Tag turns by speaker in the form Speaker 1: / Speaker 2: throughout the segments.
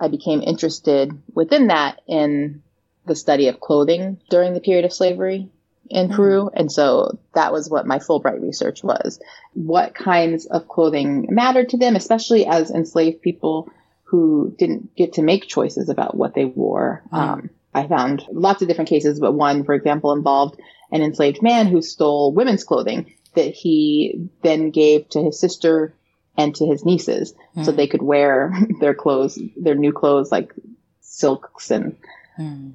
Speaker 1: I became interested within that in the study of clothing during the period of slavery in mm-hmm. Peru. And so that was what my Fulbright research was. What kinds of clothing mattered to them, especially as enslaved people who didn't get to make choices about what they wore. Mm-hmm. Um, I found lots of different cases, but one, for example, involved an enslaved man who stole women's clothing that he then gave to his sister and to his nieces mm. so they could wear their clothes, their new clothes, like silks and mm.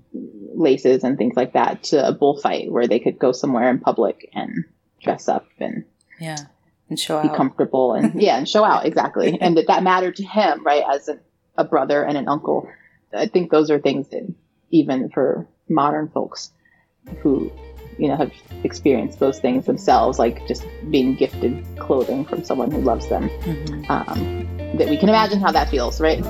Speaker 1: laces and things like that to a bullfight where they could go somewhere in public and dress up and
Speaker 2: yeah and show
Speaker 1: be
Speaker 2: out.
Speaker 1: comfortable and yeah and show out exactly and that that mattered to him right as a, a brother and an uncle i think those are things that even for modern folks who you know have experienced those things themselves like just being gifted clothing from someone who loves them. Mm-hmm. um, that we can imagine how that feels right?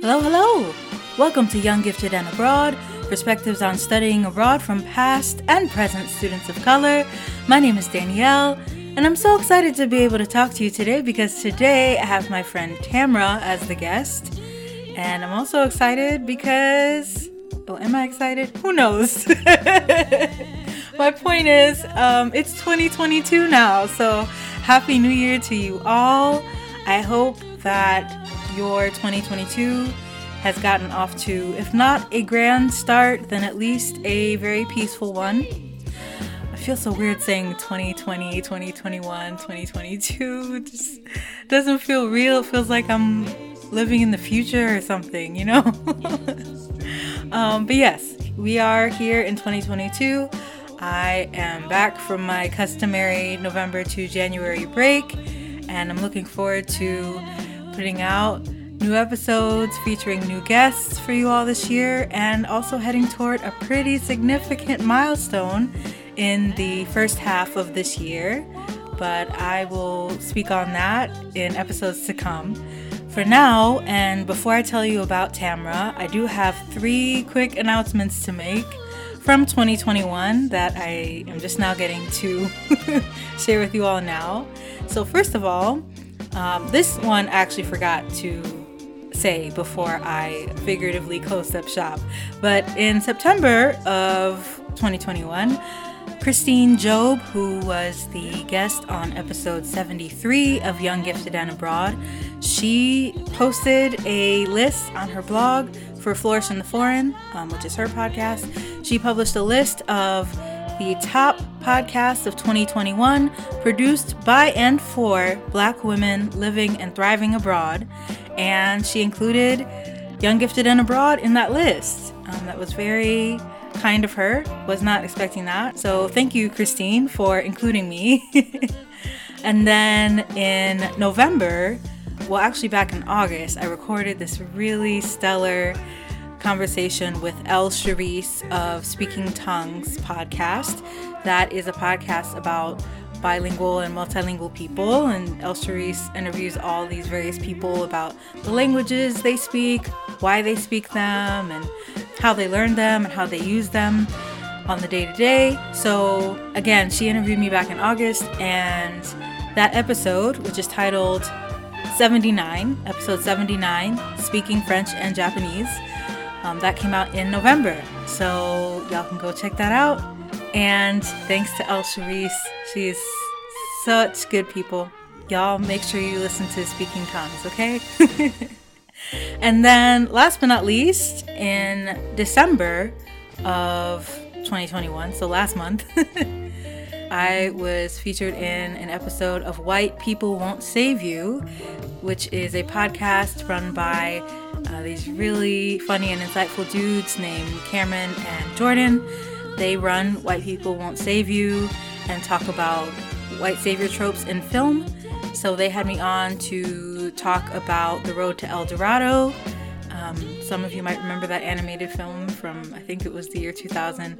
Speaker 2: Hello hello. Welcome to young gifted and abroad perspectives on studying abroad from past and present students of color. My name is danielle and I'm so excited to be able to talk to you today because today I have my friend Tamra as the guest. And I'm also excited because. Oh, am I excited? Who knows? my point is, um, it's 2022 now. So, Happy New Year to you all. I hope that your 2022 has gotten off to, if not a grand start, then at least a very peaceful one feels so weird saying 2020, 2021, 2022. It just doesn't feel real. It feels like I'm living in the future or something, you know? um, but yes, we are here in 2022. I am back from my customary November to January break, and I'm looking forward to putting out new episodes featuring new guests for you all this year, and also heading toward a pretty significant milestone in the first half of this year, but I will speak on that in episodes to come. For now, and before I tell you about Tamra, I do have three quick announcements to make from 2021 that I am just now getting to share with you all now. So, first of all, um, this one I actually forgot to say before I figuratively closed up shop. But in September of 2021, Christine Job, who was the guest on episode 73 of Young Gifted and Abroad, she posted a list on her blog for Flourish in the Foreign, um, which is her podcast. She published a list of the top podcasts of 2021 produced by and for Black women living and thriving abroad. And she included Young Gifted and Abroad in that list. Um, that was very kind of her. Was not expecting that. So thank you, Christine, for including me. and then in November, well, actually back in August, I recorded this really stellar conversation with El Cherise of Speaking Tongues podcast. That is a podcast about bilingual and multilingual people, and El Cherise interviews all these various people about the languages they speak, why they speak them, and how they learn them and how they use them on the day to day. So, again, she interviewed me back in August, and that episode, which is titled 79, episode 79, Speaking French and Japanese, um, that came out in November. So, y'all can go check that out. And thanks to El Cherise, she's such good people. Y'all make sure you listen to Speaking Tongues, okay? And then, last but not least, in December of 2021, so last month, I was featured in an episode of White People Won't Save You, which is a podcast run by uh, these really funny and insightful dudes named Cameron and Jordan. They run White People Won't Save You and talk about white savior tropes in film. So they had me on to talk about The Road to El Dorado. Um, some of you might remember that animated film from, I think it was the year 2000.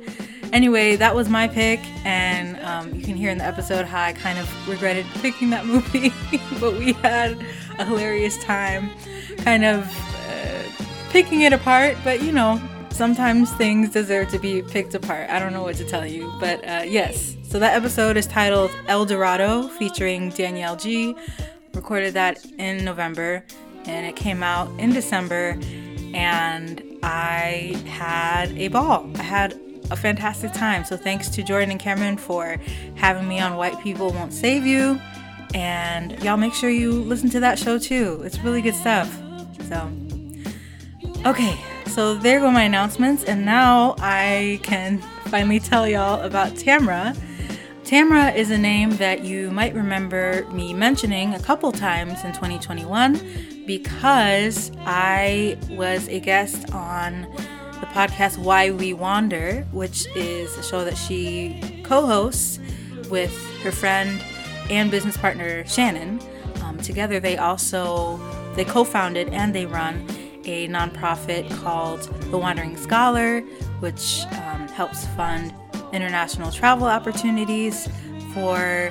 Speaker 2: Anyway, that was my pick, and um, you can hear in the episode how I kind of regretted picking that movie, but we had a hilarious time kind of uh, picking it apart. But you know, sometimes things deserve to be picked apart. I don't know what to tell you, but uh, yes. So that episode is titled El Dorado, featuring Danielle G. Recorded that in November, and it came out in December, and I had a ball. I had a fantastic time. So thanks to Jordan and Cameron for having me on White People Won't Save You. And y'all make sure you listen to that show too. It's really good stuff. So, okay, so there go my announcements. And now I can finally tell y'all about Tamra. Tamra is a name that you might remember me mentioning a couple times in 2021 because I was a guest on the podcast Why We Wander, which is a show that she co hosts with her friend and business partner Shannon. Um, together, they also they co-founded and they run a nonprofit called The Wandering Scholar, which um, helps fund international travel opportunities for,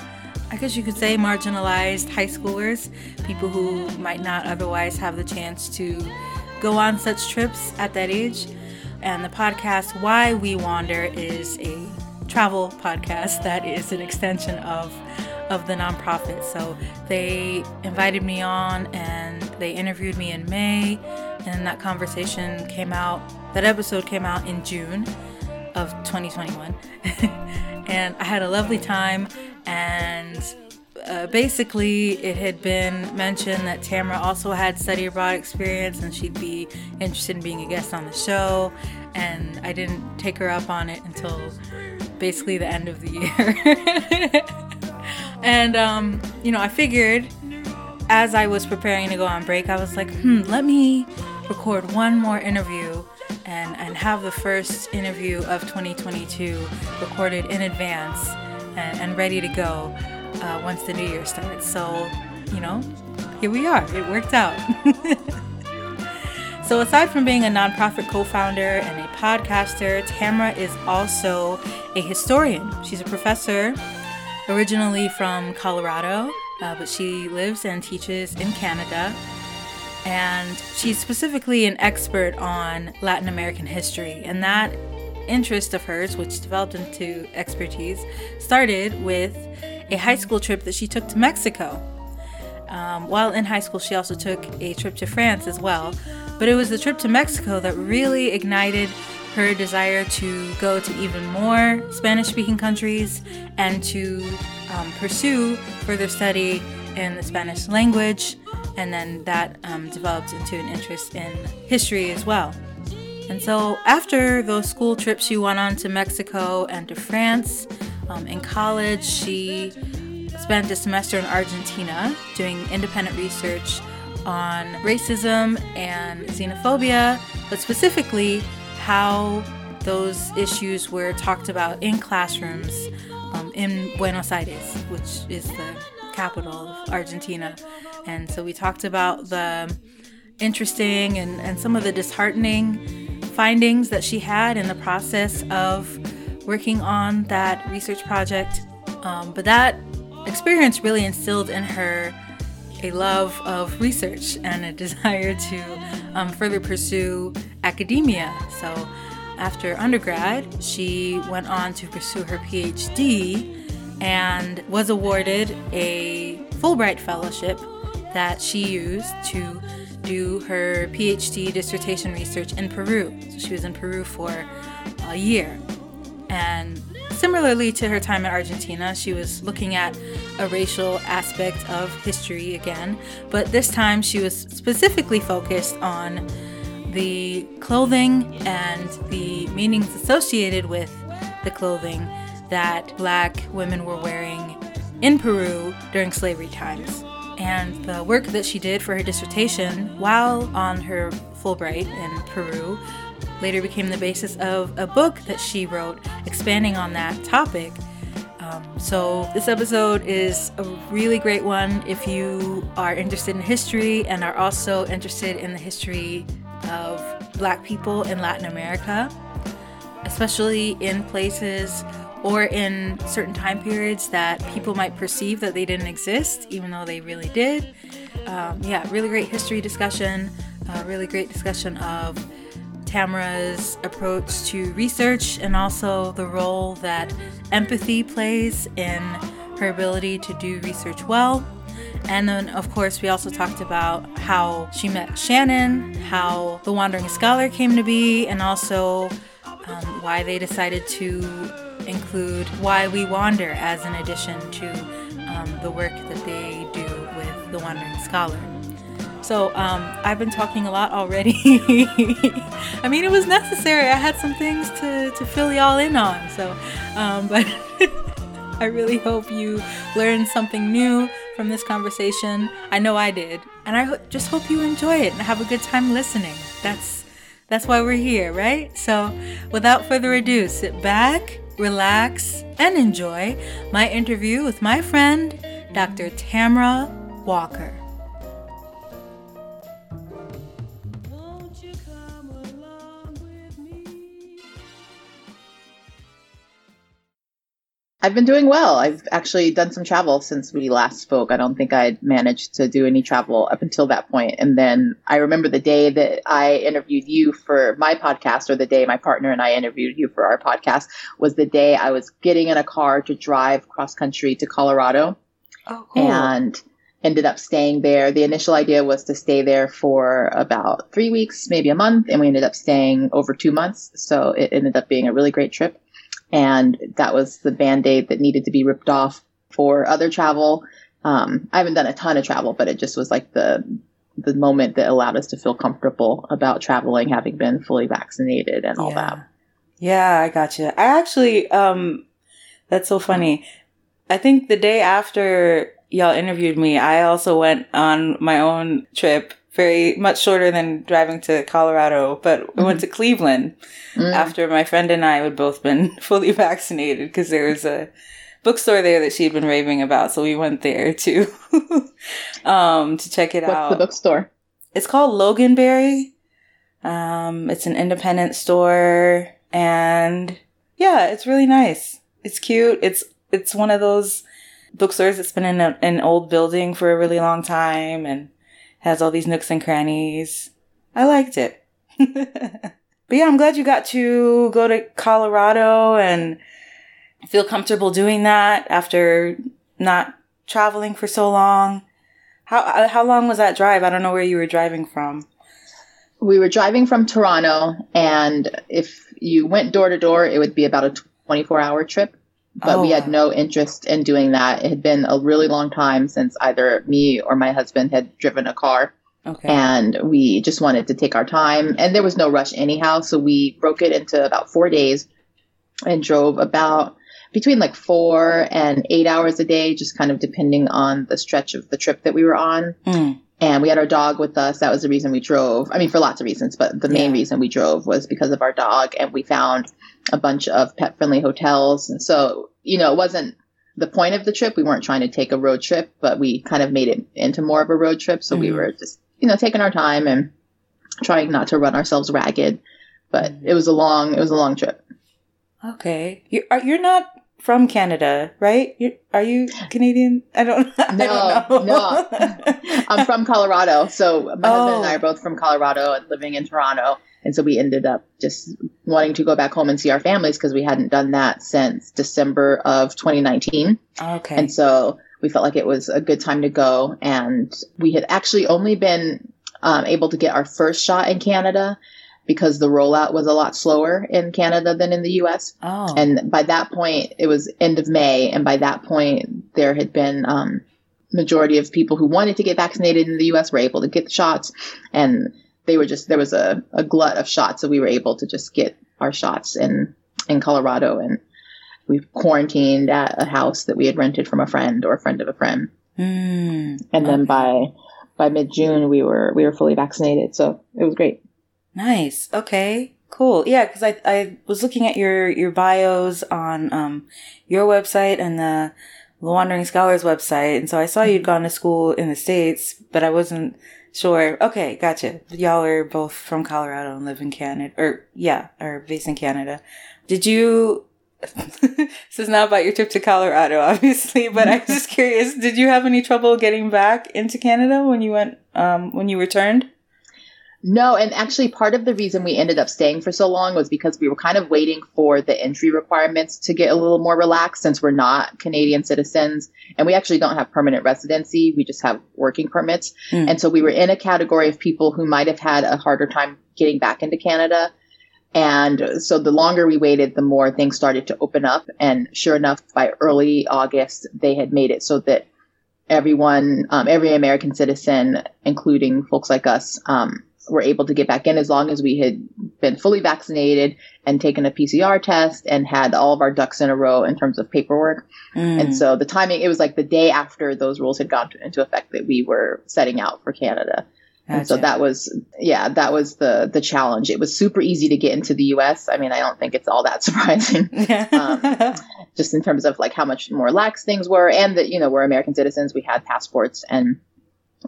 Speaker 2: I guess you could say, marginalized high schoolers, people who might not otherwise have the chance to go on such trips at that age. And the podcast Why We Wander is a travel podcast that is an extension of of the nonprofit. So they invited me on and they interviewed me in May, and that conversation came out, that episode came out in June of 2021. and I had a lovely time, and uh, basically, it had been mentioned that Tamra also had study abroad experience and she'd be interested in being a guest on the show. And I didn't take her up on it until basically the end of the year. And, um, you know, I figured as I was preparing to go on break, I was like, hmm, let me record one more interview and, and have the first interview of 2022 recorded in advance and, and ready to go uh, once the new year starts. So, you know, here we are. It worked out. so, aside from being a nonprofit co founder and a podcaster, Tamra is also a historian. She's a professor originally from Colorado, uh, but she lives and teaches in Canada. And she's specifically an expert on Latin American history. And that interest of hers, which developed into expertise, started with a high school trip that she took to Mexico. Um, while in high school, she also took a trip to France as well. But it was the trip to Mexico that really ignited her desire to go to even more Spanish speaking countries and to um, pursue further study in the Spanish language. And then that um, developed into an interest in history as well. And so after those school trips, she went on to Mexico and to France. Um, in college, she spent a semester in Argentina doing independent research on racism and xenophobia, but specifically how those issues were talked about in classrooms um, in Buenos Aires, which is the capital of Argentina. And so we talked about the interesting and, and some of the disheartening findings that she had in the process of working on that research project. Um, but that experience really instilled in her a love of research and a desire to um, further pursue academia. So, after undergrad, she went on to pursue her PhD and was awarded a Fulbright Fellowship that she used to do her PhD dissertation research in Peru. So, she was in Peru for a year. And Similarly to her time in Argentina, she was looking at a racial aspect of history again, but this time she was specifically focused on the clothing and the meanings associated with the clothing that black women were wearing in Peru during slavery times. And the work that she did for her dissertation while on her Fulbright in Peru later became the basis of a book that she wrote expanding on that topic. Um, so, this episode is a really great one if you are interested in history and are also interested in the history of Black people in Latin America, especially in places or in certain time periods that people might perceive that they didn't exist, even though they really did. Um, yeah, really great history discussion, uh, really great discussion of Tamara's approach to research and also the role that empathy plays in her ability to do research well. And then, of course, we also talked about how she met Shannon, how the Wandering Scholar came to be, and also um, why they decided to include Why We Wander as an addition to um, the work that they do with the Wandering Scholar. So um, I've been talking a lot already. I mean, it was necessary. I had some things to, to fill y'all in on. So, um, but I really hope you learned something new from this conversation. I know I did, and I ho- just hope you enjoy it and have a good time listening. That's that's why we're here, right? So, without further ado, sit back, relax, and enjoy my interview with my friend, Dr. Tamara Walker.
Speaker 1: I've been doing well. I've actually done some travel since we last spoke. I don't think I'd managed to do any travel up until that point. And then I remember the day that I interviewed you for my podcast, or the day my partner and I interviewed you for our podcast, was the day I was getting in a car to drive cross country to Colorado.
Speaker 2: Oh, cool.
Speaker 1: And ended up staying there. The initial idea was to stay there for about three weeks, maybe a month, and we ended up staying over two months. So it ended up being a really great trip and that was the band-aid that needed to be ripped off for other travel. Um, I haven't done a ton of travel, but it just was like the the moment that allowed us to feel comfortable about traveling, having been fully vaccinated and all
Speaker 2: yeah.
Speaker 1: that.
Speaker 2: Yeah, I got you. I actually, um, that's so funny. I think the day after y'all interviewed me, I also went on my own trip very much shorter than driving to Colorado, but mm-hmm. we went to Cleveland mm-hmm. after my friend and I had both been fully vaccinated because there was a bookstore there that she'd been raving about. So we went there to, um, to check it
Speaker 1: What's
Speaker 2: out.
Speaker 1: What's the bookstore?
Speaker 2: It's called Loganberry. Um, it's an independent store and yeah, it's really nice. It's cute. It's, it's one of those bookstores that's been in a, an old building for a really long time and has all these nooks and crannies. I liked it. but yeah, I'm glad you got to go to Colorado and feel comfortable doing that after not traveling for so long. How how long was that drive? I don't know where you were driving from.
Speaker 1: We were driving from Toronto, and if you went door to door, it would be about a 24 hour trip but oh. we had no interest in doing that. It had been a really long time since either me or my husband had driven a car.
Speaker 2: Okay.
Speaker 1: And we just wanted to take our time. And there was no rush anyhow. So we broke it into about four days and drove about between like four and eight hours a day, just kind of depending on the stretch of the trip that we were on.
Speaker 2: Mm.
Speaker 1: And we had our dog with us. That was the reason we drove. I mean, for lots of reasons, but the main yeah. reason we drove was because of our dog. And we found a bunch of pet friendly hotels. And so, you know, it wasn't the point of the trip. We weren't trying to take a road trip, but we kind of made it into more of a road trip. So mm-hmm. we were just, you know, taking our time and trying not to run ourselves ragged. But mm-hmm. it was a long, it was a long trip.
Speaker 2: Okay. You are, you're not from Canada, right? You're, are you Canadian? I don't, I
Speaker 1: no,
Speaker 2: don't
Speaker 1: know. no. I'm from Colorado. So my oh. husband and I are both from Colorado and living in Toronto. And so we ended up just wanting to go back home and see our families because we hadn't done that since December of 2019.
Speaker 2: Okay.
Speaker 1: And so we felt like it was a good time to go. And we had actually only been um, able to get our first shot in Canada because the rollout was a lot slower in Canada than in the US.
Speaker 2: Oh.
Speaker 1: And by that point, it was end of May. And by that point, there had been, um, majority of people who wanted to get vaccinated in the US were able to get the shots. And they were just there was a, a glut of shots, so we were able to just get our shots in in Colorado, and we quarantined at a house that we had rented from a friend or a friend of a friend.
Speaker 2: Mm,
Speaker 1: and then okay. by by mid June, we were we were fully vaccinated, so it was great.
Speaker 2: Nice. Okay. Cool. Yeah, because I I was looking at your your bios on um your website and the Wandering Scholars website, and so I saw you'd gone to school in the states, but I wasn't Sure. Okay. Gotcha. Y'all are both from Colorado and live in Canada, or yeah, are based in Canada. Did you? this is not about your trip to Colorado, obviously, but I'm just curious. Did you have any trouble getting back into Canada when you went, um, when you returned?
Speaker 1: No, and actually, part of the reason we ended up staying for so long was because we were kind of waiting for the entry requirements to get a little more relaxed since we're not Canadian citizens and we actually don't have permanent residency. We just have working permits. Mm. And so we were in a category of people who might have had a harder time getting back into Canada. And so the longer we waited, the more things started to open up. And sure enough, by early August, they had made it so that everyone, um, every American citizen, including folks like us, um, were able to get back in as long as we had been fully vaccinated and taken a PCR test and had all of our ducks in a row in terms of paperwork. Mm. And so the timing, it was like the day after those rules had gone into effect that we were setting out for Canada. Gotcha. And so that was, yeah, that was the the challenge. It was super easy to get into the U.S. I mean, I don't think it's all that surprising, um, just in terms of like how much more lax things were, and that you know we're American citizens, we had passports, and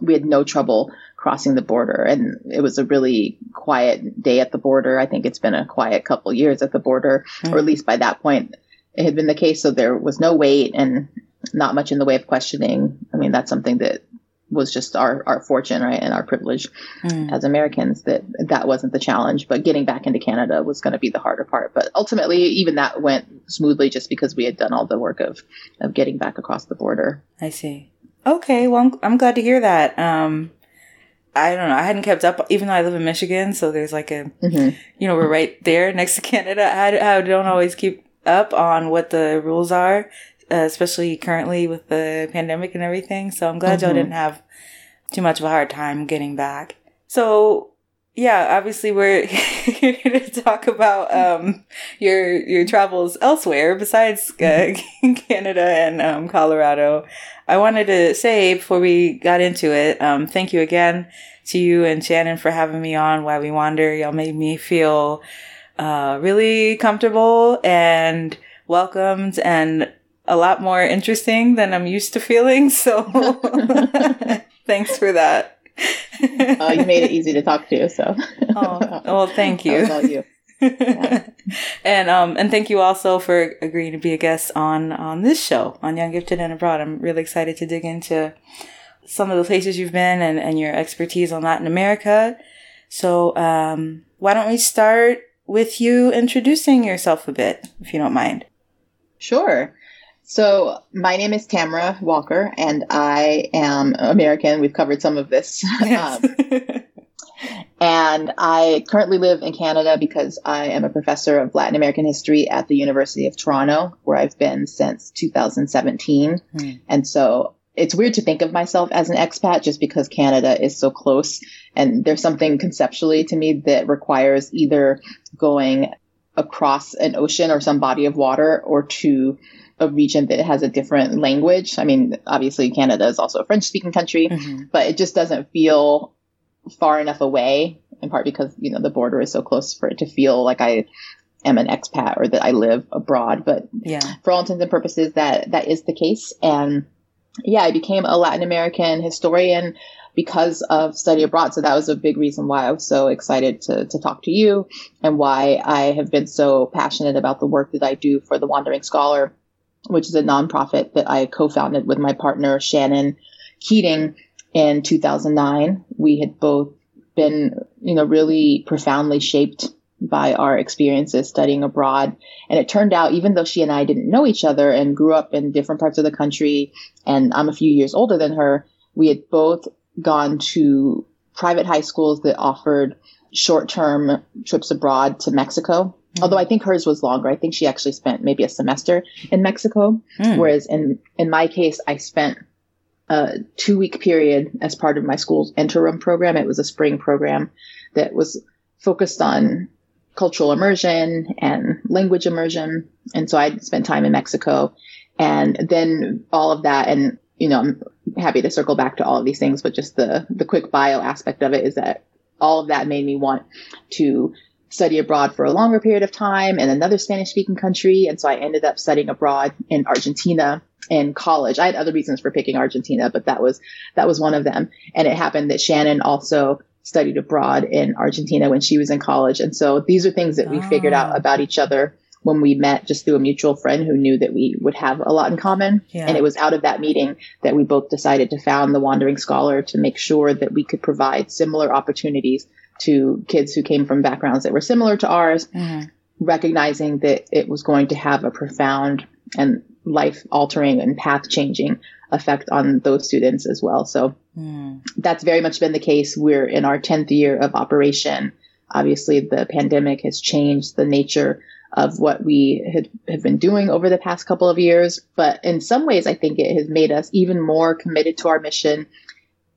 Speaker 1: we had no trouble crossing the border. And it was a really quiet day at the border. I think it's been a quiet couple years at the border, or at least by that point, it had been the case. So there was no wait and not much in the way of questioning. I mean, that's something that was just our, our fortune, right, and our privilege mm. as Americans that that wasn't the challenge. But getting back into Canada was going to be the harder part. But ultimately, even that went smoothly just because we had done all the work of of getting back across the border.
Speaker 2: I see. Okay, well, I'm, I'm glad to hear that. Um, I don't know. I hadn't kept up, even though I live in Michigan. So there's like a, mm-hmm. you know, we're right there next to Canada. I, I don't always keep up on what the rules are, uh, especially currently with the pandemic and everything. So I'm glad mm-hmm. y'all didn't have too much of a hard time getting back. So yeah, obviously we're here to talk about um, your your travels elsewhere besides uh, mm-hmm. Canada and um, Colorado. I wanted to say before we got into it, um, thank you again to you and Shannon for having me on Why We Wander. Y'all made me feel uh, really comfortable and welcomed and a lot more interesting than I'm used to feeling. So thanks for that.
Speaker 1: Oh, you made it easy to talk to, so.
Speaker 2: oh, well, thank you. all you. and um and thank you also for agreeing to be a guest on on this show on Young Gifted and Abroad. I'm really excited to dig into some of the places you've been and, and your expertise on Latin America. So um why don't we start with you introducing yourself a bit, if you don't mind.
Speaker 1: Sure. So my name is Tamara Walker, and I am American. We've covered some of this. Yes. um, and I currently live in Canada because I am a professor of Latin American history at the University of Toronto, where I've been since 2017. Mm. And so it's weird to think of myself as an expat just because Canada is so close. And there's something conceptually to me that requires either going across an ocean or some body of water or to a region that has a different language. I mean, obviously Canada is also a French speaking country, mm-hmm. but it just doesn't feel far enough away, in part because, you know, the border is so close for it to feel like I am an expat or that I live abroad. But yeah. for all intents and purposes, that, that is the case. And yeah, I became a Latin American historian because of study abroad. So that was a big reason why I was so excited to, to talk to you and why I have been so passionate about the work that I do for the Wandering Scholar, which is a nonprofit that I co-founded with my partner, Shannon Keating in 2009. We had both been, you know, really profoundly shaped by our experiences studying abroad. And it turned out, even though she and I didn't know each other and grew up in different parts of the country, and I'm a few years older than her, we had both gone to private high schools that offered short term trips abroad to Mexico. Mm-hmm. Although I think hers was longer. I think she actually spent maybe a semester in Mexico. Mm. Whereas in, in my case, I spent a two week period as part of my school's interim program. It was a spring program that was focused on cultural immersion and language immersion. And so I spent time in Mexico and then all of that. And, you know, I'm happy to circle back to all of these things, but just the, the quick bio aspect of it is that all of that made me want to study abroad for a longer period of time in another Spanish speaking country. And so I ended up studying abroad in Argentina in college. I had other reasons for picking Argentina, but that was, that was one of them. And it happened that Shannon also studied abroad in Argentina when she was in college. And so these are things that we oh. figured out ah. about each other when we met just through a mutual friend who knew that we would have a lot in common. Yeah. And it was out of that meeting that we both decided to found the Wandering Scholar to make sure that we could provide similar opportunities to kids who came from backgrounds that were similar to ours, mm-hmm. recognizing that it was going to have a profound and life altering and path changing effect on those students as well. So mm. that's very much been the case. We're in our 10th year of operation. Obviously, the pandemic has changed the nature of what we had, have been doing over the past couple of years. But in some ways, I think it has made us even more committed to our mission.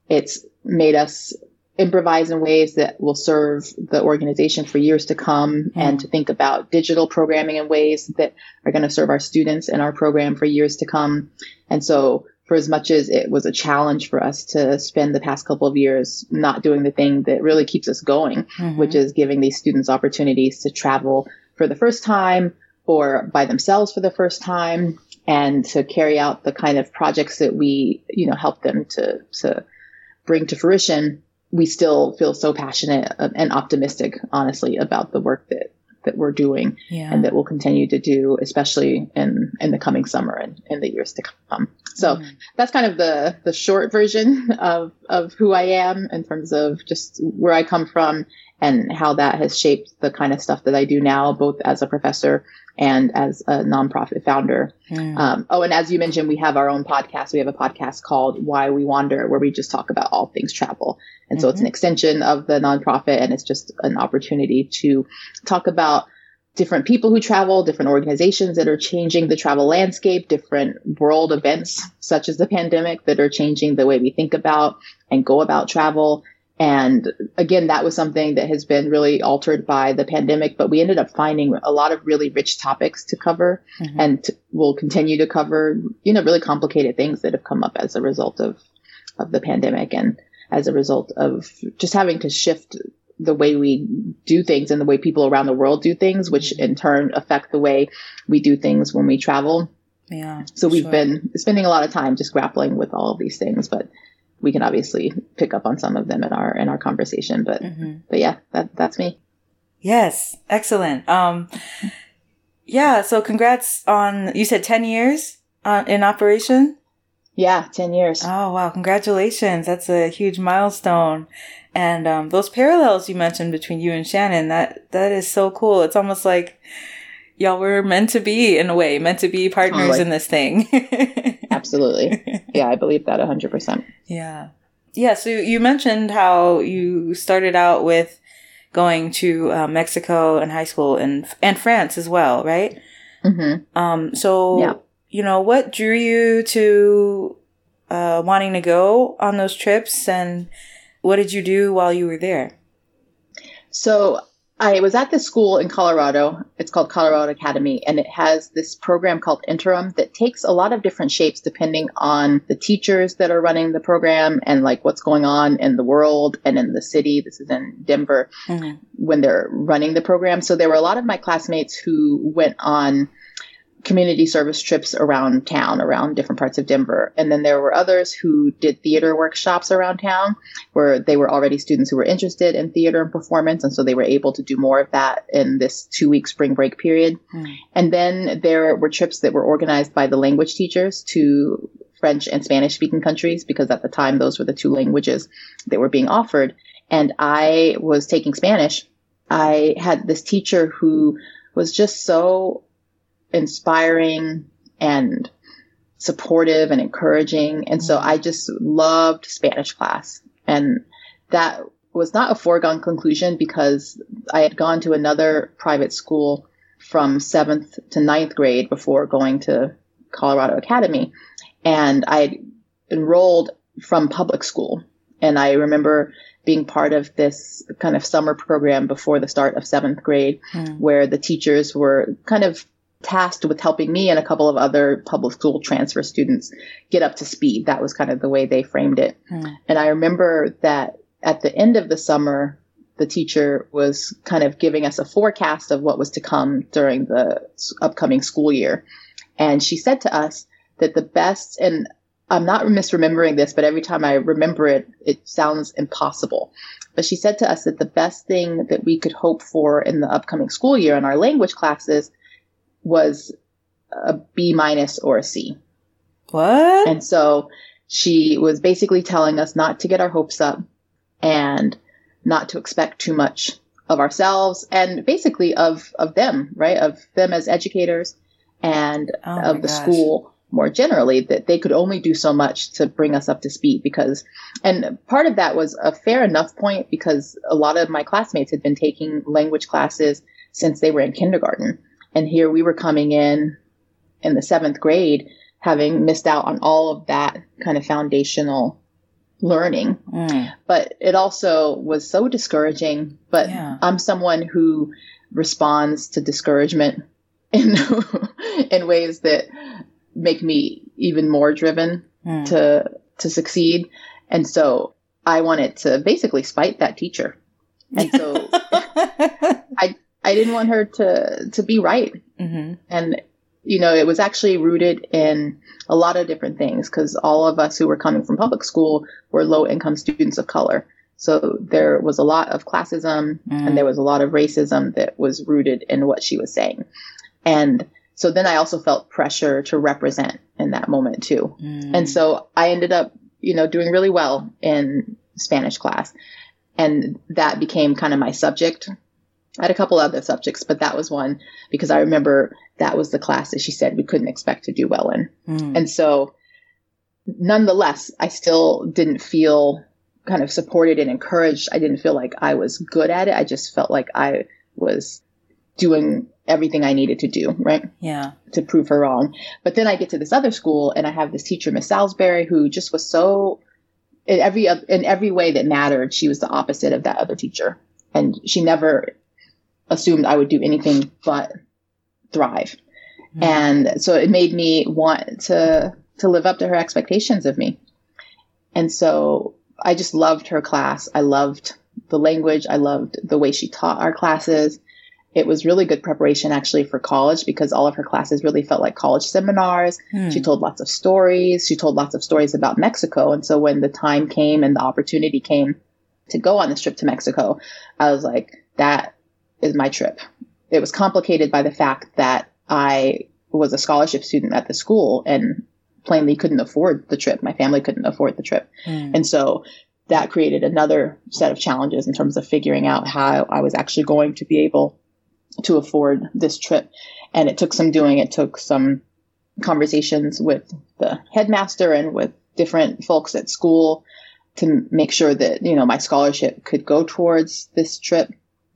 Speaker 1: It's made us improvise in ways that will serve the organization for years to come mm and to think about digital programming in ways that are going to serve our students and our program for years to come. And so for as much as it was a challenge for us to spend the past couple of years not doing the thing that really keeps us going, mm-hmm. which is giving these students opportunities to travel for the first time or by themselves for the first time and to carry out the kind of projects that we, you know, help them to, to bring to fruition. We still feel so passionate and optimistic, honestly, about the work that that we're doing yeah. and that we'll continue to do, especially in, in the coming summer and in the years to come. So mm-hmm. that's kind of the, the short version of, of who I am in terms of just where I come from and how that has shaped the kind of stuff that I do now, both as a professor and as a nonprofit founder. Mm. Um, oh, and as you mentioned, we have our own podcast. We have a podcast called Why We Wander, where we just talk about all things travel. And mm-hmm. so it's an mm-hmm. extension of the nonprofit, and it's just an opportunity to talk about different people who travel, different organizations that are changing the travel landscape, different world events such as the pandemic that are changing the way we think about and go about travel. And again, that was something that has been really altered by the pandemic, but we ended up finding a lot of really rich topics to cover mm-hmm. and we'll continue to cover, you know, really complicated things that have come up as a result of, of the pandemic and as a result of just having to shift the way we do things and the way people around the world do things, which in turn affect the way we do things when we travel.
Speaker 2: Yeah.
Speaker 1: So we've sure. been spending a lot of time just grappling with all of these things, but we can obviously pick up on some of them in our in our conversation. But mm-hmm. but yeah, that that's me.
Speaker 2: Yes, excellent. Um, yeah. So congrats on you said ten years uh, in operation.
Speaker 1: Yeah, 10 years.
Speaker 2: Oh, wow. Congratulations. That's a huge milestone. And um, those parallels you mentioned between you and Shannon, that that is so cool. It's almost like y'all were meant to be in a way, meant to be partners totally. in this thing.
Speaker 1: Absolutely. Yeah, I believe that 100%.
Speaker 2: Yeah. Yeah, so you mentioned how you started out with going to uh, Mexico and high school and and France as well, right? Mm-hmm. Um, so yeah you know, what drew you to uh, wanting to go on those trips and what did you do while you were there?
Speaker 1: So I was at this school in Colorado. It's called Colorado Academy, and it has this program called Interim that takes a lot of different shapes depending on the teachers that are running the program and like what's going on in the world and in the city. This is in Denver mm-hmm. when they're running the program. So there were a lot of my classmates who went on community service trips around town, around different parts of Denver. And then there were others who did theater workshops around town where they were already students who were interested in theater and performance. And so they were able to do more of that in this two week spring break period. Mm. And then there were trips that were organized by the language teachers to French and Spanish speaking countries because at the time those were the two languages that were being offered. And I was taking Spanish. I had this teacher who was just so inspiring and supportive and encouraging. And so I just loved Spanish class. And that was not a foregone conclusion because I had gone to another private school from seventh to ninth grade before going to Colorado Academy. And I enrolled from public school. And I remember being part of this kind of summer program before the start of seventh grade, mm. where the teachers were kind of tasked with helping me and a couple of other public school transfer students get up to speed. That was kind of the way they framed it. Mm. And I remember that at the end of the summer, the teacher was kind of giving us a forecast of what was to come during the upcoming school year. And she said to us that the best, and I'm not misremembering this, but every time I remember it, it sounds impossible. But she said to us that the best thing that we could hope for in the upcoming school year in our language classes was a B minus or a C.
Speaker 2: What?
Speaker 1: And so she was basically telling us not to get our hopes up and not to expect too much of ourselves and basically of of them, right? Of them as educators and oh of the gosh. school more generally that they could only do so much to bring us up to speed because and part of that was a fair enough point because a lot of my classmates had been taking language classes since they were in kindergarten and here we were coming in in the 7th grade having missed out on all of that kind of foundational learning mm. but it also was so discouraging but yeah. I'm someone who responds to discouragement in in ways that make me even more driven mm. to to succeed. And so I wanted to basically spite that teacher. And so I I didn't want her to to be right. Mm-hmm. And you know, it was actually rooted in a lot of different things because all of us who were coming from public school were low income students of color. So there was a lot of classism mm. and there was a lot of racism that was rooted in what she was saying. And so then I also felt pressure to represent in that moment too. Mm. And so I ended up, you know, doing really well in Spanish class. And that became kind of my subject. I had a couple other subjects, but that was one because I remember that was the class that she said we couldn't expect to do well in. Mm. And so nonetheless, I still didn't feel kind of supported and encouraged. I didn't feel like I was good at it. I just felt like I was doing everything I needed to do, right?
Speaker 2: Yeah.
Speaker 1: To prove her wrong. But then I get to this other school and I have this teacher, Miss Salisbury, who just was so in every in every way that mattered, she was the opposite of that other teacher. And she never assumed I would do anything but thrive. Mm-hmm. And so it made me want to to live up to her expectations of me. And so I just loved her class. I loved the language. I loved the way she taught our classes it was really good preparation actually for college because all of her classes really felt like college seminars. Hmm. She told lots of stories. She told lots of stories about Mexico. And so when the time came and the opportunity came to go on this trip to Mexico, I was like, that is my trip. It was complicated by the fact that I was a scholarship student at the school and plainly couldn't afford the trip. My family couldn't afford the trip. Hmm. And so that created another set of challenges in terms of figuring out how I was actually going to be able to afford this trip. And it took some doing. It took some conversations with the headmaster and with different folks at school to make sure that, you know, my scholarship could go towards this trip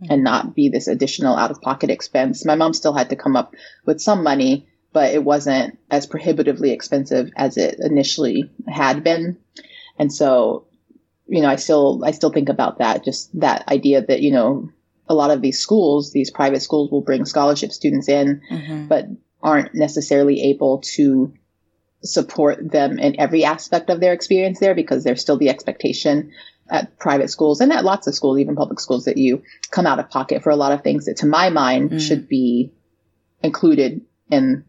Speaker 1: and not be this additional out of pocket expense. My mom still had to come up with some money, but it wasn't as prohibitively expensive as it initially had been. And so, you know, I still, I still think about that, just that idea that, you know, a lot of these schools, these private schools will bring scholarship students in, mm-hmm. but aren't necessarily able to support them in every aspect of their experience there because there's still the expectation at private schools and at lots of schools, even public schools, that you come out of pocket for a lot of things that, to my mind, mm. should be included in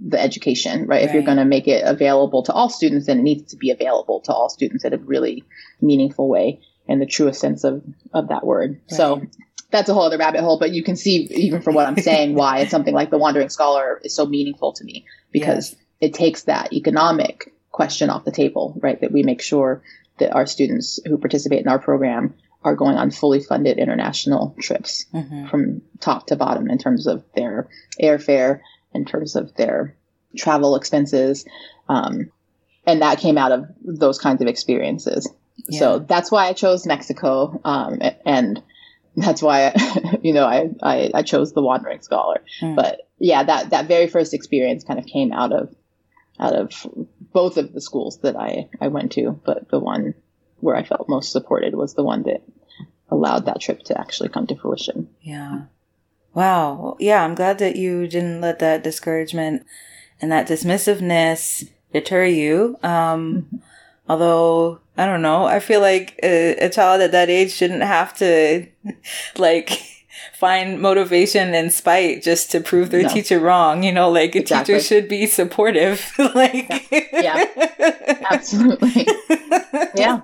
Speaker 1: the education, right? right. If you're going to make it available to all students, then it needs to be available to all students in a really meaningful way in the truest sense of, of that word. Right. So that's a whole other rabbit hole, but you can see even from what I'm saying why it's something like the wandering scholar is so meaningful to me because yes. it takes that economic question off the table, right? That we make sure that our students who participate in our program are going on fully funded international trips mm-hmm. from top to bottom in terms of their airfare, in terms of their travel expenses. Um, and that came out of those kinds of experiences. Yeah. So that's why I chose Mexico. Um, and that's why I, you know I, I, I chose the wandering scholar mm. but yeah that that very first experience kind of came out of out of both of the schools that I I went to but the one where I felt most supported was the one that allowed that trip to actually come to fruition.
Speaker 2: Yeah. Wow. Yeah I'm glad that you didn't let that discouragement and that dismissiveness deter you. Um although I don't know. I feel like a, a child at that age shouldn't have to like find motivation and spite just to prove their no. teacher wrong. You know, like a teacher should be supportive. like,
Speaker 1: yeah. yeah. absolutely. Yeah.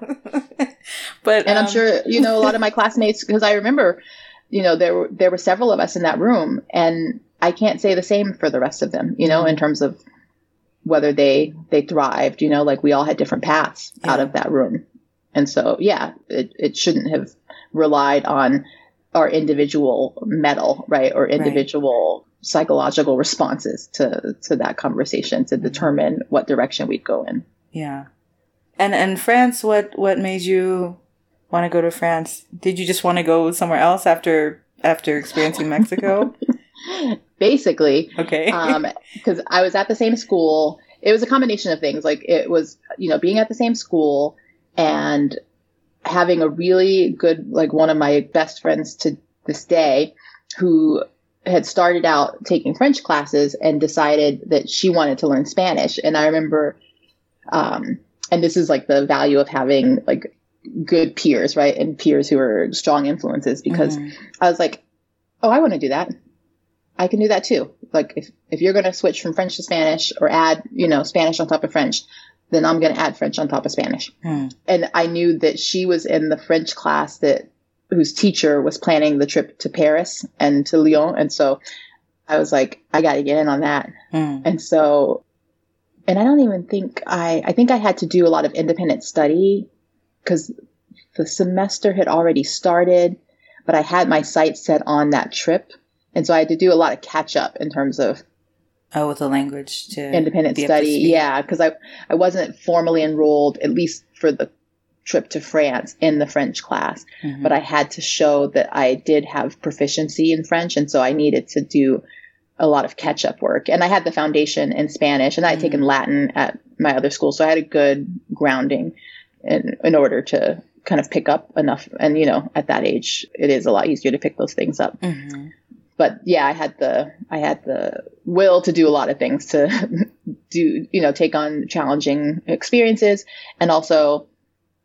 Speaker 2: But,
Speaker 1: and um, I'm sure, you know, a lot of my classmates, because I remember, you know, there were, there were several of us in that room and I can't say the same for the rest of them, you know, mm-hmm. in terms of whether they they thrived you know like we all had different paths yeah. out of that room and so yeah it, it shouldn't have relied on our individual mettle, right? Or individual right. psychological responses to, to that conversation to determine what direction we'd go in.
Speaker 2: Yeah. And, and France, what, what made you want to go to France? Did you just want to go somewhere else after, after experiencing Mexico?
Speaker 1: Basically.
Speaker 2: Okay.
Speaker 1: um, cause I was at the same school. It was a combination of things. Like it was, you know, being at the same school and having a really good, like one of my best friends to this day who had started out taking French classes and decided that she wanted to learn Spanish. And I remember, um, and this is like the value of having like good peers, right? And peers who are strong influences because mm-hmm. I was like, oh, I want to do that. I can do that too. Like if, if you're going to switch from French to Spanish or add, you know, Spanish on top of French, then I'm going to add French on top of Spanish. Hmm. And I knew that she was in the French class that whose teacher was planning the trip to Paris and to Lyon. And so I was like, I got to get in on that. Hmm. And so, and I don't even think I, I think I had to do a lot of independent study because the semester had already started, but I had my sights set on that trip. And so I had to do a lot of catch up in terms of
Speaker 2: Oh, with the language to
Speaker 1: independent study. Yeah, because I I wasn't formally enrolled at least for the trip to France in the French class, mm-hmm. but I had to show that I did have proficiency in French, and so I needed to do a lot of catch up work. And I had the foundation in Spanish, and I had mm-hmm. taken Latin at my other school, so I had a good grounding in in order to kind of pick up enough. And you know, at that age, it is a lot easier to pick those things up. Mm-hmm but yeah, I had the I had the will to do a lot of things to do you know take on challenging experiences, and also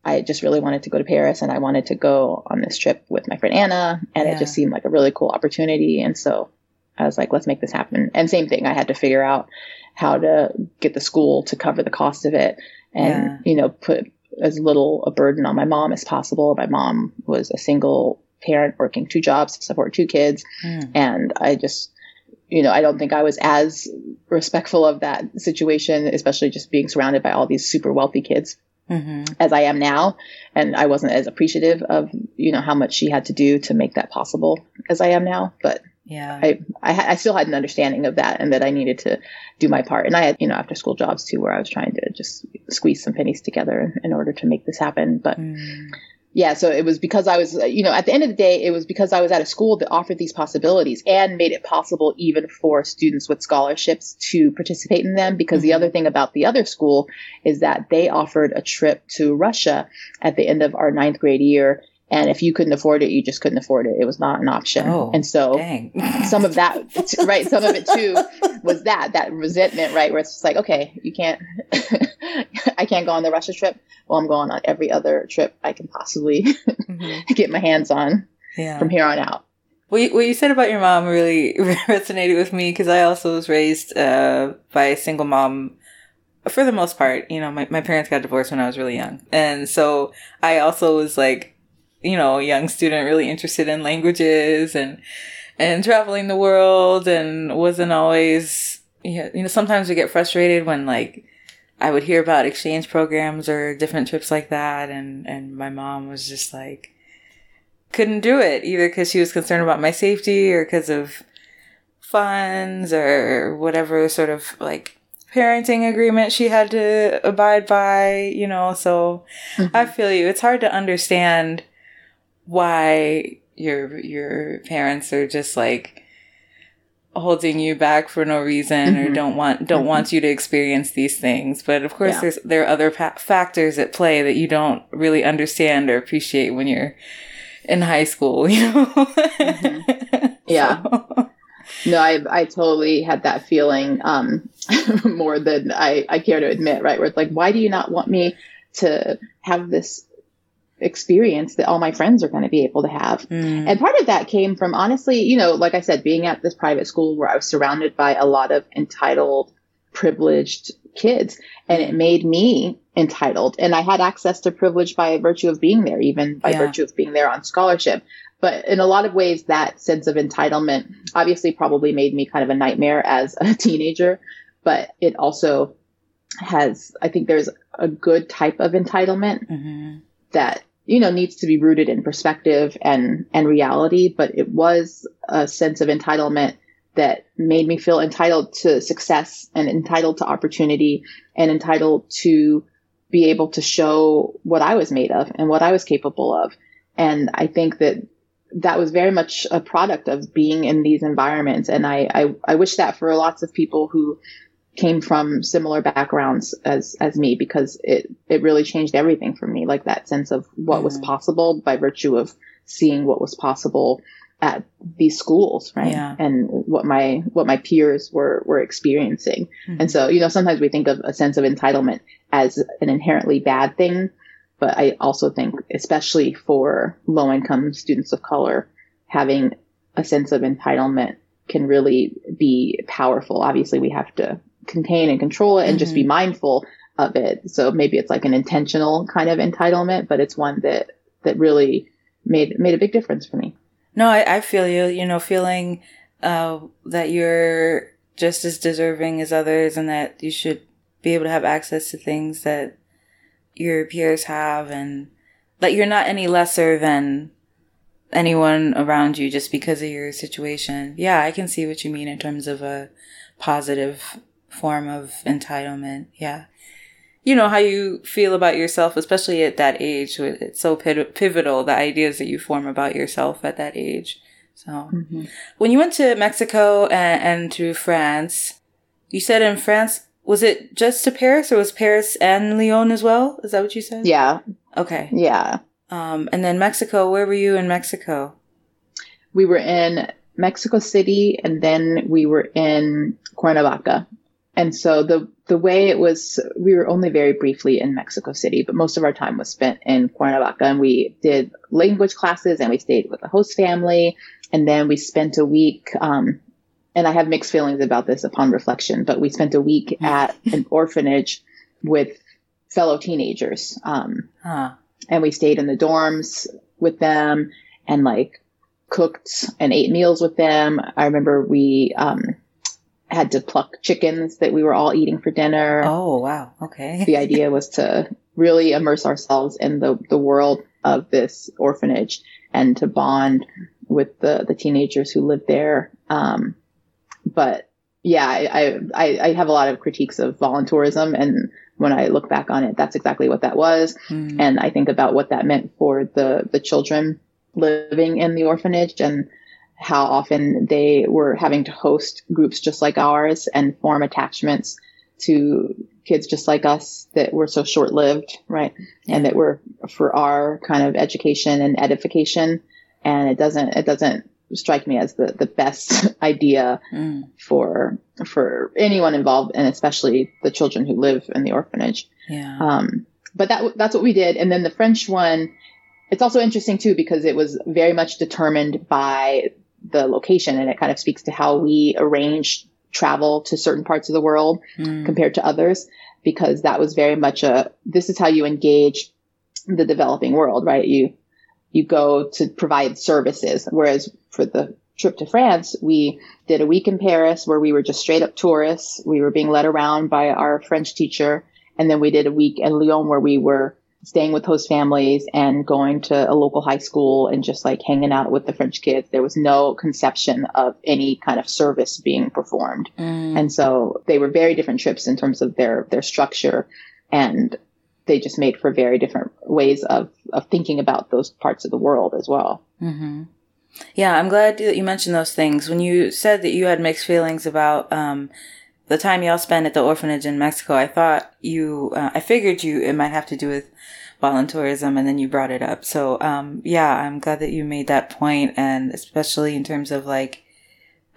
Speaker 1: I just really wanted to go to Paris, and I wanted to go on this trip with my friend Anna, and yeah. it just seemed like a really cool opportunity, and so I was like, let's make this happen. And same thing, I had to figure out how to get the school to cover the cost of it, and yeah. you know put as little a burden on my mom as possible. My mom was a single parent working two jobs to support two kids. Mm. And I just, you know, I don't think I was as respectful of that situation, especially just being surrounded by all these super wealthy kids mm-hmm. as I am now. And I wasn't as appreciative of, you know, how much she had to do to make that possible as I am now. But
Speaker 2: yeah,
Speaker 1: I, I, I still had an understanding of that and that I needed to do my part. And I had, you know, after school jobs too, where I was trying to just squeeze some pennies together in order to make this happen. But mm yeah, so it was because I was, you know, at the end of the day, it was because I was at a school that offered these possibilities and made it possible even for students with scholarships to participate in them. Because mm-hmm. the other thing about the other school is that they offered a trip to Russia at the end of our ninth grade year. And if you couldn't afford it, you just couldn't afford it. It was not an option.
Speaker 2: Oh,
Speaker 1: and so some of that, right, some of it too was that, that resentment, right, where it's just like, okay, you can't, I can't go on the Russia trip. Well, I'm going on every other trip I can possibly mm-hmm. get my hands on yeah. from here on out.
Speaker 2: What you, what you said about your mom really resonated with me because I also was raised uh, by a single mom for the most part. You know, my, my parents got divorced when I was really young. And so I also was like, you know, a young student really interested in languages and, and traveling the world and wasn't always, you know, sometimes we get frustrated when like, I would hear about exchange programs or different trips like that, and and my mom was just like couldn't do it either because she was concerned about my safety or because of funds or whatever sort of like parenting agreement she had to abide by, you know. So mm-hmm. I feel you. It's hard to understand why your your parents are just like holding you back for no reason mm-hmm. or don't want don't mm-hmm. want you to experience these things but of course yeah. there's there are other pa- factors at play that you don't really understand or appreciate when you're in high school you know
Speaker 1: mm-hmm. yeah so. no i i totally had that feeling um more than i i care to admit right where it's like why do you not want me to have this experience that all my friends are going to be able to have. Mm. And part of that came from honestly, you know, like I said, being at this private school where I was surrounded by a lot of entitled, privileged kids and it made me entitled and I had access to privilege by virtue of being there, even by yeah. virtue of being there on scholarship. But in a lot of ways, that sense of entitlement obviously probably made me kind of a nightmare as a teenager, but it also has, I think there's a good type of entitlement mm-hmm. that you know, needs to be rooted in perspective and, and reality, but it was a sense of entitlement that made me feel entitled to success and entitled to opportunity and entitled to be able to show what I was made of and what I was capable of. And I think that that was very much a product of being in these environments. And I, I, I wish that for lots of people who came from similar backgrounds as, as me, because it, it really changed everything for me. Like that sense of what mm. was possible by virtue of seeing what was possible at these schools, right?
Speaker 2: Yeah.
Speaker 1: And what my what my peers were were experiencing. Mm-hmm. And so, you know, sometimes we think of a sense of entitlement as an inherently bad thing, but I also think, especially for low income students of color, having a sense of entitlement can really be powerful. Obviously, we have to contain and control it and mm-hmm. just be mm-hmm. mindful of it. So maybe it's like an intentional kind of entitlement, but it's one that, that really made, made a big difference for me.
Speaker 2: No, I, I feel you, you know, feeling, uh, that you're just as deserving as others and that you should be able to have access to things that your peers have and that you're not any lesser than anyone around you just because of your situation. Yeah, I can see what you mean in terms of a positive form of entitlement. Yeah. You know how you feel about yourself, especially at that age. It's so pivotal, the ideas that you form about yourself at that age. So, mm-hmm. when you went to Mexico and, and to France, you said in France was it just to Paris or was Paris and Lyon as well? Is that what you said?
Speaker 1: Yeah.
Speaker 2: Okay.
Speaker 1: Yeah.
Speaker 2: Um, and then Mexico, where were you in Mexico?
Speaker 1: We were in Mexico City and then we were in Cuernavaca. And so the the way it was, we were only very briefly in Mexico City, but most of our time was spent in Cuernavaca and we did language classes and we stayed with a host family. And then we spent a week, um, and I have mixed feelings about this upon reflection, but we spent a week mm. at an orphanage with fellow teenagers. Um, huh. and we stayed in the dorms with them and like cooked and ate meals with them. I remember we, um, had to pluck chickens that we were all eating for dinner.
Speaker 2: Oh, wow. Okay.
Speaker 1: the idea was to really immerse ourselves in the, the world of this orphanage and to bond with the, the teenagers who lived there. Um, but yeah, I, I, I have a lot of critiques of voluntourism. And when I look back on it, that's exactly what that was. Mm. And I think about what that meant for the, the children living in the orphanage and how often they were having to host groups just like ours and form attachments to kids just like us that were so short lived, right? And that were for our kind of education and edification. And it doesn't, it doesn't strike me as the, the best idea mm. for for anyone involved, and especially the children who live in the orphanage.
Speaker 2: Yeah.
Speaker 1: Um, but that that's what we did, and then the French one. It's also interesting too because it was very much determined by the location, and it kind of speaks to how we arrange travel to certain parts of the world mm. compared to others. Because that was very much a this is how you engage the developing world, right? You you go to provide services. Whereas for the trip to France, we did a week in Paris where we were just straight up tourists. We were being led around by our French teacher. And then we did a week in Lyon where we were staying with host families and going to a local high school and just like hanging out with the French kids. There was no conception of any kind of service being performed. Mm. And so they were very different trips in terms of their, their structure. And they just made for very different ways of, of thinking about those parts of the world as well.
Speaker 2: Mm-hmm. Yeah, I'm glad that you mentioned those things. When you said that you had mixed feelings about um, the time y'all spent at the orphanage in Mexico, I thought you, uh, I figured you, it might have to do with voluntourism, and then you brought it up. So, um, yeah, I'm glad that you made that point, and especially in terms of like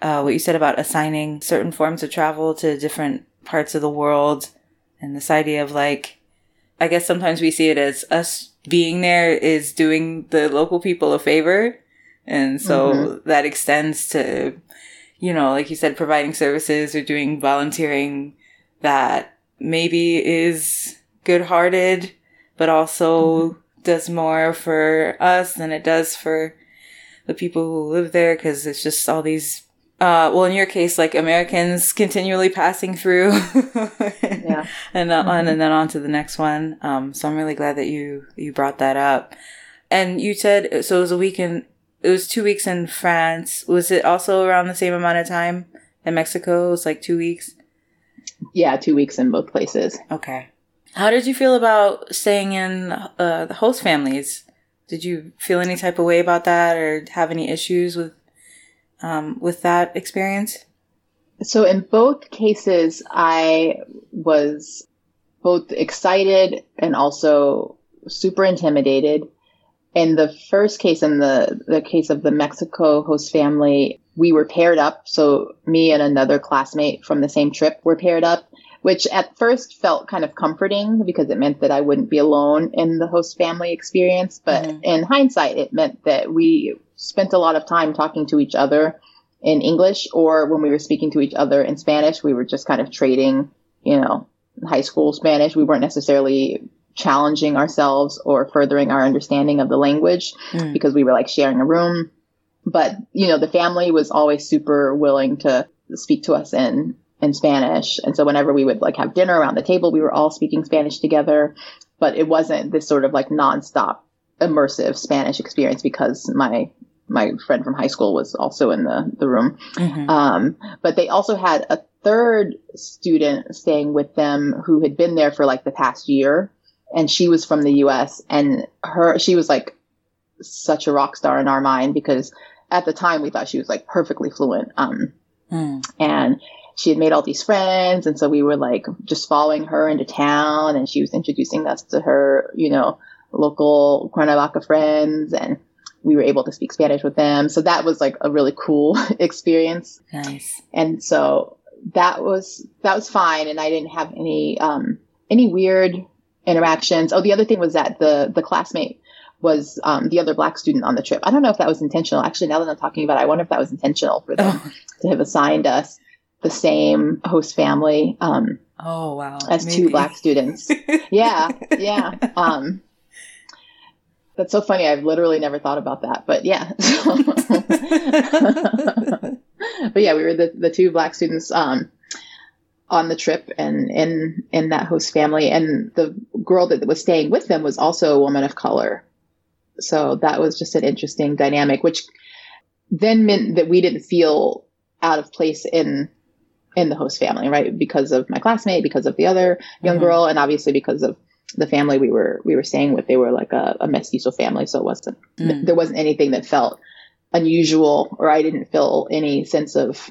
Speaker 2: uh, what you said about assigning certain forms of travel to different parts of the world, and this idea of like I guess sometimes we see it as us being there is doing the local people a favor. And so mm-hmm. that extends to, you know, like you said, providing services or doing volunteering that maybe is good hearted, but also mm-hmm. does more for us than it does for the people who live there because it's just all these uh, well, in your case, like Americans continually passing through,
Speaker 1: yeah,
Speaker 2: and uh, mm-hmm. on and then on to the next one. Um, so I'm really glad that you you brought that up. And you said so it was a week in it was two weeks in France. Was it also around the same amount of time in Mexico? It was like two weeks.
Speaker 1: Yeah, two weeks in both places.
Speaker 2: Okay. How did you feel about staying in uh, the host families? Did you feel any type of way about that, or have any issues with um, with that experience?
Speaker 1: So in both cases, I was both excited and also super intimidated. In the first case, in the, the case of the Mexico host family, we were paired up. So me and another classmate from the same trip were paired up, which at first felt kind of comforting because it meant that I wouldn't be alone in the host family experience. But mm-hmm. in hindsight, it meant that we spent a lot of time talking to each other in English or when we were speaking to each other in Spanish, we were just kind of trading, you know, high school Spanish. We weren't necessarily challenging ourselves or furthering our understanding of the language mm. because we were like sharing a room. But, you know, the family was always super willing to speak to us in, in Spanish. And so whenever we would like have dinner around the table, we were all speaking Spanish together. But it wasn't this sort of like nonstop immersive Spanish experience because my my friend from high school was also in the, the room. Mm-hmm. Um, but they also had a third student staying with them who had been there for like the past year. And she was from the US and her, she was like such a rock star in our mind because at the time we thought she was like perfectly fluent. Um, mm. and she had made all these friends. And so we were like just following her into town and she was introducing us to her, you know, local Cuernavaca friends and, we were able to speak Spanish with them. So that was like a really cool experience.
Speaker 2: Nice.
Speaker 1: And so that was that was fine, and I didn't have any um, any weird interactions. Oh, the other thing was that the the classmate was um, the other black student on the trip. I don't know if that was intentional. Actually, now that I'm talking about it, I wonder if that was intentional for them oh. to have assigned us the same host family. Um,
Speaker 2: oh wow!
Speaker 1: As Maybe. two black students. yeah, yeah. Um, that's so funny. I've literally never thought about that, but yeah. but yeah, we were the, the two black students um, on the trip and in in that host family, and the girl that was staying with them was also a woman of color. So that was just an interesting dynamic, which then meant that we didn't feel out of place in in the host family, right? Because of my classmate, because of the other young mm-hmm. girl, and obviously because of the family we were we were staying with, they were like a, a mestizo family, so it wasn't mm. there wasn't anything that felt unusual, or I didn't feel any sense of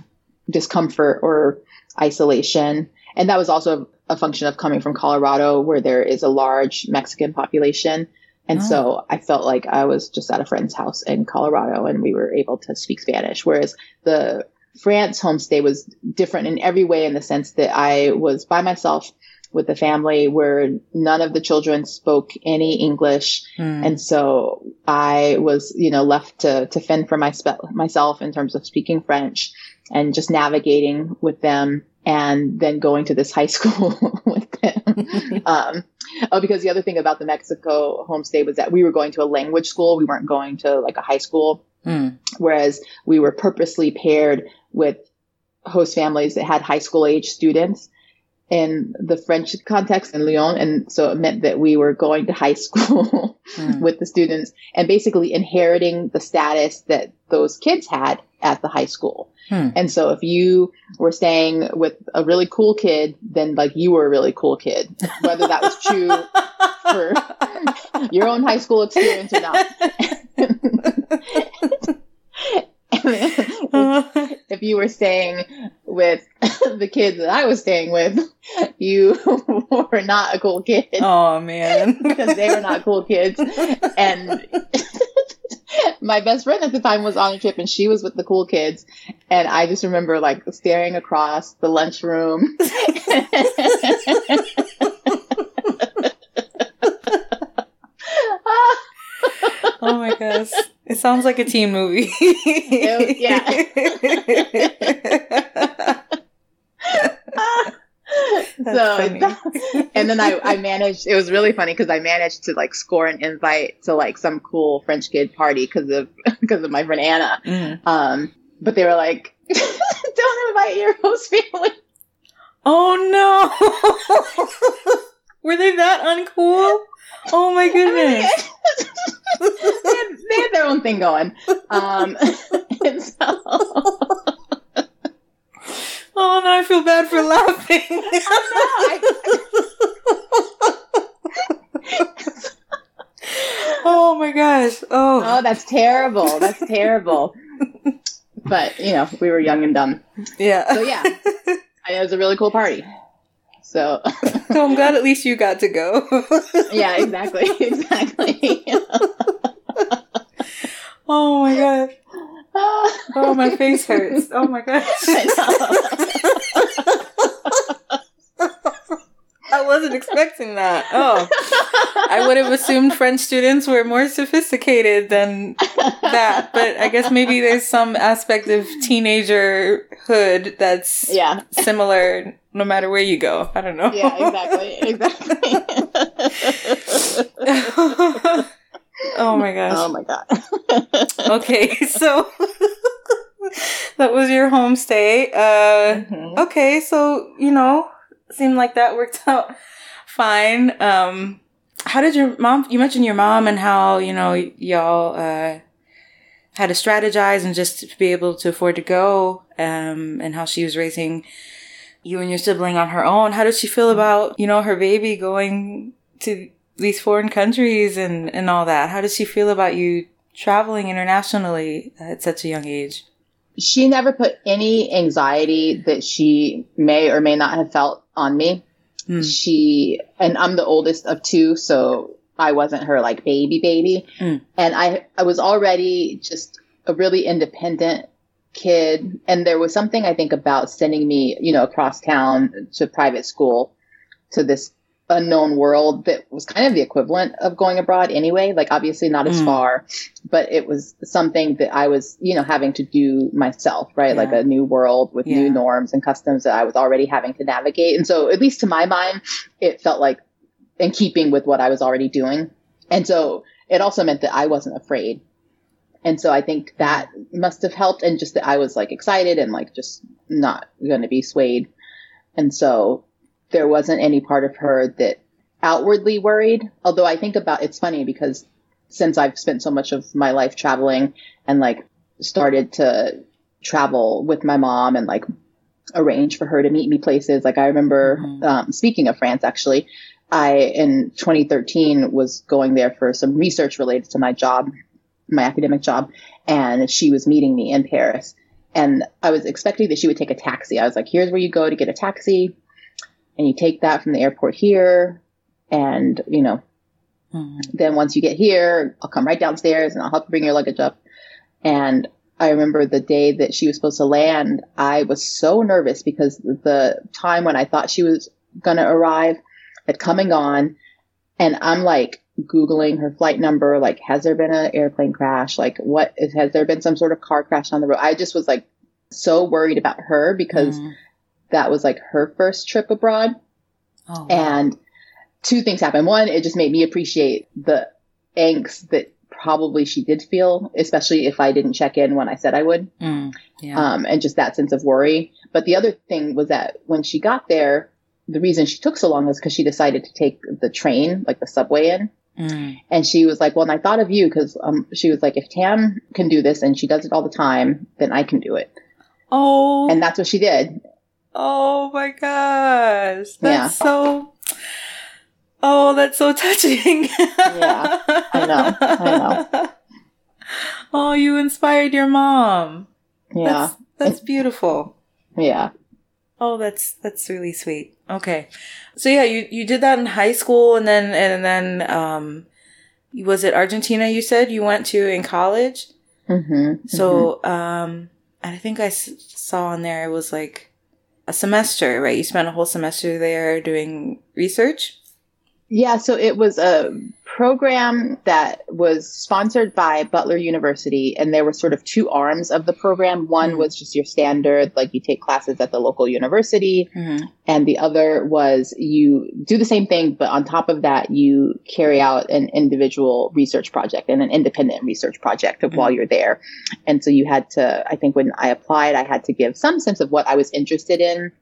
Speaker 1: discomfort or isolation. And that was also a function of coming from Colorado, where there is a large Mexican population. And oh. so I felt like I was just at a friend's house in Colorado and we were able to speak Spanish. Whereas the France homestay was different in every way in the sense that I was by myself with the family where none of the children spoke any English. Mm. And so I was, you know, left to, to fend for my myself in terms of speaking French and just navigating with them and then going to this high school with them. um, oh, because the other thing about the Mexico homestay was that we were going to a language school. We weren't going to like a high school. Mm. Whereas we were purposely paired with host families that had high school age students in the French context in Lyon. And so it meant that we were going to high school mm. with the students and basically inheriting the status that those kids had at the high school. Hmm. And so if you were staying with a really cool kid, then like you were a really cool kid, whether that was true for your own high school experience or not. if, if you were staying with the kids that I was staying with, you were not a cool kid.
Speaker 2: Oh man,
Speaker 1: because they were not cool kids, and my best friend at the time was on a trip, and she was with the cool kids, and I just remember like staring across the lunchroom.
Speaker 2: oh my gosh. It sounds like a teen movie. yeah.
Speaker 1: so and then I, I managed it was really funny because I managed to like score an invite to like some cool French kid party because of because of my friend Anna. Mm. Um, but they were like, "Don't invite your host family."
Speaker 2: Oh no! were they that uncool? Oh my goodness!
Speaker 1: Had, they had their own thing going. Um, and so,
Speaker 2: oh, now I feel bad for laughing. oh my gosh. Oh.
Speaker 1: oh, that's terrible. That's terrible. But you know, we were young and dumb.
Speaker 2: Yeah.
Speaker 1: So yeah, it was a really cool party. So
Speaker 2: so I'm glad at least you got to go.
Speaker 1: yeah, exactly, exactly.
Speaker 2: oh my gosh. Oh, my face hurts. Oh my gosh. I wasn't expecting that. Oh, I would have assumed French students were more sophisticated than that, but I guess maybe there's some aspect of teenagerhood that's
Speaker 1: yeah
Speaker 2: similar no matter where you go. I don't know.
Speaker 1: Yeah, exactly, exactly.
Speaker 2: oh my gosh.
Speaker 1: Oh my god.
Speaker 2: okay, so that was your homestay. Uh,
Speaker 1: Mhm.
Speaker 2: Okay, so you know, seemed like that worked out fine. Um, how did your mom? You mentioned your mom and how you know y'all uh, had to strategize and just be able to afford to go, um, and how she was raising you and your sibling on her own. How did she feel about you know her baby going to these foreign countries and and all that? How does she feel about you traveling internationally at such a young age?
Speaker 1: she never put any anxiety that she may or may not have felt on me.
Speaker 2: Mm.
Speaker 1: She and I'm the oldest of two, so I wasn't her like baby baby.
Speaker 2: Mm.
Speaker 1: And I I was already just a really independent kid and there was something I think about sending me, you know, across town to private school to this unknown world that was kind of the equivalent of going abroad anyway, like obviously not as
Speaker 2: Mm.
Speaker 1: far, but it was something that I was, you know, having to do myself, right? Like a new world with
Speaker 2: Yeah.
Speaker 1: new norms and customs that I was already having to navigate. And so, at least to my mind, it felt like in keeping with what I was already doing. And so, it also meant that I wasn't afraid. And so, I think that must have helped. And just that I was like excited and like just not going to be swayed. And so, there wasn't any part of her that outwardly worried. Although I think about it's funny because since I've spent so much of my life traveling and like started to travel with my mom and like arrange for her to meet me places. Like I remember,
Speaker 2: Mhm.
Speaker 1: um, speaking of France, actually, I in 2013 was going there for some research related to my job, my academic job, and she was meeting me in Paris. And I was expecting that she would take a taxi. I was like, here's where you go to get a taxi. And you take that from the airport here. And, you know,
Speaker 2: Mm.
Speaker 1: then once you get here, I'll come right downstairs and I'll help you bring your luggage up. And I remember the day that she was supposed to land, I was so nervous because the time when I thought she was going to arrive had come and gone. And I'm like Googling her flight number, like, has there been an airplane crash? Like, what is, has there been some sort of car crash on the road? I just was like so worried about her because
Speaker 2: Mm.
Speaker 1: That was like her first trip abroad.
Speaker 2: Oh, wow.
Speaker 1: And two things happened. One, it just made me appreciate the angst that probably she did feel, especially if I didn't check in when I said I would,
Speaker 2: Mm. yeah.
Speaker 1: um, and just that sense of worry. But the other thing was that when she got there, the reason she took so long was because she decided to take the train, like the subway in.
Speaker 2: Mm.
Speaker 1: And she was like, well, and I thought of you because um, she was like, if Tam can do this and she does it all the time, then I can do it.
Speaker 2: Oh,
Speaker 1: And that's what she did.
Speaker 2: Oh my gosh, that's
Speaker 1: Yeah.
Speaker 2: so. Oh, that's so touching.
Speaker 1: Yeah, I know, I
Speaker 2: know. Oh, you inspired your mom.
Speaker 1: Yeah.
Speaker 2: That's, that's beautiful.
Speaker 1: Yeah.
Speaker 2: Oh, that's that's really sweet. Okay, so yeah, you you did that in high school, and then and then um, was it Argentina? You said you went to in college.
Speaker 1: Mm-hmm.
Speaker 2: So um, I think I s- saw on there it was like a semester, right? You spent a whole semester there doing research.
Speaker 1: Yeah, so it was a program that was sponsored by Butler University, and there were sort of two arms of the program. One
Speaker 2: Mhm.
Speaker 1: was just your standard, like you take classes at the local university,
Speaker 2: Mm-hmm.
Speaker 1: and the other was you do the same thing, but on top of that, you carry out an individual research project and an independent research project while you're there. And so you had to, I think when I applied, I had to give some sense of what I was interested in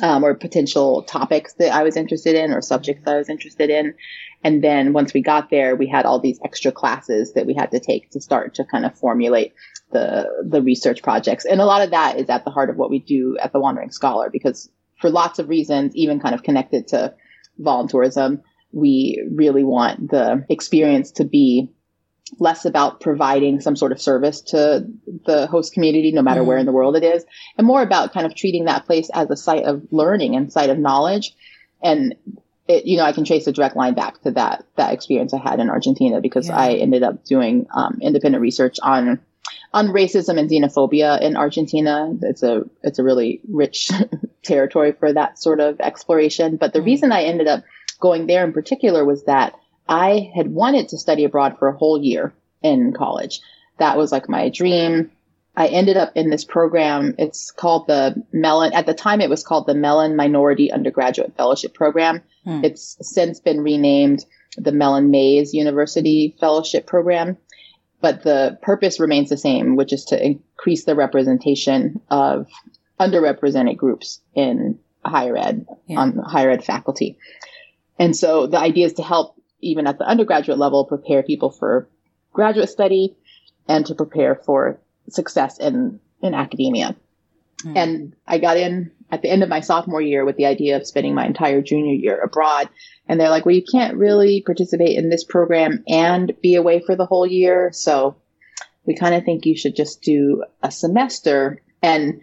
Speaker 1: um, or potential topics that I was interested in or subjects that I was interested in. And then once we got there, we had all these extra classes that we had to take to start to kind of formulate the the research projects. And a lot of that is at the heart of what we do at the Wandering Scholar because for lots of reasons, even kind of connected to voluntourism, we really want the experience to be less about providing some sort of service to the host community, no matter mm-hmm. where in the world it is, and more about kind of treating that place as a site of learning and site of knowledge. And it, you know, I can trace a direct line back to that that experience I had in Argentina because yeah. I ended up doing um, independent research on on racism and xenophobia in Argentina. It's a it's a really rich territory for that sort of exploration. But the mm-hmm. reason I ended up going there in particular was that I had wanted to study abroad for a whole year in college. That was like my dream. I ended up in this program. It's called the Mellon. At the time, it was called the Mellon Minority Undergraduate Fellowship Program. Hmm. It's since been renamed the Mellon Mays University Fellowship Program, but the purpose remains the same, which is to increase the representation of underrepresented groups in higher ed yeah. on higher ed faculty. And so the idea is to help even at the undergraduate level, prepare people for graduate study and to prepare for success in, in academia. Mm. And I got in at the end of my sophomore year with the idea of spending my entire junior year abroad. And they're like, well, you can't really participate in this program and be away for the whole year. So we kind of think you should just do a semester. And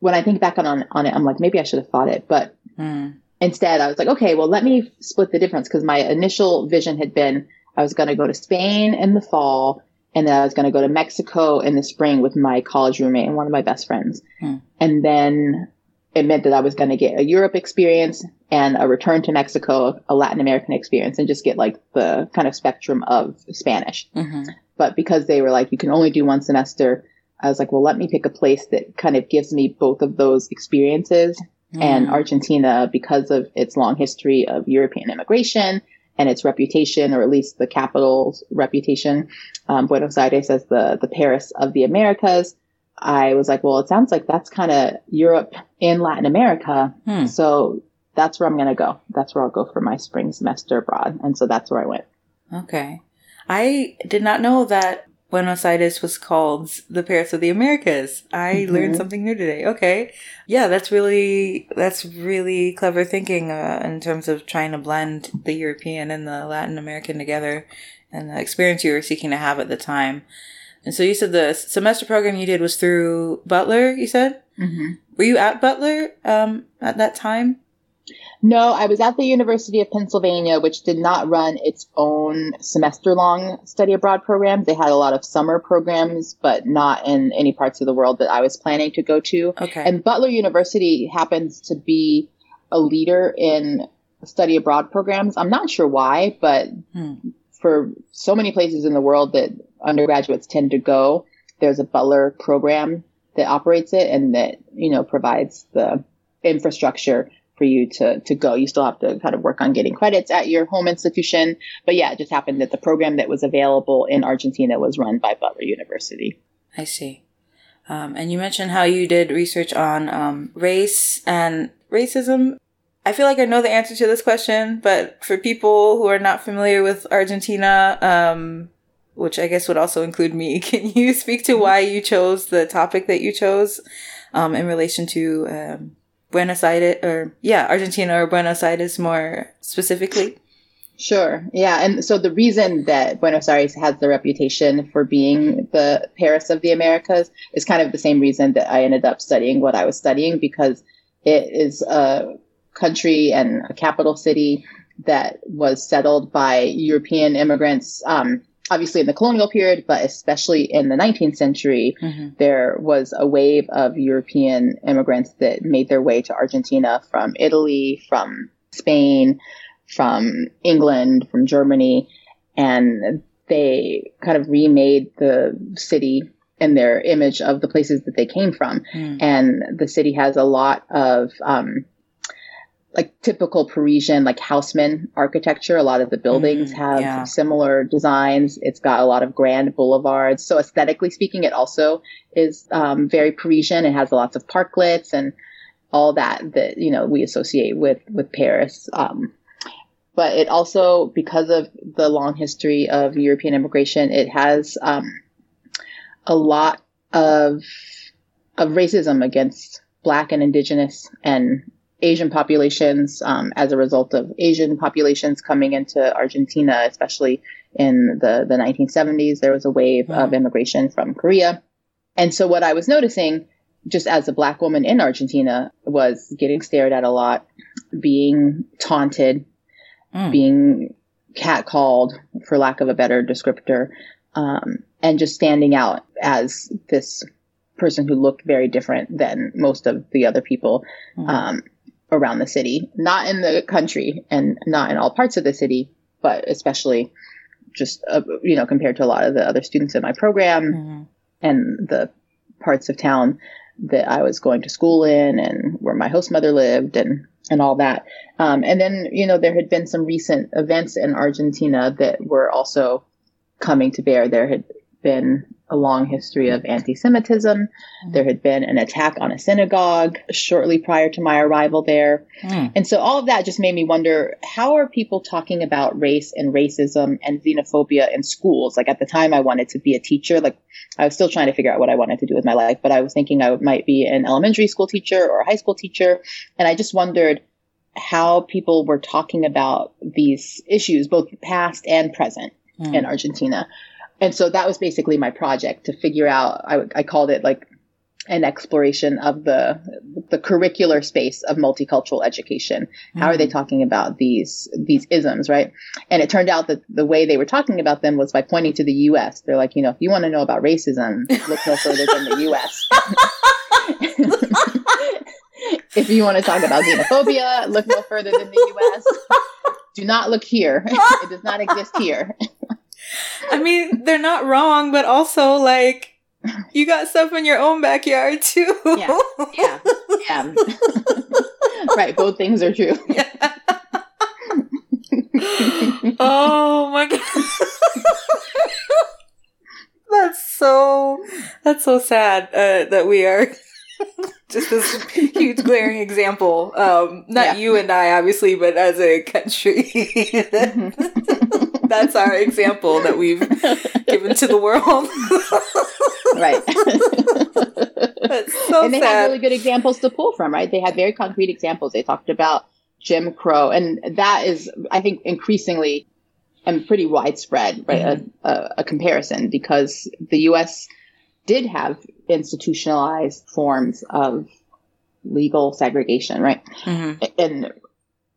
Speaker 1: when I think back on, on it, I'm like, maybe I should have thought it, but mm instead, I was like, okay, well, let me split the difference because my initial vision had been I was going to go to Spain in the fall and then I was going to go to Mexico in the spring with my college roommate and one of my best friends. Hmm. And then it meant that I was going to get a Europe experience and a return to Mexico, a Latin American experience, and just get like the kind of spectrum of Spanish. Mm-hmm. But because they were like, you can only do one semester, I was like, well, let me pick a place that kind of gives me both of those experiences Mm. And Argentina, because of its long history of European immigration and its reputation, or at least the capital's reputation, um, Buenos Aires as the, the Paris of the Americas, I was like, well, it sounds like that's kind of Europe in Latin America. Hmm. So that's where I'm going to go. That's where I'll go for my spring semester abroad. And so that's where I went.
Speaker 2: Okay. I did not know that Buenos Aires was called the Paris of the Americas. I mm-hmm. learned something new today. Okay. Yeah, that's really, that's really clever thinking uh, in terms of trying to blend the European and the Latin American together and the experience you were seeking to have at the time. And so you said the semester program you did was through Butler, you said? Mm-hmm. Were you at Butler um, at that time?
Speaker 1: No, I was at the University of Pennsylvania, which did not run its own semester long study abroad program. They had a lot of summer programs, but not in any parts of the world that I was planning to go to. Okay. And Butler University happens to be a leader in study abroad programs. I'm not sure why, but hmm. for so many places in the world that undergraduates tend to go, there's a Butler program that operates it and that, you know, provides the infrastructure for you to, to go. You still have to kind of work on getting credits at your home institution. But yeah, it just happened that the program that was available in Argentina was run by Butler University.
Speaker 2: I see. Um, and you mentioned how you did research on um, race and racism. I feel like I know the answer to this question, but for people who are not familiar with Argentina, um, which I guess would also include me, can you speak to why you chose the topic that you chose um, in relation to um, Buenos Aires or yeah, Argentina or Buenos Aires more specifically?
Speaker 1: Sure. Yeah. And so the reason that Buenos Aires has the reputation for being the Paris of the Americas is kind of the same reason that I ended up studying what I was studying because it is a country and a capital city that was settled by European immigrants um, obviously in the colonial period, but especially in the 19th century, mm-hmm. there was a wave of European immigrants that made their way to Argentina from Italy, from Spain, from England, from Germany, and they kind of remade the city in their image of the places that they came from. Mm. And the city has a lot of um, like typical Parisian, like Haussmann architecture. A lot of the buildings mm, have yeah. similar designs. It's got a lot of grand boulevards. So aesthetically speaking, it also is um, very Parisian. It has lots of parklets and all that that you know we associate with with Paris. Um, but it also, because of the long history of European immigration, it has um, a lot of of racism against Black and Indigenous and Asian populations um, as a result of Asian populations coming into Argentina, especially in the, the 1970s. There was a wave of immigration from Korea. And so what I was noticing just as a black woman in Argentina was getting stared at a lot, being taunted, mm. being catcalled, for lack of a better descriptor, um, and just standing out as this person who looked very different than most of the other people mm. um, around the city, not in the country and not in all parts of the city, but especially just uh, you know compared to a lot of the other students in my program mm. and the parts of town that I was going to school in and where my host mother lived and and all that. Um, and then you know there had been some recent events in Argentina that were also coming to bear. There had been a long history of anti-Semitism. Mm. There had been an attack on a synagogue shortly prior to my arrival there. Mm. And so all of that just made me wonder, how are people talking about race and racism and xenophobia in schools? Like at the time I wanted to be a teacher, like I was still trying to figure out what I wanted to do with my life, but I was thinking I might be an elementary school teacher or a high school teacher. And I just wondered how people were talking about these issues, both past and present mm. in Argentina and so that was basically my project to figure out I, I called it like an exploration of the the curricular space of multicultural education. How are they mm. talking about these these isms, right? And it turned out that the way they were talking about them was by pointing to the U.S. They're like, you know, if you want to know about racism, look no further than the U.S. if you want to talk about xenophobia, look no further than the U.S. Do not look here; it does not exist here.
Speaker 2: I mean, they're not wrong, but also like you got stuff in your own backyard too.
Speaker 1: Yeah. Yeah. Yeah. right, both things are true. Yeah.
Speaker 2: oh my god. that's so that's so sad uh, that we are just this huge glaring example. Um, not yeah. you and I, obviously, but as a country. That's our example that we've given to the world.
Speaker 1: right. That's so and they sad. had really good examples to pull from, right? They had very concrete examples. They talked about Jim Crow, and that is, I think, increasingly and pretty widespread, right? Mm-hmm. A, a, a comparison because the U.S. did have institutionalized forms of legal segregation, right? Mm-hmm. And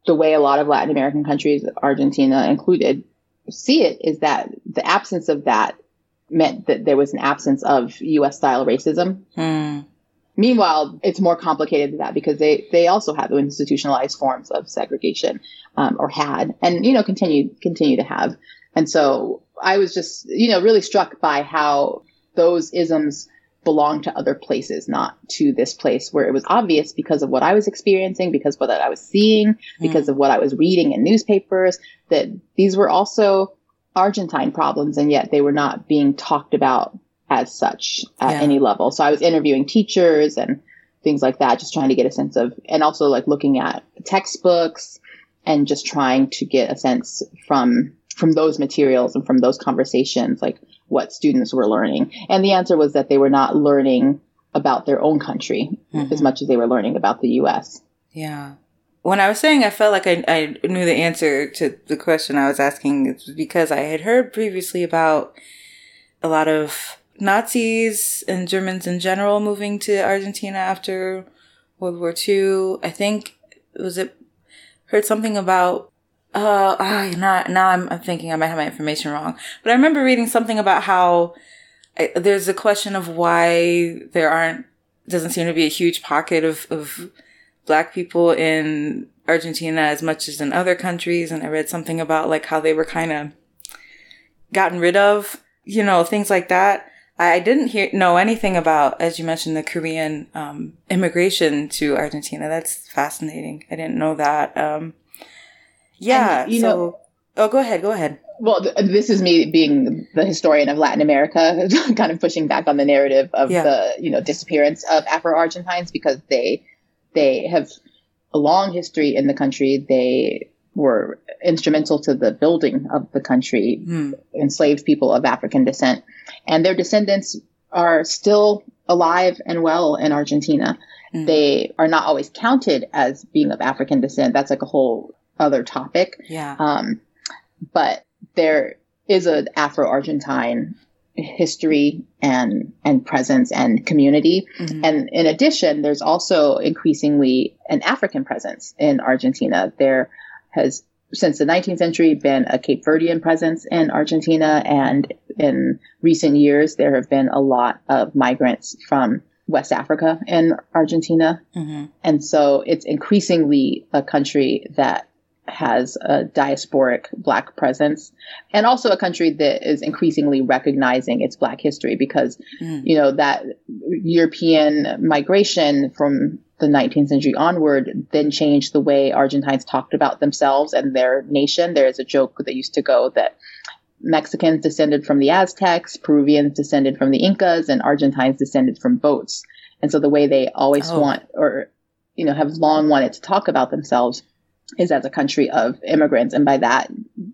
Speaker 1: the way a lot of Latin American countries, Argentina included, see it is that the absence of that meant that there was an absence of U.S. style racism. Mm. Meanwhile, it's more complicated than that because they, they also have institutionalized forms of segregation, um, or had, and you know continue continue to have. And so I was just you know really struck by how those isms belong to other places, not to this place where it was obvious because of what I was experiencing, because of what I was seeing, because mm. of what I was reading in newspapers, that these were also Argentine problems, and yet they were not being talked about as such at yeah. any level. So I was interviewing teachers and things like that, just trying to get a sense of, and also like looking at textbooks and just trying to get a sense from from those materials and from those conversations, like what students were learning. And the answer was that they were not learning about their own country mm-hmm. as much as they were learning about the US.
Speaker 2: Yeah. When I was saying I felt like I, I knew the answer to the question I was asking, it's because I had heard previously about a lot of Nazis and Germans in general moving to Argentina after World War II. I think was it heard something about uh, now, now I'm, I'm thinking I might have my information wrong, but I remember reading something about how I, there's a question of why there aren't, doesn't seem to be a huge pocket of, of black people in Argentina as much as in other countries. And I read something about like how they were kind of gotten rid of, you know, things like that. I didn't hear know anything about, as you mentioned, the Korean um, immigration to Argentina. That's fascinating. I didn't know that. Um, yeah. And, you so, know, oh, go ahead. Go ahead.
Speaker 1: Well, th- this is me being the historian of Latin America, kind of pushing back on the narrative of yeah. the, you know, disappearance of Afro Argentines because they they have a long history in the country. They were instrumental to the building of the country, mm. enslaved people of African descent, and their descendants are still alive and well in Argentina. Mm. They are not always counted as being of African descent. That's like a whole other topic.
Speaker 2: Yeah.
Speaker 1: Um, but there is an Afro-Argentine history and and presence and community. Mm-hmm. And in addition, there's also increasingly an African presence in Argentina. There has since the 19th century been a Cape Verdean presence in Argentina, and in recent years there have been a lot of migrants from West Africa in Argentina. Mm-hmm. And so it's increasingly a country that has a diasporic black presence and also a country that is increasingly recognizing its black history because mm. you know that european migration from the 19th century onward then changed the way argentines talked about themselves and their nation there's a joke that used to go that mexicans descended from the aztecs peruvians descended from the incas and argentines descended from boats and so the way they always oh. want or you know have long wanted to talk about themselves is as a country of immigrants, and by that,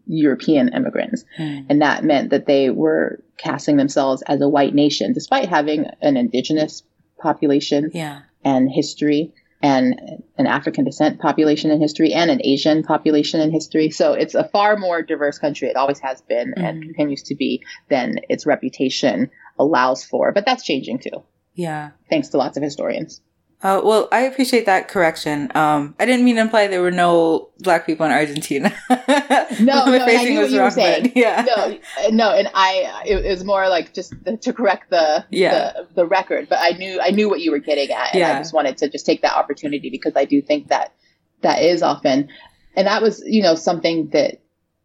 Speaker 1: European immigrants. Mm. And that meant that they were casting themselves as a white nation, despite having an indigenous population
Speaker 2: yeah.
Speaker 1: and history, and an African descent population in history, and an Asian population in history. So it's a far more diverse country. It always has been mm. and continues to be than its reputation allows for. But that's changing too.
Speaker 2: Yeah.
Speaker 1: Thanks to lots of historians.
Speaker 2: Uh, well, I appreciate that correction. Um, I didn't mean to imply there were no black people in Argentina.
Speaker 1: no, no, I knew what you were saying. yeah, no, no, and I it, it, was more like just to correct the, yeah. the, the record, but I knew I knew what you were getting at, and yeah. I just wanted to just take that opportunity because I do think that that is often, and that was you know something that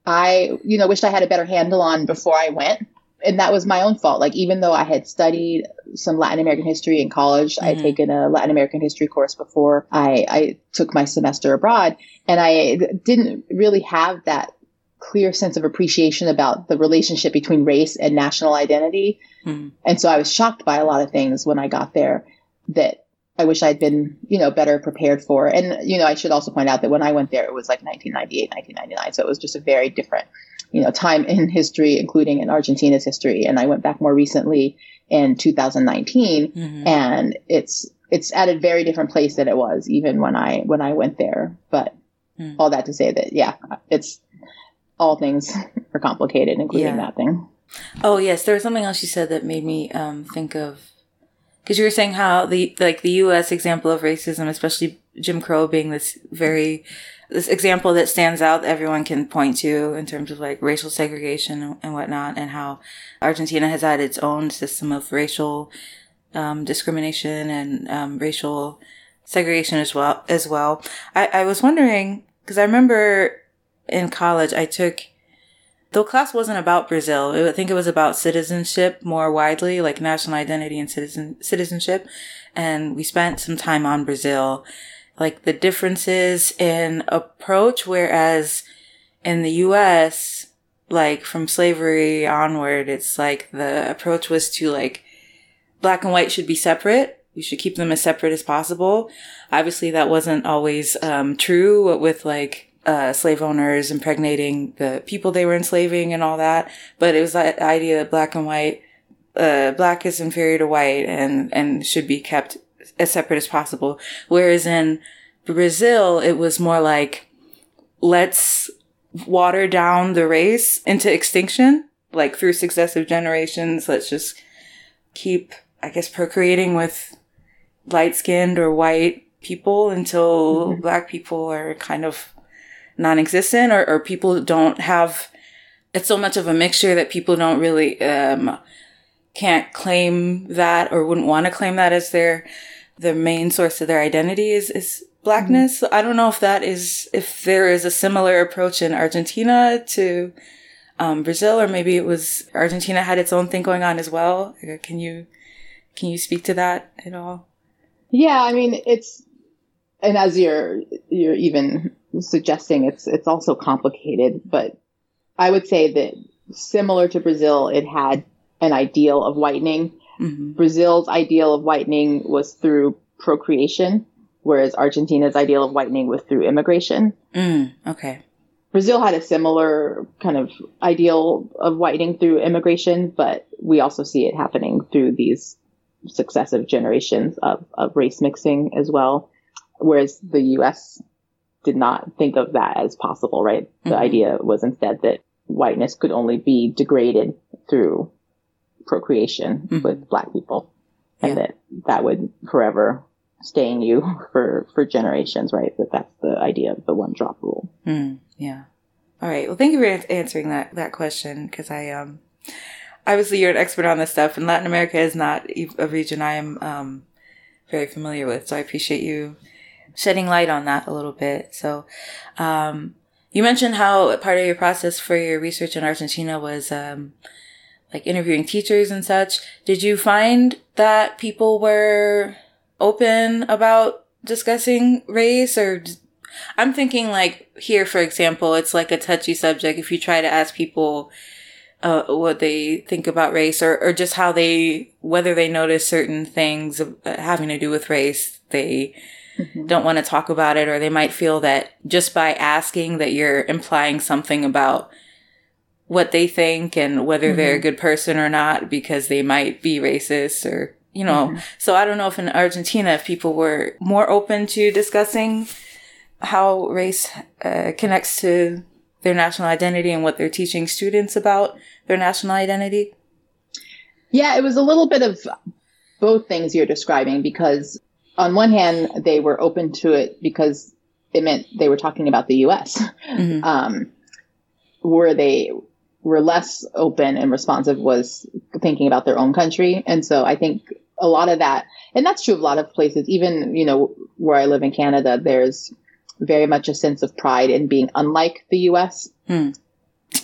Speaker 1: I you know wished I had a better handle on before I went and that was my own fault. Like even though I had studied some Latin American history in college, mm-hmm. I had mm-hmm. taken a Latin American history course before I, I took my semester abroad, and I didn't really have that clear sense of appreciation about the relationship between race and national identity. Mm-hmm. And so I was shocked by a lot of things when I got there that I wish I'd been, you know, better prepared for. And, you know, I should also point out that when I went there, it was like 1998, 1999. So it was just a very different you know, time in history, including in Argentina's history. And I went back more recently in 2019 mm-hmm. and it's, it's at a very different place than it was even when I, when I went there. But mm. all that to say that, yeah, it's all things are complicated, including yeah. that thing.
Speaker 2: Oh yes. There was something else you said that made me, um, think of, because you were saying how the, like the U.S. example of racism, especially Jim Crow being this very this example that stands out that everyone can point to in terms of like racial segregation and whatnot, and how Argentina has had its own system of racial um, discrimination and um, racial segregation as well. As well, I, I was wondering because I remember in college I took though class wasn't about Brazil. I think it was about citizenship more widely, like national identity and citizen citizenship, and we spent some time on Brazil like the differences in approach, whereas in the US, like from slavery onward, it's like the approach was to like black and white should be separate. We should keep them as separate as possible. Obviously, that wasn't always um, true with like uh, slave owners impregnating the people they were enslaving and all that. But it was that idea that black and white, uh, black is inferior to white and, and should be kept as separate as possible. Whereas in Brazil, it was more like, let's water down the race into extinction, like through successive generations. Let's just keep, I guess, procreating with light skinned or white people until mm-hmm. black people are kind of non existent or, or people don't have, it's so much of a mixture that people don't really, um, can't claim that or wouldn't want to claim that as their the main source of their identity is is blackness. Mm-hmm. I don't know if that is if there is a similar approach in Argentina to um, Brazil, or maybe it was Argentina had its own thing going on as well. Can you can you speak to that at all?
Speaker 1: Yeah, I mean it's and as you're you're even suggesting, it's it's also complicated, but I would say that similar to Brazil, it had an ideal of whitening. Mm-hmm. Brazil's ideal of whitening was through procreation. whereas Argentina's ideal of whitening was through immigration.
Speaker 2: Mm, okay.
Speaker 1: Brazil had a similar kind of ideal of whitening through immigration, but we also see it happening through these successive generations of, of race mixing as well. Whereas the US did not think of that as possible, right? The mm-hmm. idea was instead that whiteness could only be degraded through procreation mm-hmm. with black people and yeah. that that would forever stain you for, for generations, right? That that's the idea of the one drop rule.
Speaker 2: Mm, yeah. All right. Well, thank you for answering that, that question. Cause I, um, obviously you're an expert on this stuff and Latin America is not a region I am, um, very familiar with. So I appreciate you shedding light on that a little bit. So, um, you mentioned how part of your process for your research in Argentina was, um, like interviewing teachers and such. Did you find that people were open about discussing race or I'm thinking like here, for example, it's like a touchy subject. If you try to ask people, uh, what they think about race or, or just how they, whether they notice certain things having to do with race, they mm-hmm. don't want to talk about it or they might feel that just by asking that you're implying something about what they think and whether mm-hmm. they're a mm-hmm. good person or not because they might be racist or you know. Mm-hmm. So I don't know if in Argentina if people were more open to discussing how race uh, connects to their national identity and what they're teaching students about their national identity.
Speaker 1: Yeah, it was a little bit of both things you're describing because on one hand they were open to it because it meant they were talking about the U.S. Mm-hmm. Um, were they were less open and responsive was thinking about their own country. And so I think a lot of that, and that's true of a lot of places, even, you know, where I live in Canada, there's very much a sense of pride in being unlike the US. Hmm.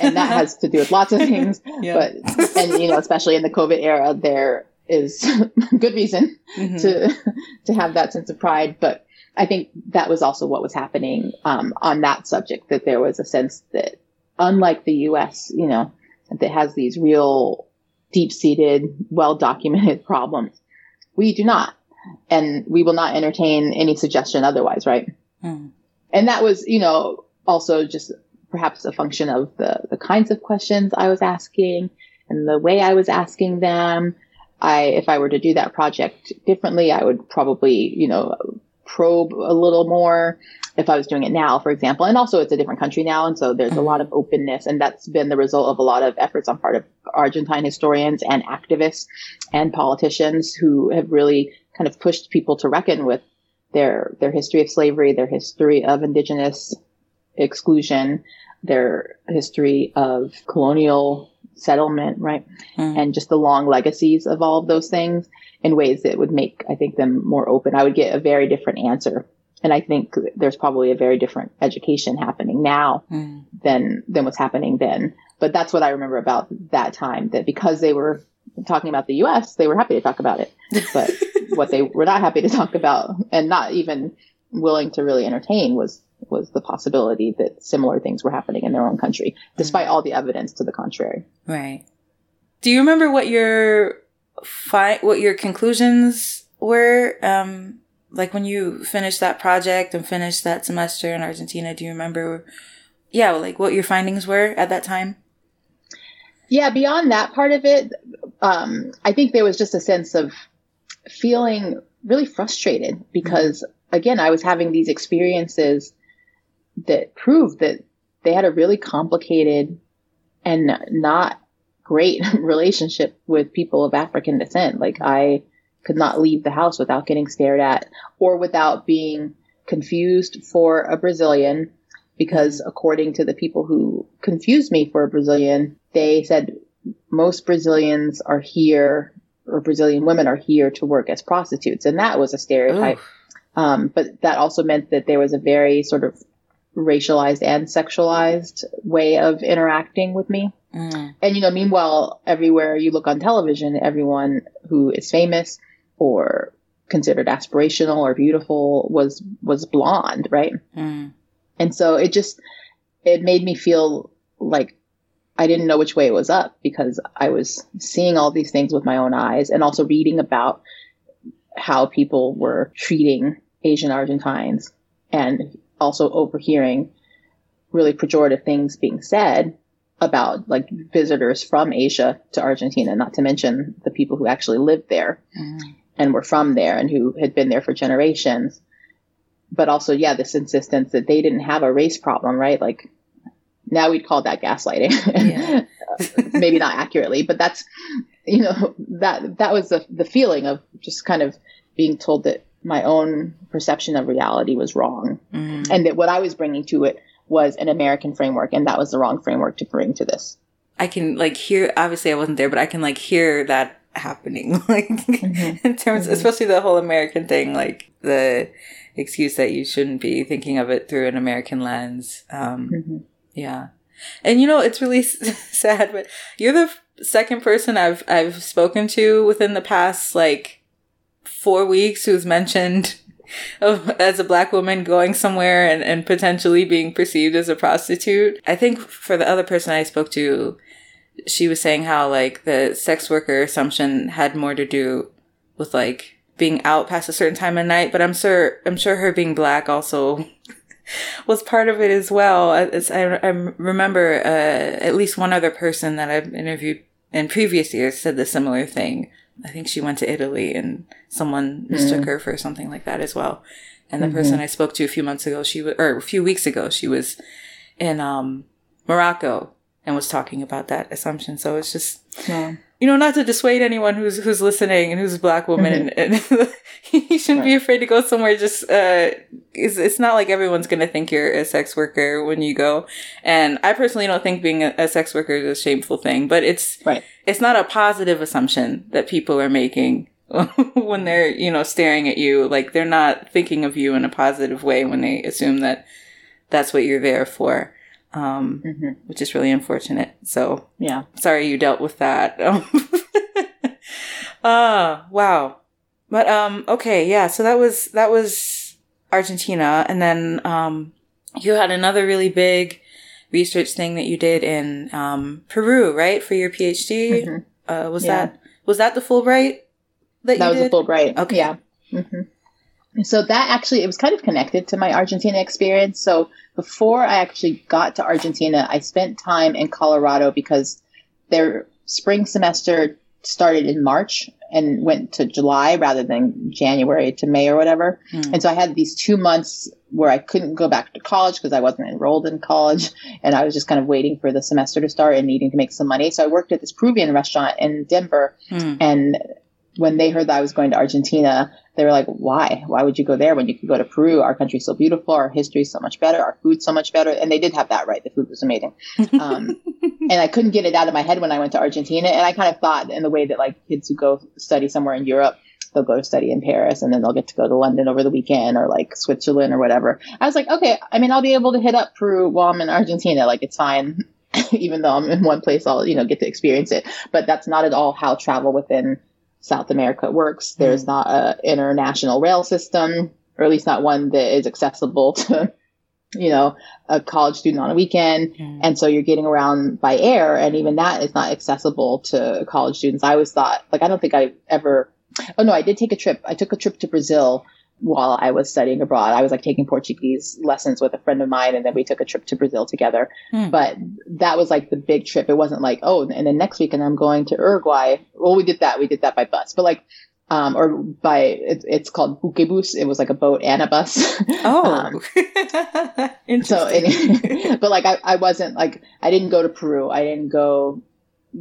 Speaker 1: and that has to do with lots of things. yeah. But, and, you know, especially in the COVID era, there is good reason mm-hmm. to, to have that sense of pride. But I think that was also what was happening, um, on that subject, that there was a sense that unlike the US, you know, that has these real deep seated, well documented problems. We do not. And we will not entertain any suggestion otherwise, right? Mm. And that was, you know, also just perhaps a function of the, the kinds of questions I was asking and the way I was asking them. I, if I were to do that project differently, I would probably, you know, probe a little more if I was doing it now, for example. And also it's a different country now. And so there's a lot of openness. And that's been the result of a lot of efforts on part of Argentine historians and activists and politicians who have really kind of pushed people to reckon with their, their history of slavery, their history of indigenous exclusion, their history of colonial settlement, right? Mm. And just the long legacies of all of those things in ways that would make, I think, them more open. I would get a very different answer. And I think there's probably a very different education happening now mm. than, than what's happening then. But that's what I remember about that time, that because they were talking about the US, they were happy to talk about it. But what they were not happy to talk about and not even willing to really entertain was was the possibility that similar things were happening in their own country, despite mm. all the evidence to the contrary.
Speaker 2: Right. Do you remember what your fi- what your conclusions were? Um, like when you finished that project and finished that semester in Argentina, do you remember? Yeah, like what your findings were at that time?
Speaker 1: Yeah, beyond that part of it, um, I think there was just a sense of feeling really frustrated because, again, I was having these experiences that proved that they had a really complicated and not great relationship with people of African descent. Like I could not leave the house without getting stared at or without being confused for a Brazilian because according to the people who confused me for a Brazilian, they said most Brazilians are here or Brazilian women are here to work as prostitutes. And that was a stereotype. Um, but that also meant that there was a very sort of racialized and sexualized way of interacting with me. Mm. And, you know, meanwhile, everywhere you look on television, everyone who is famous or considered aspirational or beautiful was, was blonde, right? Mm. And so it just, it made me feel like I didn't know which way it was up because I was seeing all these things with my own eyes and also reading about how people were treating Asian Argentines and also overhearing really pejorative things being said about like visitors from Asia to Argentina, not to mention the people who actually lived there mm. And were from there and who had been there for generations. But also, yeah, this insistence that they didn't have a race problem, right? Like now we'd call that gaslighting. Maybe not accurately, but that's, you know, that, that was the, the feeling of just kind of being told that my own perception of reality was wrong mm. and that what I was bringing to it was an American framework, and that was the wrong framework to bring to this.
Speaker 2: I can like hear. Obviously, I wasn't there, but I can like hear that happening. like mm-hmm. in terms, mm-hmm. especially the whole American thing, like the excuse that you shouldn't be thinking of it through an American lens. Um, mm-hmm. Yeah, and you know it's really sad, but you're the second person I've I've spoken to within the past like four weeks who's mentioned of as a black woman going somewhere and, and potentially being perceived as a prostitute. I think for the other person I spoke to, she was saying how like the sex worker assumption had more to do with like being out past a certain time of night, but I'm sure I'm sure her being black also was part of it as well. I, I remember uh, at least one other person that I've interviewed in previous years said the similar thing. I think she went to Italy and someone mistook mm. her for something like that as well. And the mm-hmm. person I spoke to a few months ago, she was, or a few weeks ago, she was in um, Morocco and was talking about that assumption. So it's just, yeah you know, not to dissuade anyone who's who's listening and who's a black woman, mm-hmm. and, and you shouldn't right. be afraid to go somewhere. Just uh, it's, it's not like everyone's gonna think you're a sex worker when you go. And I personally don't think being a, a sex worker is a shameful thing, but it's
Speaker 1: right.
Speaker 2: It's not a positive assumption that people are making when they're you know staring at you. Like they're not thinking of you in a positive way when they assume that that's what you're there for um, mm-hmm. which is really unfortunate. So
Speaker 1: yeah,
Speaker 2: sorry you dealt with that. Ah, uh, wow. But um, okay, yeah. So that was that was Argentina, and then um, you had another really big research thing that you did in um, Peru, right, for your PhD. Mm-hmm. Uh, was yeah. that was that the Fulbright?
Speaker 1: That, that was did? the Fulbright. Okay. Yeah. Mm-hmm so that actually it was kind of connected to my Argentina experience. So before I actually got to Argentina, I spent time in Colorado because their spring semester started in March and went to July rather than January to May or whatever. Mm. And so I had these two months where I couldn't go back to college because I wasn't enrolled in college and I was just kind of waiting for the semester to start and needing to make some money. So I worked at this Peruvian restaurant in Denver mm. and when they heard that I was going to Argentina, they were like, why? Why would you go there when you could go to Peru? Our country's so beautiful. Our history's so much better. Our food's so much better. And they did have that right. The food was amazing. Um, and I couldn't get it out of my head when I went to Argentina. And I kind of thought in the way that like kids who go study somewhere in Europe, they'll go to study in Paris and then they'll get to go to London over the weekend or like Switzerland or whatever. I was like, okay, I mean, I'll be able to hit up Peru while I'm in Argentina. Like it's fine. Even though I'm in one place, I'll, you know, get to experience it. But that's not at all how travel within South America works. There's mm. not an international rail system, or at least not one that is accessible to, you know, a college student on a weekend. Mm. And so you're getting around by air, and even that is not accessible to college students. I always thought, like, I don't think I ever. Oh no, I did take a trip. I took a trip to Brazil while I was studying abroad. I was like taking Portuguese lessons with a friend of mine, and then we took a trip to Brazil together. Hmm. But that was like the big trip. It wasn't like, oh, and then next weekend I'm going to Uruguay. Well, we did that. We did that by bus, but like, um, or by it, it's called buquebus. It was like a boat and a bus.
Speaker 2: Oh, um,
Speaker 1: so, it, but like I, I wasn't like I didn't go to Peru. I didn't go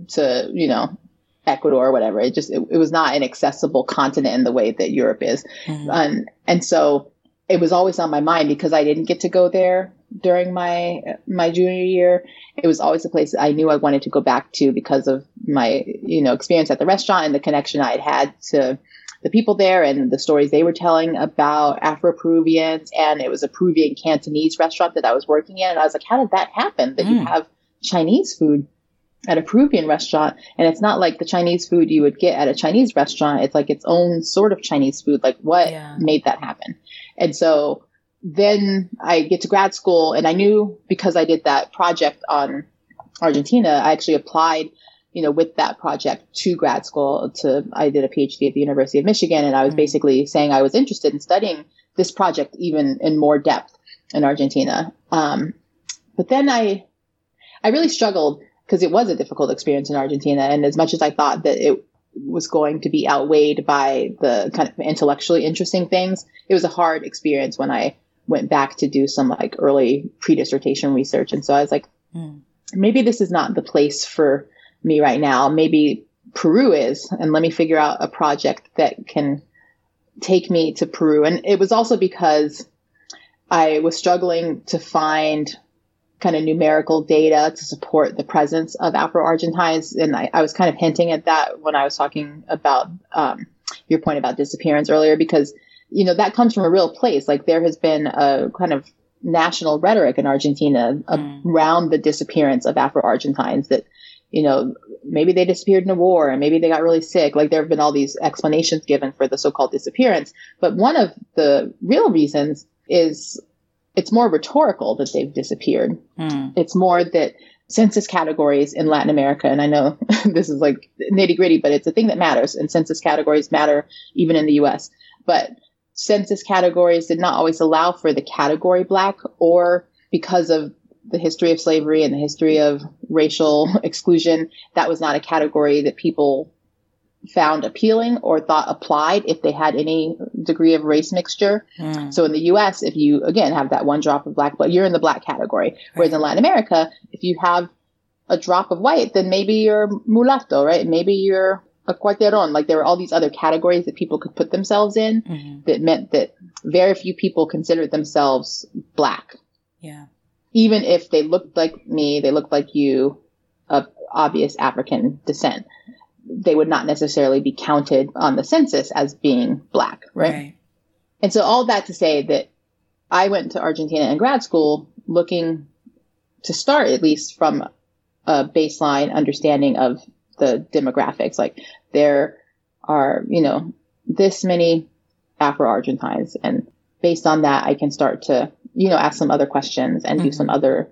Speaker 1: to you know Ecuador or whatever. It just, it, it, was not an accessible continent in the way that Europe is. Mm-hmm. Um, and so it was always on my mind because I didn't get to go there during my, my junior year. It was always a place I knew I wanted to go back to because of my, you know, experience at the restaurant and the connection I had had to the people there and the stories they were telling about Afro-Peruvians. And it was a Peruvian Cantonese restaurant that I was working in. And I was like, how did that happen that mm. you have Chinese food at a Peruvian restaurant, and it's not like the Chinese food you would get at a Chinese restaurant. It's like its own sort of Chinese food. Like what yeah. made that happen? And so then I get to grad school, and I knew because I did that project on Argentina, I actually applied, you know, with that project to grad school. To I did a PhD at the University of Michigan, and I was mm-hmm. basically saying I was interested in studying this project even in more depth in Argentina. Um, but then I, I really struggled because it was a difficult experience in Argentina. And as much as I thought that it was going to be outweighed by the kind of intellectually interesting things, it was a hard experience when I went back to do some like early pre-dissertation research. And so I was like, mm. maybe this is not the place for me right now. Maybe Peru is, and let me figure out a project that can take me to Peru. And it was also because I was struggling to find kind of numerical data to support the presence of Afro-Argentines. And I, I, was kind of hinting at that when I was talking about um, your point about disappearance earlier, because, you know, that comes from a real place. Like there has been a kind of national rhetoric in Argentina mm. around the disappearance of Afro-Argentines that, you know, maybe they disappeared in a war and maybe they got really sick. Like there have been all these explanations given for the so-called disappearance. But one of the real reasons is it's more rhetorical that they've disappeared. Mm. It's more that census categories in Latin America, and I know this is like nitty gritty, but it's a thing that matters, and census categories matter even in the US. But census categories did not always allow for the category black, or because of the history of slavery and the history of racial exclusion, that was not a category that people found appealing or thought applied if they had any degree of race mixture. Mm. So in the US, if you again have that one drop of black blood, you're in the black category. Whereas in Latin America, if you have a drop of white, then maybe you're mulatto, right? Maybe you're a cuarteron. Like there were all these other categories that people could put themselves in mm-hmm. that meant that very few people considered themselves black.
Speaker 2: Yeah.
Speaker 1: Even if they looked like me, they looked like you, of obvious African descent they would not necessarily be counted on the census as being black, right? right? And so all that to say that I went to Argentina in grad school looking to start at least from a baseline understanding of the demographics. Like there are, you know, this many Afro Argentines and based on that I can start to, you know, ask some other questions and mm-hmm. do some other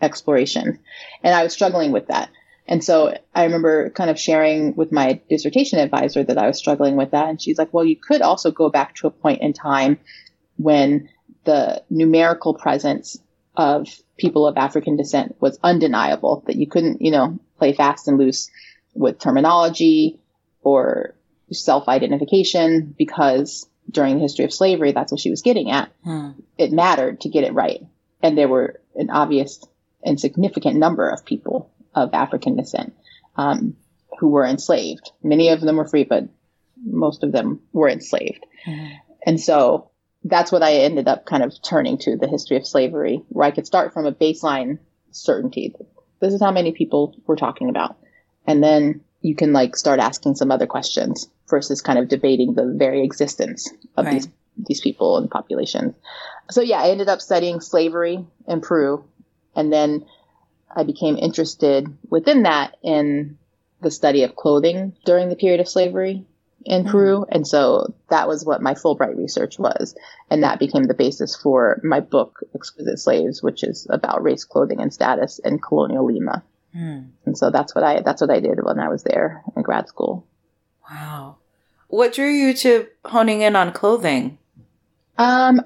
Speaker 1: exploration. And I was struggling with that. And so I remember kind of sharing with my dissertation advisor that I was struggling with that. And she's like, well, you could also go back to a point in time when the numerical presence of people of African descent was undeniable, that you couldn't, you know, play fast and loose with terminology or self identification because during the history of slavery, that's what she was getting at. Hmm. It mattered to get it right. And there were an obvious and significant number of people of African descent um, who were enslaved. Many of them were free, but most of them were enslaved. Mm-hmm. And so that's what I ended up kind of turning to the history of slavery, where I could start from a baseline certainty. This is how many people we're talking about. And then you can like start asking some other questions versus kind of debating the very existence of right. these these people and populations. So yeah, I ended up studying slavery in Peru and then I became interested within that in the study of clothing during the period of slavery in mm-hmm. Peru. And so that was what my Fulbright research was. And that became the basis for my book, Exquisite Slaves, which is about race, clothing, and status in colonial Lima. Mm. And so that's what I, that's what I did when I was there in grad school.
Speaker 2: Wow. What drew you to honing in on clothing?
Speaker 1: Um,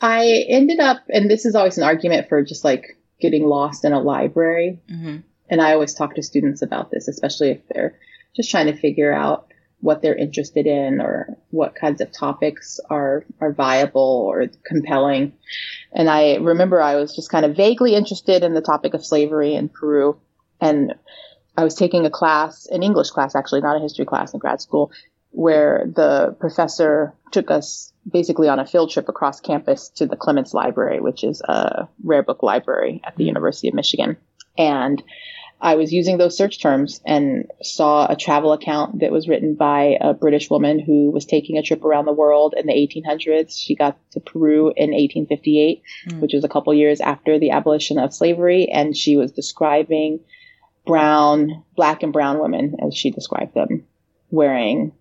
Speaker 1: I ended up, and this is always an argument for just like getting lost in a library. Mm-hmm. And I always talk to students about this, especially if they're just trying to figure out what they're interested in or what kinds of topics are are viable or compelling. And I remember I was just kind of vaguely interested in the topic of slavery in Peru and I was taking a class, an English class actually, not a history class in grad school, where the professor took us basically on a field trip across campus to the Clements Library, which is a rare book library at the University of Michigan. And I was using those search terms and saw a travel account that was written by a British woman who was taking a trip around the world in the 1800s. She got to Peru in 1858, mm. which was a couple years after the abolition of slavery. And she was describing brown, black and brown women, as she described them, wearing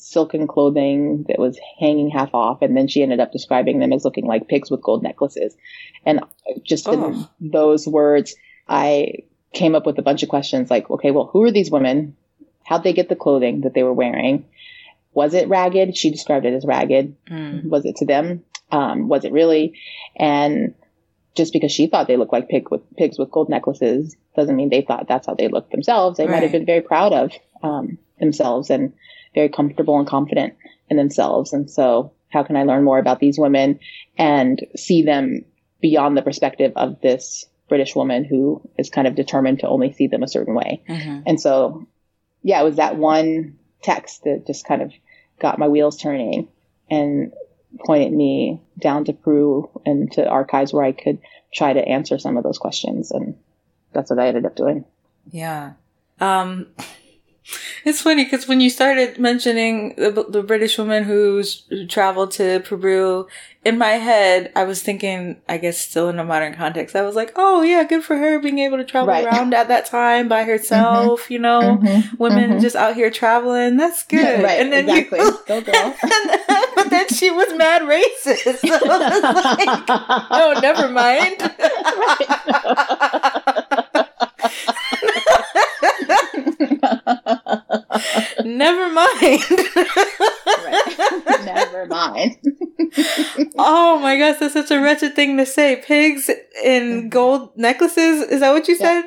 Speaker 1: silken clothing that was hanging half off, and then she ended up describing them as looking like pigs with gold necklaces. And just oh. in those words, I came up with a bunch of questions like, okay, well, who are these women? How'd they get the clothing that they were wearing? Was it ragged? She described it as ragged. Mm. Was it to them? Um, was it really? And just because she thought they looked like pig with, pigs with gold necklaces doesn't mean they thought that's how they looked themselves. They right. might have been very proud of um, themselves and very comfortable and confident in themselves. And so, how can I learn more about these women and see them beyond the perspective of this British woman who is kind of determined to only see them a certain way? Mm-hmm. And so, yeah, it was that one text that just kind of got my wheels turning and pointed me down to Peru and to archives where I could try to answer some of those questions. And that's what I ended up doing.
Speaker 2: Yeah. Um, it's funny because when you started mentioning the, the British woman who's who traveled to Peru, in my head, I was thinking, I guess still in a modern context, I was like, oh yeah, good for her being able to travel right. around at that time by herself, mm-hmm. you know, mm-hmm. women mm-hmm. just out here traveling. That's good. right. And then exactly. you, go girl. but then she was mad racist. So like, oh, never mind. Never mind.
Speaker 1: Never mind.
Speaker 2: oh my gosh, that's such a wretched thing to say. Pigs in mm-hmm. gold necklaces? Is that what you said?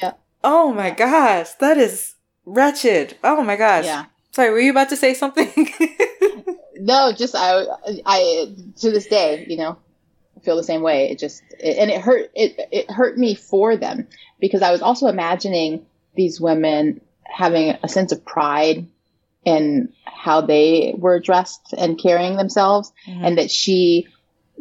Speaker 1: Yeah.
Speaker 2: Oh my gosh, that is wretched. Oh my gosh. Yeah. Sorry, were you about to say something?
Speaker 1: no, just I, I to this day, you know, feel the same way. It just it, and it hurt it it hurt me for them because I was also imagining these women having a sense of pride in how they were dressed and carrying themselves mm-hmm. and that she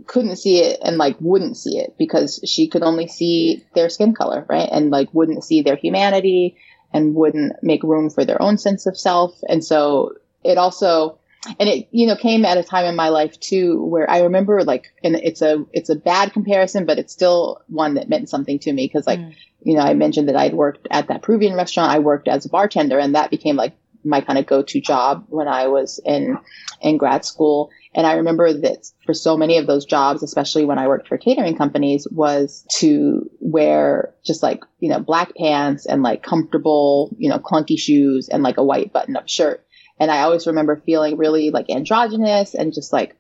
Speaker 1: couldn't see it and like wouldn't see it because she could only see their skin color right and like wouldn't see their humanity and wouldn't make room for their own sense of self and so it also and it you know came at a time in my life too where i remember like and it's a it's a bad comparison but it's still one that meant something to me because like mm you know, I mentioned that I'd worked at that Peruvian restaurant. I worked as a bartender and that became like my kind of go-to job when I was in, in grad school. And I remember that for so many of those jobs, especially when I worked for catering companies, was to wear just like, you know, black pants and like comfortable, you know, clunky shoes and like a white button up shirt. And I always remember feeling really like androgynous and just like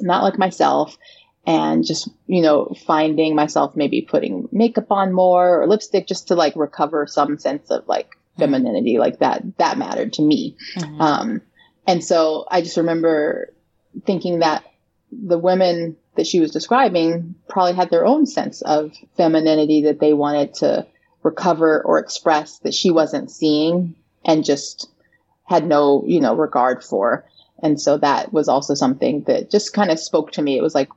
Speaker 1: not like myself and just you know finding myself maybe putting makeup on more or lipstick just to like recover some sense of like mm-hmm. femininity like that that mattered to me mm-hmm. um, and so i just remember thinking that the women that she was describing probably had their own sense of femininity that they wanted to recover or express that she wasn't seeing and just had no you know regard for and so that was also something that just kind of spoke to me it was like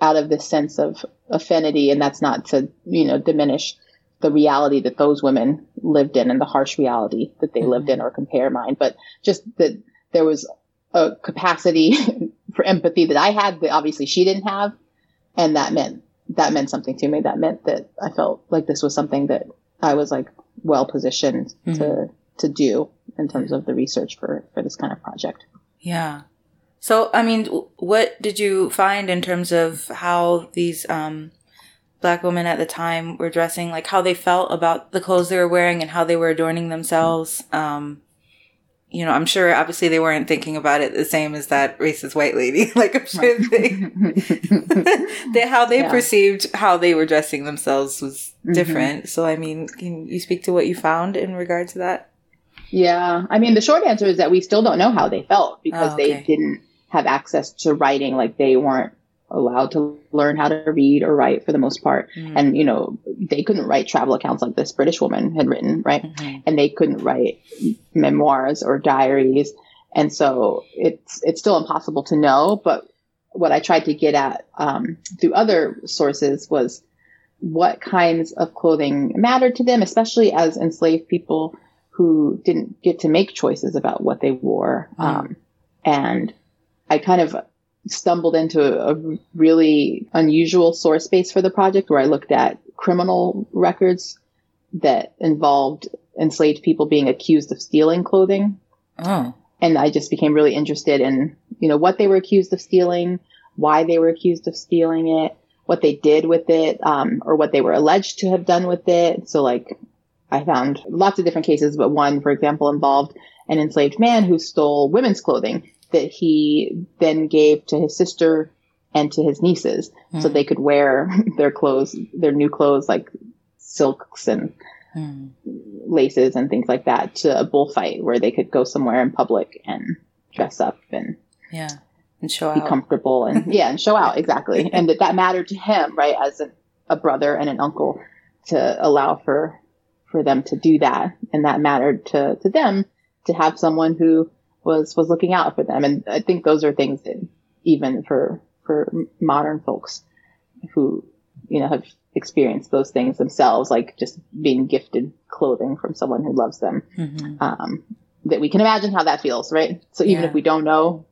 Speaker 1: out of this sense of affinity. And that's not to, you know, diminish the reality that those women lived in and the harsh reality that they mm-hmm. lived in or compare mine, but just that there was a capacity for empathy that I had that obviously she didn't have. And that meant, that meant something to me. That meant that I felt like this was something that I was like well positioned mm-hmm. to, to do in terms of the research for, for this kind of project.
Speaker 2: Yeah. So, I mean, what did you find in terms of how these um, black women at the time were dressing, like how they felt about the clothes they were wearing and how they were adorning themselves? Um, you know, I'm sure obviously they weren't thinking about it the same as that racist white lady. like I'm sure they, they how they yeah. perceived how they were dressing themselves was mm-hmm. different. Mm-hmm. So I mean, can you speak to what you found in regard to that?
Speaker 1: Yeah, I mean, the short answer is that we still don't know how they felt because oh, okay. they didn't have access to writing like they weren't allowed to learn how to read or write for the most part mm. and you know they couldn't write travel accounts like this british woman had written right mm-hmm. and they couldn't write memoirs or diaries and so it's it's still impossible to know but what i tried to get at um, through other sources was what kinds of clothing mattered to them especially as enslaved people who didn't get to make choices about what they wore um, and I kind of stumbled into a really unusual source base for the project where I looked at criminal records that involved enslaved people being accused of stealing clothing. Oh. And I just became really interested in, you know, what they were accused of stealing, why they were accused of stealing it, what they did with it, um, or what they were alleged to have done with it. So like I found lots of different cases, but one, for example, involved an enslaved man who stole women's clothing that he then gave to his sister and to his nieces mm. so they could wear their clothes, their new clothes, like silks and mm. laces and things like that to a bullfight where they could go somewhere in public and dress up and
Speaker 2: yeah and show
Speaker 1: be
Speaker 2: out.
Speaker 1: comfortable and yeah and show out exactly and that that mattered to him right as a, a brother and an uncle to allow for for them to do that. And that mattered to to them to have someone who was was looking out for them. And i think those are things that even for for modern folks who you know have experienced those things themselves like just being gifted clothing from someone who loves them mm-hmm. um, that we can imagine how that feels right? So even yeah. if we don't know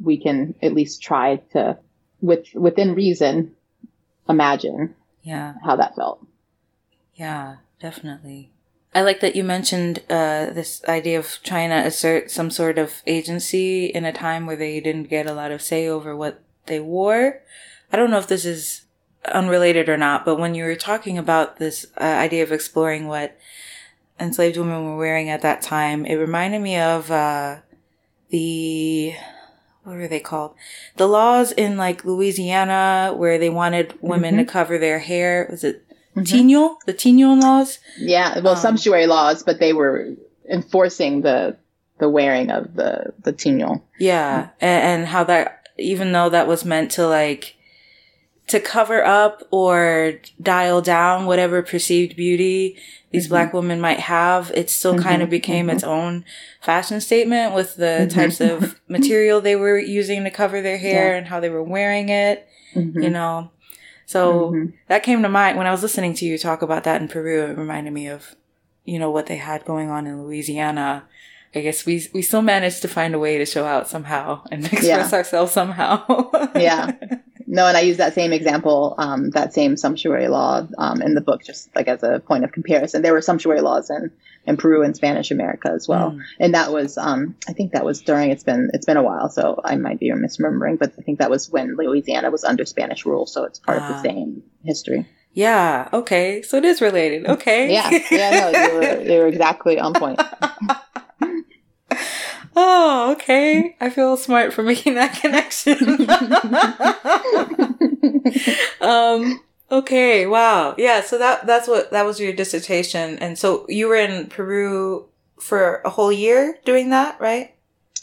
Speaker 1: we can at least try to with within reason imagine
Speaker 2: yeah.
Speaker 1: how that felt.
Speaker 2: Yeah definitely I like that you mentioned uh, this idea of trying to assert some sort of agency in a time where they didn't get a lot of say over what they wore. I don't know if this is unrelated or not, but when you were talking about this uh, idea of exploring what enslaved women were wearing at that time, it reminded me of uh, the what were they called? The laws in like Louisiana where they wanted women mm-hmm. to cover their hair. Was it mm The Tignon laws?
Speaker 1: Yeah, well, um, sumptuary laws, but they were enforcing the the wearing of the the Tignon.
Speaker 2: Yeah, and, and how that even though that was meant to like to cover up or dial down whatever perceived beauty these mm-hmm. black women might have, it still mm-hmm. kind of became mm-hmm. its own fashion statement with the mm-hmm. types of material they were using to cover their hair yeah. and how they were wearing it. Mm-hmm. You know, so mm-hmm. that came to mind when I was listening to you talk about that in Peru. It reminded me of, you know, what they had going on in Louisiana. I guess we we still managed to find a way to show out somehow and express yeah. ourselves somehow.
Speaker 1: yeah. No, and I use that same example, um, that same sumptuary law um, in the book, just like as a point of comparison. There were sumptuary laws in, in Peru and Spanish America as well, mm. and that was, um, I think that was during. It's been it's been a while, so I might be misremembering, but I think that was when Louisiana was under Spanish rule, so it's part of the ah. same history.
Speaker 2: Yeah. Okay. So it is related. Okay.
Speaker 1: yeah. Yeah. No, they were they were exactly on point.
Speaker 2: Oh, okay. I feel smart for making that connection. um, okay, wow. Yeah, so that that's what that was your dissertation. And so you were in Peru for a whole year doing that, right?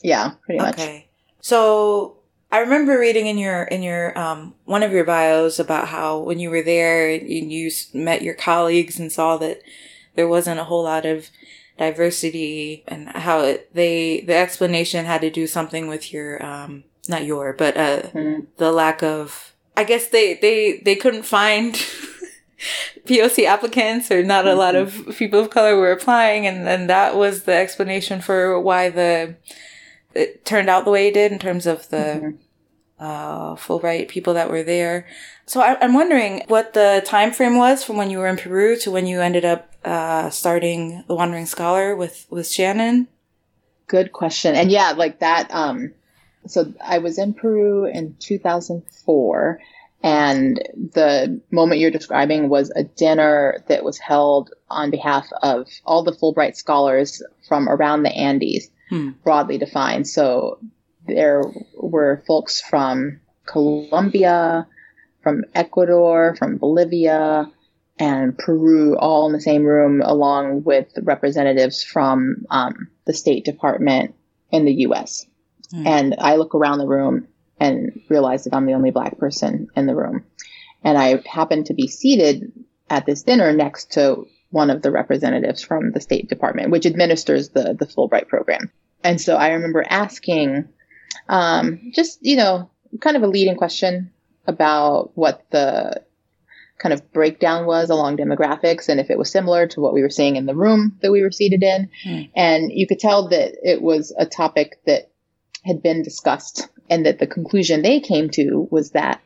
Speaker 1: Yeah, pretty much.
Speaker 2: Okay. So I remember reading in your in your um, one of your bios about how when you were there you, you met your colleagues and saw that there wasn't a whole lot of diversity and how it, they the explanation had to do something with your um not your but uh mm-hmm. the lack of I guess they they they couldn't find POC applicants or not a lot of mm-hmm. people of color were applying and then that was the explanation for why the it turned out the way it did in terms of the mm-hmm. Uh Fulbright people that were there. So I, am wondering what the time frame was from when you were in Peru to when you ended up uh, starting the Wandering Scholar with with Shannon.
Speaker 1: Good question, and yeah, like that. Um, so I was in Peru in 2004, and the moment you're describing was a dinner that was held on behalf of all the Fulbright scholars from around the Andes, hmm. broadly defined. So there were folks from Colombia, from Ecuador, from Bolivia, and Peru all in the same room, along with representatives from um, the State Department in the U.S. Mm. And I look around the room and realize that I'm the only black person in the room. And I happen to be seated at this dinner next to one of the representatives from the State Department, which administers the, the Fulbright program. And so I remember asking, um, just, you know, kind of a leading question about what the kind of breakdown was along demographics and if it was similar to what we were seeing in the room that we were seated in. Mm. And you could tell that it was a topic that had been discussed and that the conclusion they came to was that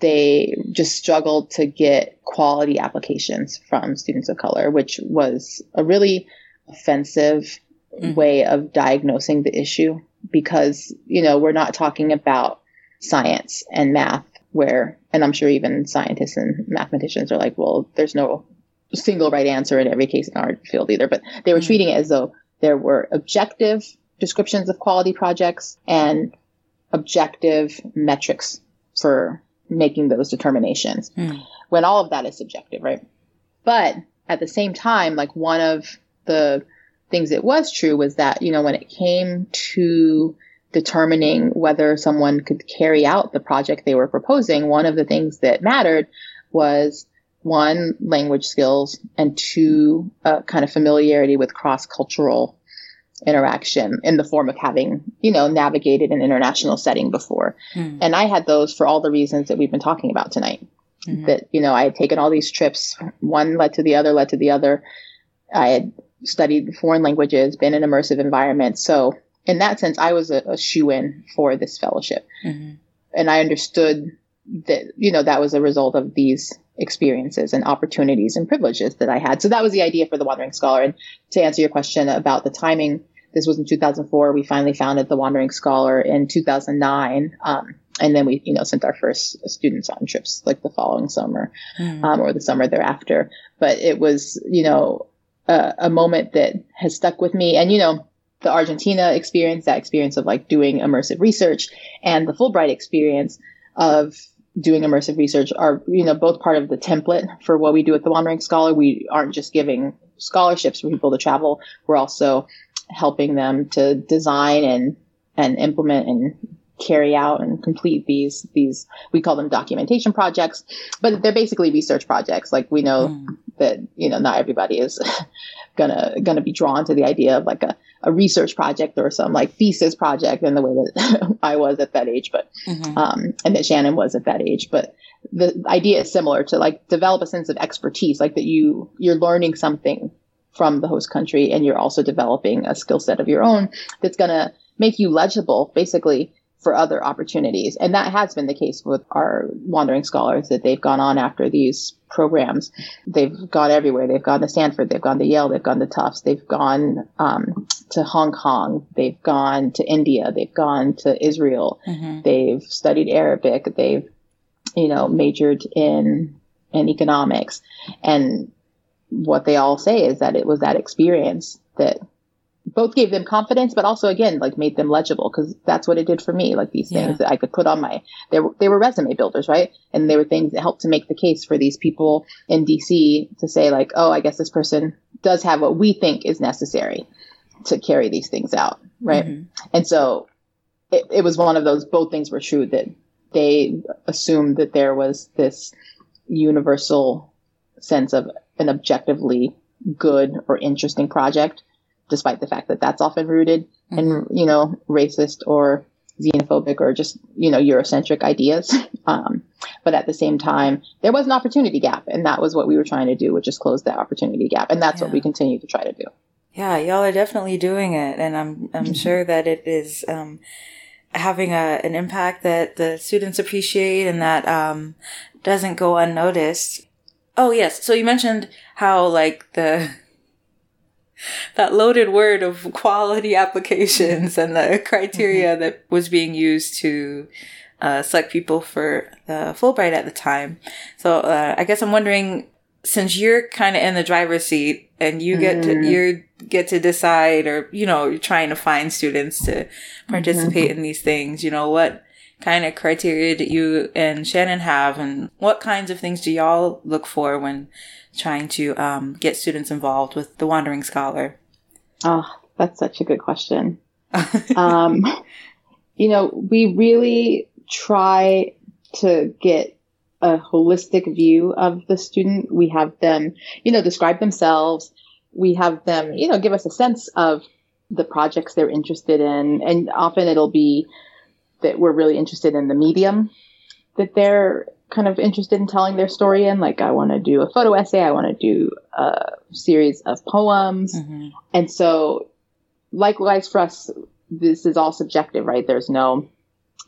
Speaker 1: they just struggled to get quality applications from students of color, which was a really offensive mm. way of diagnosing the issue because, you know, we're not talking about science and math where, and I'm sure even scientists and mathematicians are like, well, there's no single right answer in every case in our field either, but they were mm-hmm. treating it as though there were objective descriptions of quality projects and objective metrics for making those determinations mm. when all of that is subjective, right? But at the same time, like one of the things it was true was that, you know, when it came to determining whether someone could carry out the project they were proposing, one of the things that mattered was one, language skills, and two, uh, kind of familiarity with cross cultural interaction in the form of having, you know, navigated an international setting before. Mm. And I had those for all the reasons that we've been talking about tonight. Mm-hmm. That, you know, I had taken all these trips, one led to the other, led to the other. I had studied foreign languages, been in immersive environments. So, in that sense, I was a, a shoe in for this fellowship. Mm-hmm. And I understood that, you know, that was a result of these experiences and opportunities and privileges that I had. So that was the idea for the Wandering Scholar. And to answer your question about the timing, this was in 2004. We finally founded the Wandering Scholar in 2009. Um, and then we, you know, sent our first students on trips like the following summer, mm. um, or the summer thereafter. But it was, you know, a, a moment that has stuck with me. And, you know, the Argentina experience, that experience of like doing immersive research and the Fulbright experience of doing immersive research are, you know, both part of the template for what we do at the Wandering Scholar. We aren't just giving scholarships for people to travel. We're also helping them to design and, and implement and carry out and complete these these we call them documentation projects but they're basically research projects like we know mm. That you know not everybody is gonna gonna be drawn to the idea of like a, a research project or some like thesis project in the way that I was at that age but mm-hmm. um and that Shannon was at that age but the idea is similar to like develop a sense of expertise like that you you're learning something from the host country and you're also developing a skill set of your own that's going to make you legible basically for other opportunities. And that has been the case with our wandering scholars that they've gone on after these programs. They've gone everywhere. They've gone to Stanford. They've gone to Yale. They've gone to Tufts. They've gone um, to Hong Kong. They've gone to India. They've gone to Israel. Mm-hmm. They've studied Arabic. They've, you know, majored in in economics. And what they all say is that it was that experience that both gave them confidence, but also again, like made them legible because that's what it did for me. Like these things yeah. that I could put on my, they were, they were resume builders, right? And they were things that helped to make the case for these people in DC to say like, oh, I guess this person does have what we think is necessary to carry these things out, right? Mm-hmm. And so it, it was one of those, both things were true that they assumed that there was this universal sense of an objectively good or interesting project despite the fact that that's often rooted mm-hmm. in, you know, racist or xenophobic or just, you know, Eurocentric ideas. Um, but at the same time, there was an opportunity gap, and that was what we were trying to do, which is close that opportunity gap. And that's yeah. what we continue to try to do.
Speaker 2: Yeah, y'all are definitely doing it, and I'm I'm mm-hmm. sure that it is um, having a an impact that the students appreciate and that um, doesn't go unnoticed. Oh yes, so you mentioned how like the that loaded word of quality applications and the criteria mm-hmm. that was being used to uh, select people for the Fulbright at the time. So uh, I guess I'm wondering, since you're kind of in the driver's seat and you get mm-hmm. to you get to decide, or you know, you're trying to find students to participate mm-hmm. in these things. You know what kind of criteria that you and Shannon have, and what kinds of things do y'all look for when trying to um, get students involved with the Wandering Scholar?
Speaker 1: Oh, that's such a good question. um, you know, we really try to get a holistic view of the student. We have them, you know, describe themselves. We have them, you know, give us a sense of the projects they're interested in. And often it'll be that we're really interested in the medium that they're kind of interested in telling their story in. Like, I want to do a photo essay, I want to do a series of poems. Mm-hmm. And so, likewise for us, this is all subjective, right? There's no,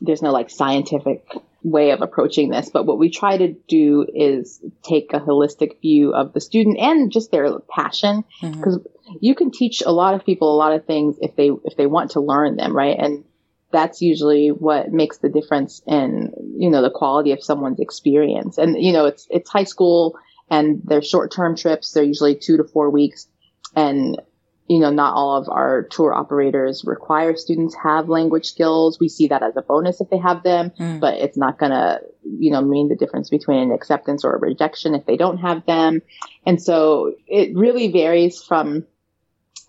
Speaker 1: there's no like scientific way of approaching this. But what we try to do is take a holistic view of the student and just their passion. Because mm-hmm. you can teach a lot of people a lot of things if they, if they want to learn them, right? And that's usually what makes the difference in you know the quality of someone's experience and you know it's it's high school and they're short term trips they're usually two to four weeks and you know, not all of our tour operators require students have language skills. We see that as a bonus if they have them, mm. but it's not going to, you know, mean the difference between an acceptance or a rejection if they don't have them. And so it really varies from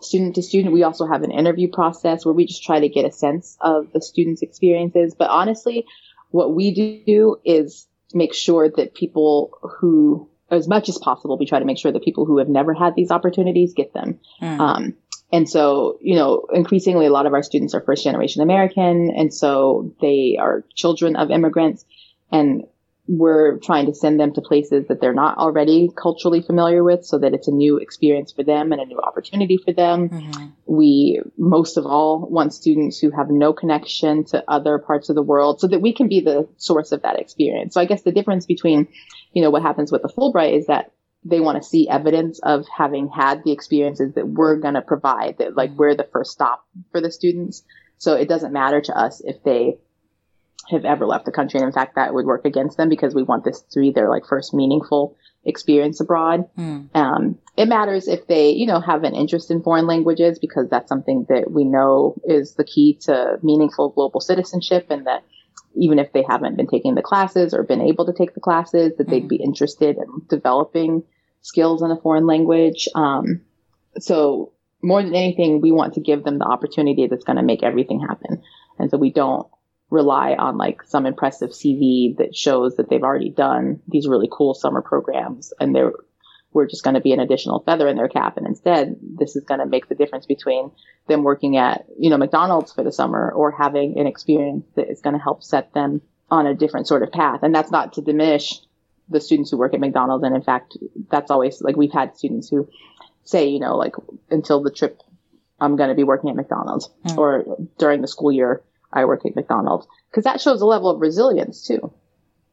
Speaker 1: student to student. We also have an interview process where we just try to get a sense of the students' experiences. But honestly, what we do is make sure that people who as much as possible, we try to make sure that people who have never had these opportunities get them. Mm. Um, and so, you know, increasingly a lot of our students are first generation American. And so they are children of immigrants. And we're trying to send them to places that they're not already culturally familiar with so that it's a new experience for them and a new opportunity for them. Mm-hmm. We most of all want students who have no connection to other parts of the world so that we can be the source of that experience. So I guess the difference between, you know, what happens with the Fulbright is that they want to see evidence of having had the experiences that we're going to provide that like mm-hmm. we're the first stop for the students. So it doesn't matter to us if they have ever left the country. And in fact, that would work against them because we want this to be their like first meaningful experience abroad. Mm. Um, it matters if they, you know, have an interest in foreign languages because that's something that we know is the key to meaningful global citizenship and that even if they haven't been taking the classes or been able to take the classes, that mm. they'd be interested in developing skills in a foreign language. Um, so more than anything, we want to give them the opportunity that's going to make everything happen. And so we don't rely on like some impressive CV that shows that they've already done these really cool summer programs and they're we're just going to be an additional feather in their cap. And instead, this is going to make the difference between them working at, you know, McDonald's for the summer or having an experience that is going to help set them on a different sort of path. And that's not to diminish the students who work at McDonald's. And in fact, that's always like we've had students who say, you know, like until the trip, I'm going to be working at McDonald's mm. or during the school year, I work at McDonald's because that shows a level of resilience too.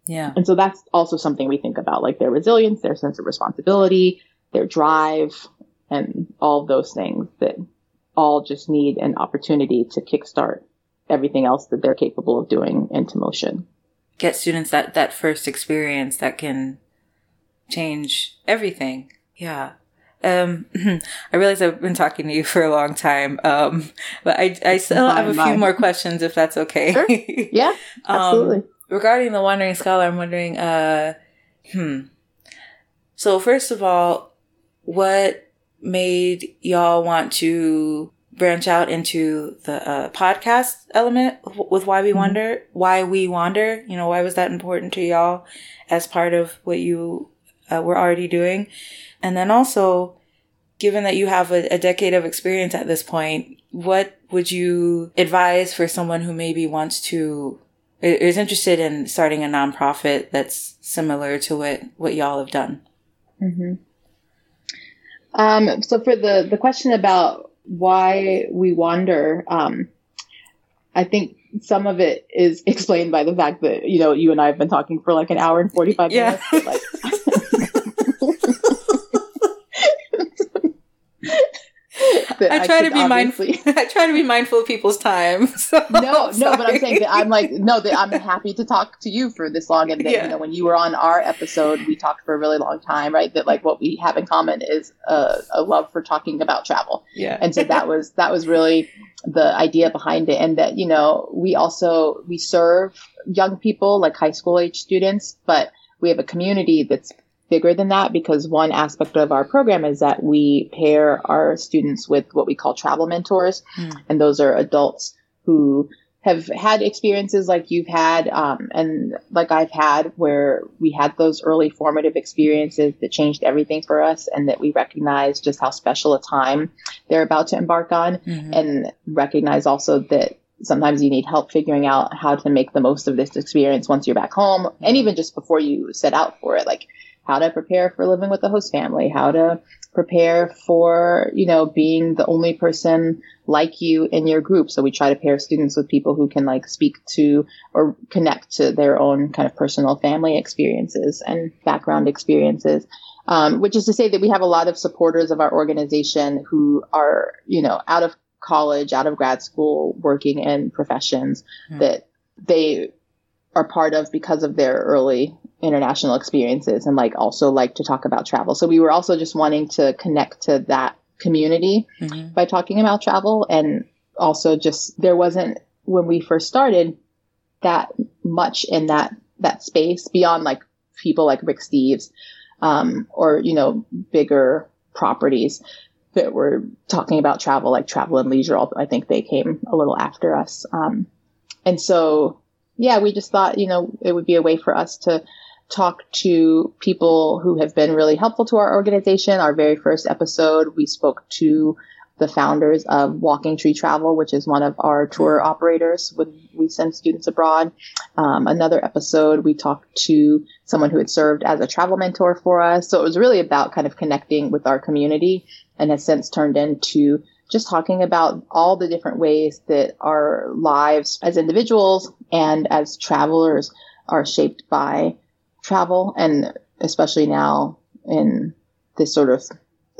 Speaker 2: Yeah.
Speaker 1: And so that's also something we think about, like their resilience, their sense of responsibility, their drive, and all those things that all just need an opportunity to kickstart everything else that they're capable of doing into motion.
Speaker 2: Get students that, that first experience that can change everything. Yeah. Um, I realize I've been talking to you for a long time, um, but I, I still have a few more questions if that's okay.
Speaker 1: Sure. Yeah, um, absolutely. Um,
Speaker 2: regarding the Wandering Scholar, I'm wondering, uh, hmm. So, first of all, what made y'all want to branch out into the uh, podcast element with Why We mm-hmm. Wander? Why We Wander? You know, why was that important to y'all as part of what you uh, were already doing? And then also, given that you have a, a, decade of experience at this point, what would you advise for someone who maybe wants to, is interested in starting a nonprofit that's similar to what, what y'all have done?
Speaker 1: Mm-hmm. Um, so for the, the question about why we wander, um, I think some of it is explained by the fact that, you know, you and I have been talking for like an hour and 45 yeah. minutes. Like,
Speaker 2: I try I to be mindful. I try to be mindful of people's time. So
Speaker 1: no, no, but I'm saying that I'm like no, that I'm happy to talk to you for this long, and that yeah. you know when you were on our episode, we talked for a really long time, right? That like what we have in common is a, a love for talking about travel.
Speaker 2: Yeah,
Speaker 1: and so that was that was really the idea behind it, and that you know we also we serve young people like high school age students, but we have a community that's bigger than that because one aspect of our program is that we pair our students with what we call travel mentors. Mm. And those are adults who have had experiences like you've had um, and like I've had where we had those early formative experiences that changed everything for us and that we recognize just how special a time they're about to embark on mm-hmm. and recognize also that sometimes you need help figuring out how to make the most of this experience once you're back home and even just before you set out for it like how to prepare for living with a host family, how to prepare for, you know, being the only person like you in your group. So we try to pair students with people who can like speak to or connect to their own kind of personal family experiences and background experiences. Um, which is to say that we have a lot of supporters of our organization who are, you know, out of college, out of grad school, working in professions mm. that they are part of because of their early international experiences and like also like to talk about travel. So we were also just wanting to connect to that community mm-hmm. by talking about travel. And also just there wasn't, when we first started, that much in that, that space beyond like people like Rick Steves, um, or, you know, bigger properties that were talking about travel, like travel and leisure. I think they came a little after us. Um, and so, yeah, we just thought, you know, it would be a way for us to talk to people who have been really helpful to our organization. Our very first episode, we spoke to the founders of Walking Tree Travel, which is one of our tour operators when we send students abroad. Um, another episode, we talked to someone who had served as a travel mentor for us. So it was really about kind of connecting with our community and has since turned into just talking about all the different ways that our lives as individuals and as travelers are shaped by travel and especially now in this sort of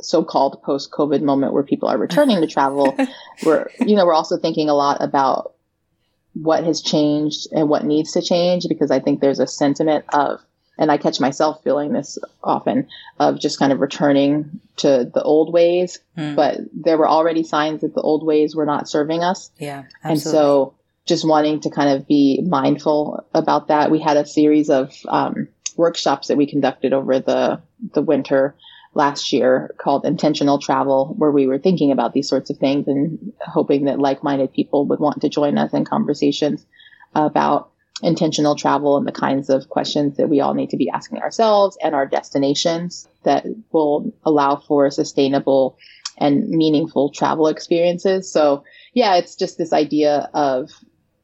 Speaker 1: so-called post-COVID moment where people are returning to travel, we're, you know, we're also thinking a lot about what has changed and what needs to change because I think there's a sentiment of, and I catch myself feeling this often of just kind of returning to the old ways, mm. but there were already signs that the old ways were not serving us.
Speaker 2: Yeah.
Speaker 1: Absolutely. And so just wanting to kind of be mindful about that. We had a series of um, workshops that we conducted over the the winter last year called intentional travel where we were thinking about these sorts of things and hoping that like-minded people would want to join us in conversations about intentional travel and the kinds of questions that we all need to be asking ourselves and our destinations that will allow for sustainable and meaningful travel experiences. So yeah, it's just this idea of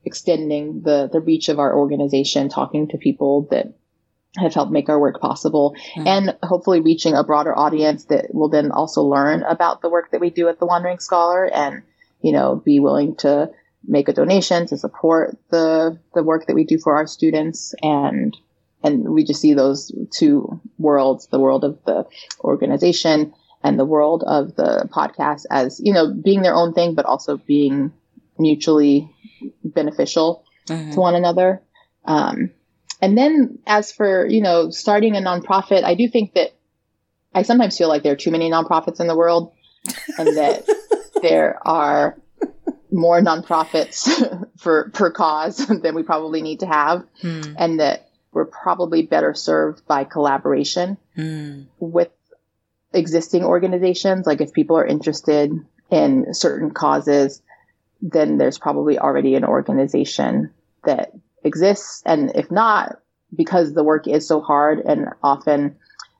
Speaker 1: extending the, the reach of our organization, talking to people that have helped make our work possible mm-hmm. and hopefully reaching a broader audience that will then also learn about the work that we do at the Wandering Scholar and, you know, be willing to make a donation to support the, the work that we do for our students. And, and we just see those two worlds, the world of the organization and the world of the podcast as, you know, being their own thing, but also being mutually beneficial mm-hmm. to one another. Um, and then as for, you know, starting a nonprofit, I do think that I sometimes feel like there are too many nonprofits in the world and that there are more nonprofits for per cause than we probably need to have hmm. and that we're probably better served by collaboration hmm. with existing organizations like if people are interested in certain causes then there's probably already an organization that exists. And if not, because the work is so hard and often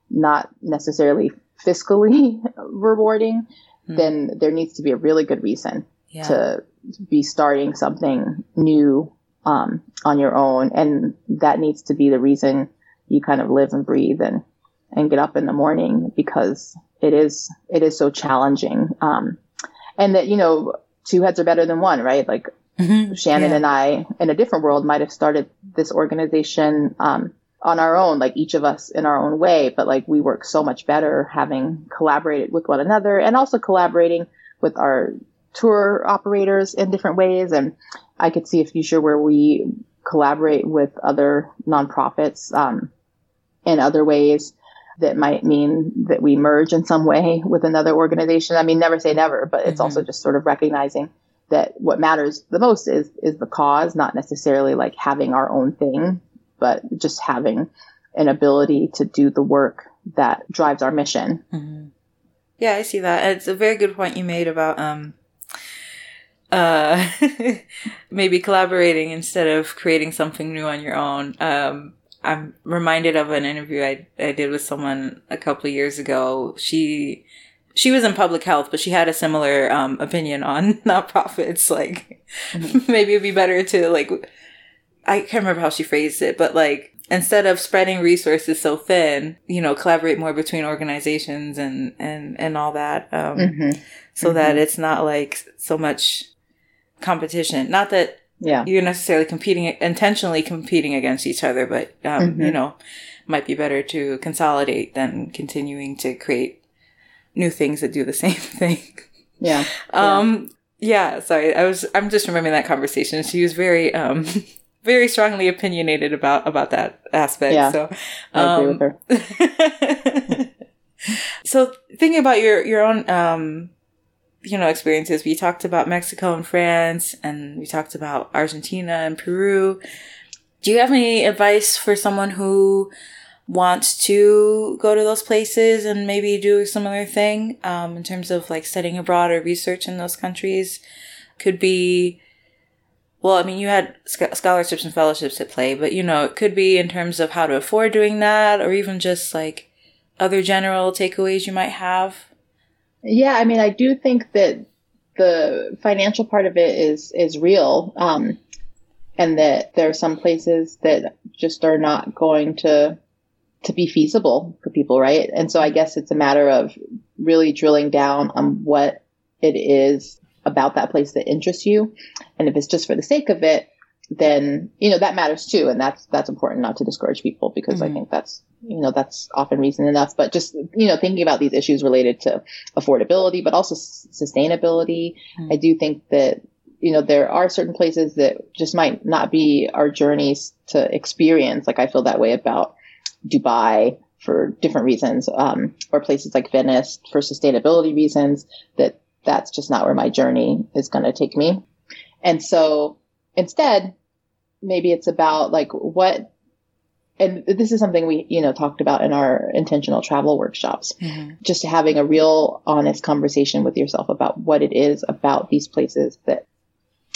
Speaker 1: not necessarily fiscally rewarding, mm. then there needs to be a really good reason yeah. to be starting something new um, on your own. And that needs to be the reason you kind of live and breathe and, and get up in the morning because it is, it is so challenging. Um, and that, you know, two heads are better than one, right? Like Mm-hmm. Shannon yeah. and I, in a different world, might have started this organization um, on our own, like each of us in our own way. But like we work so much better having collaborated with one another and also collaborating with our tour operators in different ways. And I could see a future where we collaborate with other nonprofits um, in other ways that might mean that we merge in some way with another organization. I mean, never say never, but it's mm-hmm. also just sort of recognizing that what matters the most is is the cause, not necessarily like having our own thing, but just having an ability to do the work that drives our mission.
Speaker 2: Mm-hmm. Yeah, I see that. It's a very good point you made about um uh maybe collaborating instead of creating something new on your own. Um I'm reminded of an interview I I did with someone a couple of years ago. She she was in public health, but she had a similar um, opinion on nonprofits. Like, mm-hmm. maybe it'd be better to like, I can't remember how she phrased it, but like, instead of spreading resources so thin, you know, collaborate more between organizations and and and all that, um, mm-hmm. so mm-hmm. that it's not like so much competition. Not that yeah. you're necessarily competing intentionally competing against each other, but um, you mm-hmm. know, might be better to consolidate than continuing to create new things that do the same thing.
Speaker 1: Yeah.
Speaker 2: um, yeah. yeah, sorry. I was, I'm just remembering that conversation. She was very, um, very strongly opinionated about, about that aspect. Yeah, so, um, I agree with um, her. so thinking about your your own um you know experiences. We talked about mexico and france and we talked about argentina and peru. Do you have any advice for someone who wants to go to those places and maybe do a similar thing um, in terms of like studying abroad or research in those countries? Could be well i mean you had scholarships and fellowships at play but you know it could be in terms of how to afford doing that or even just like other general takeaways you might have
Speaker 1: yeah i mean i do think that the financial part of it is is real um, and that there are some places that just are not going to to be feasible for people, right? And so I guess it's a matter of really drilling down on what it is about that place that interests you. And if it's just for the sake of it, then, you know, that matters too. And that's, that's important not to discourage people because mm-hmm. I think that's, you know, that's often reason enough. But just, you know, thinking about these issues related to affordability, but also s- sustainability, mm-hmm. I do think that, you know, there are certain places that just might not be our journeys to experience. Like I feel that way about Dubai for different reasons, um, or places like Venice for sustainability reasons, that that's just not where my journey is going to take me. And so instead, maybe it's about like what, and this is something we, you know, talked about in our intentional travel workshops, mm-hmm. just having a real honest conversation with yourself about what it is about these places that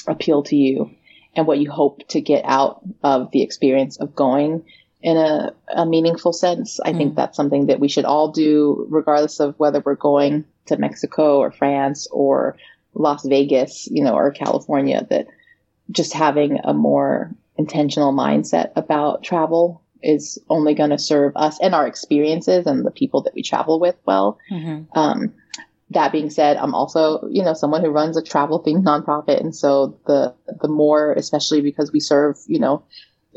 Speaker 1: appeal to you and what you hope to get out of the experience of going in a, a meaningful sense. I mm. think that's something that we should all do, regardless of whether we're going to Mexico or France or Las Vegas, you know, or California, that just having a more intentional mindset about travel is only going to serve us and our experiences and the people that we travel with well. Mm-hmm. Um, that being said, I'm also, you know, someone who runs a travel themed nonprofit. And so the, the more, especially because we serve, you know,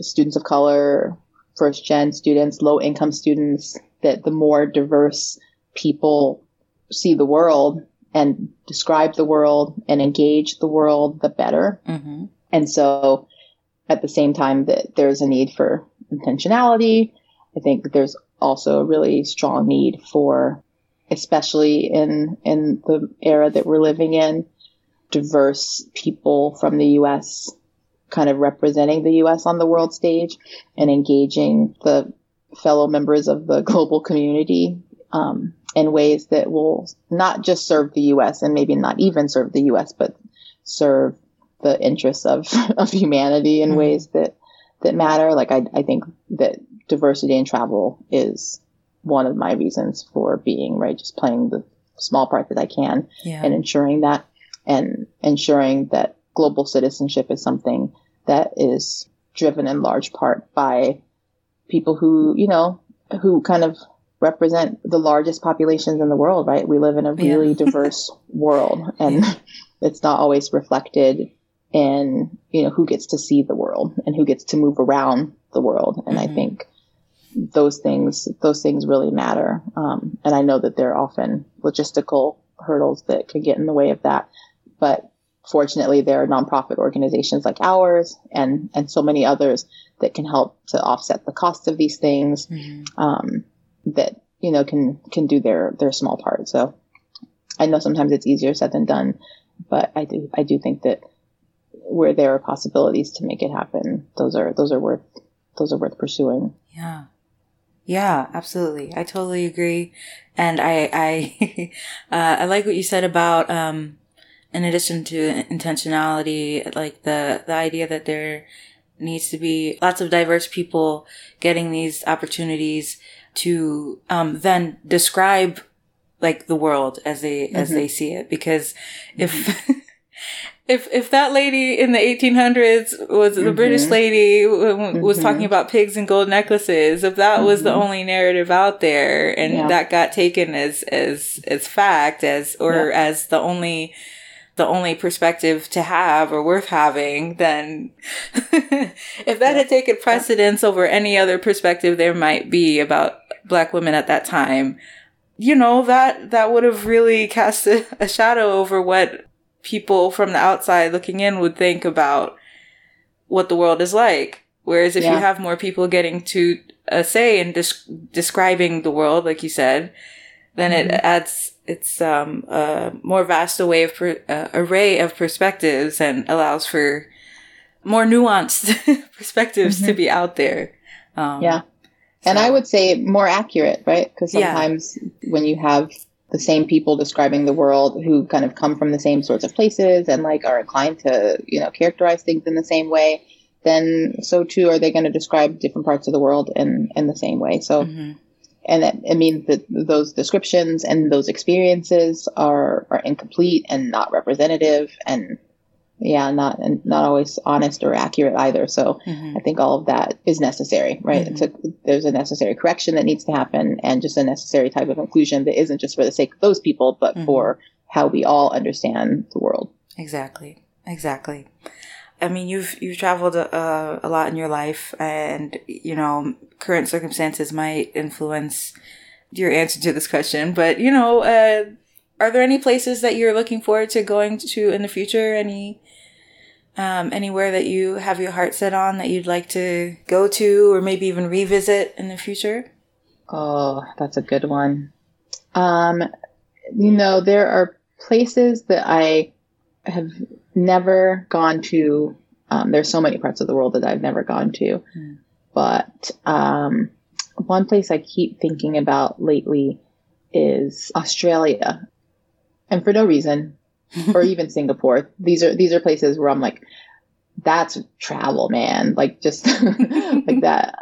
Speaker 1: students of color, first gen students, low income students, that the more diverse people see the world and describe the world and engage the world, the better. Mm-hmm. And so at the same time that there's a need for intentionality, I think there's also a really strong need for, especially in, in the era that we're living in, diverse people from the U.S kind of representing the U.S. on the world stage and engaging the fellow members of the global community um, in ways that will not just serve the U.S. and maybe not even serve the U.S., but serve the interests of, of humanity in mm-hmm. ways that that matter. Like I, I think that diversity in travel is one of my reasons for being right, just playing the small part that I can yeah. and ensuring that and ensuring that global citizenship is something that is driven in large part by people who, you know, who kind of represent the largest populations in the world, right? We live in a really yeah. diverse world and it's not always reflected in, you know, who gets to see the world and who gets to move around the world. And mm-hmm. I think those things, those things really matter. Um, and I know that there are often logistical hurdles that can get in the way of that, but fortunately, there are nonprofit organizations like ours and, and so many others that can help to offset the cost of these things, mm-hmm. um, that, you know, can, can do their, their small part. So I know sometimes it's easier said than done, but I do, I do think that where there are possibilities to make it happen, those are, those are worth, those are worth pursuing.
Speaker 2: Yeah. Yeah, absolutely. I totally agree. And I, I, uh, I like what you said about, um, in addition to intentionality, like the, the idea that there needs to be lots of diverse people getting these opportunities to, um, then describe like the world as they, mm-hmm. as they see it. Because if, mm-hmm. if if that lady in the 1800s was mm-hmm. the British lady was mm-hmm. talking about pigs and gold necklaces, if that mm-hmm. was the mm-hmm. only narrative out there and yeah. that got taken as as as fact as or yeah. as the only the only perspective to have or worth having, then if that had taken precedence over any other perspective there might be about black women at that time, you know, that, that would have really cast a, a shadow over what people from the outside looking in would think about what the world is like. Whereas if yeah. you have more people getting to a say in des- describing the world, like you said, then it mm-hmm. adds it's um, a more vast array of per, uh, array of perspectives and allows for more nuanced perspectives mm-hmm. to be out there.
Speaker 1: Um, yeah, and I would say more accurate, right? Because sometimes yeah. when you have the same people describing the world who kind of come from the same sorts of places and like are inclined to you know characterize things in the same way then so too are they going to describe different parts of the world in in the same way. So mm-hmm. and it, it means that those descriptions and those experiences are are incomplete and not representative and yeah not and not always honest or accurate either so mm-hmm. i think all of that is necessary right mm-hmm. a, there's a necessary correction that needs to happen and just a necessary type of inclusion that isn't just for the sake of those people but mm-hmm. for how we all understand the world
Speaker 2: exactly exactly I mean, you've you've traveled uh, a lot in your life, and you know, current circumstances might influence your answer to this question. But you know, uh, are there any places that you're looking forward to going to in the future? Any um, anywhere that you have your heart set on that you'd like to go to, or maybe even revisit in the future?
Speaker 1: Oh, that's a good one. Um, you know, there are places that I have never gone to. Um, there's so many parts of the world that I've never gone to, mm. but um, one place I keep thinking about lately is Australia, and for no reason, or even Singapore. These are these are places where I'm like, that's travel, man. Like just like that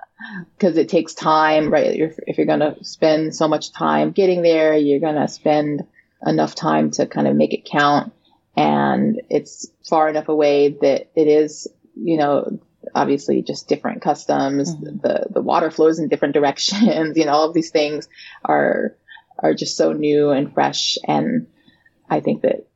Speaker 1: because it takes time, right? If, if you're going to spend so much time getting there, you're going to spend enough time to kind of make it count and it's far enough away that it is, you know, obviously just different customs. Mm-hmm. The the water flows in different directions. You know, all of these things are are just so new and fresh. And I think that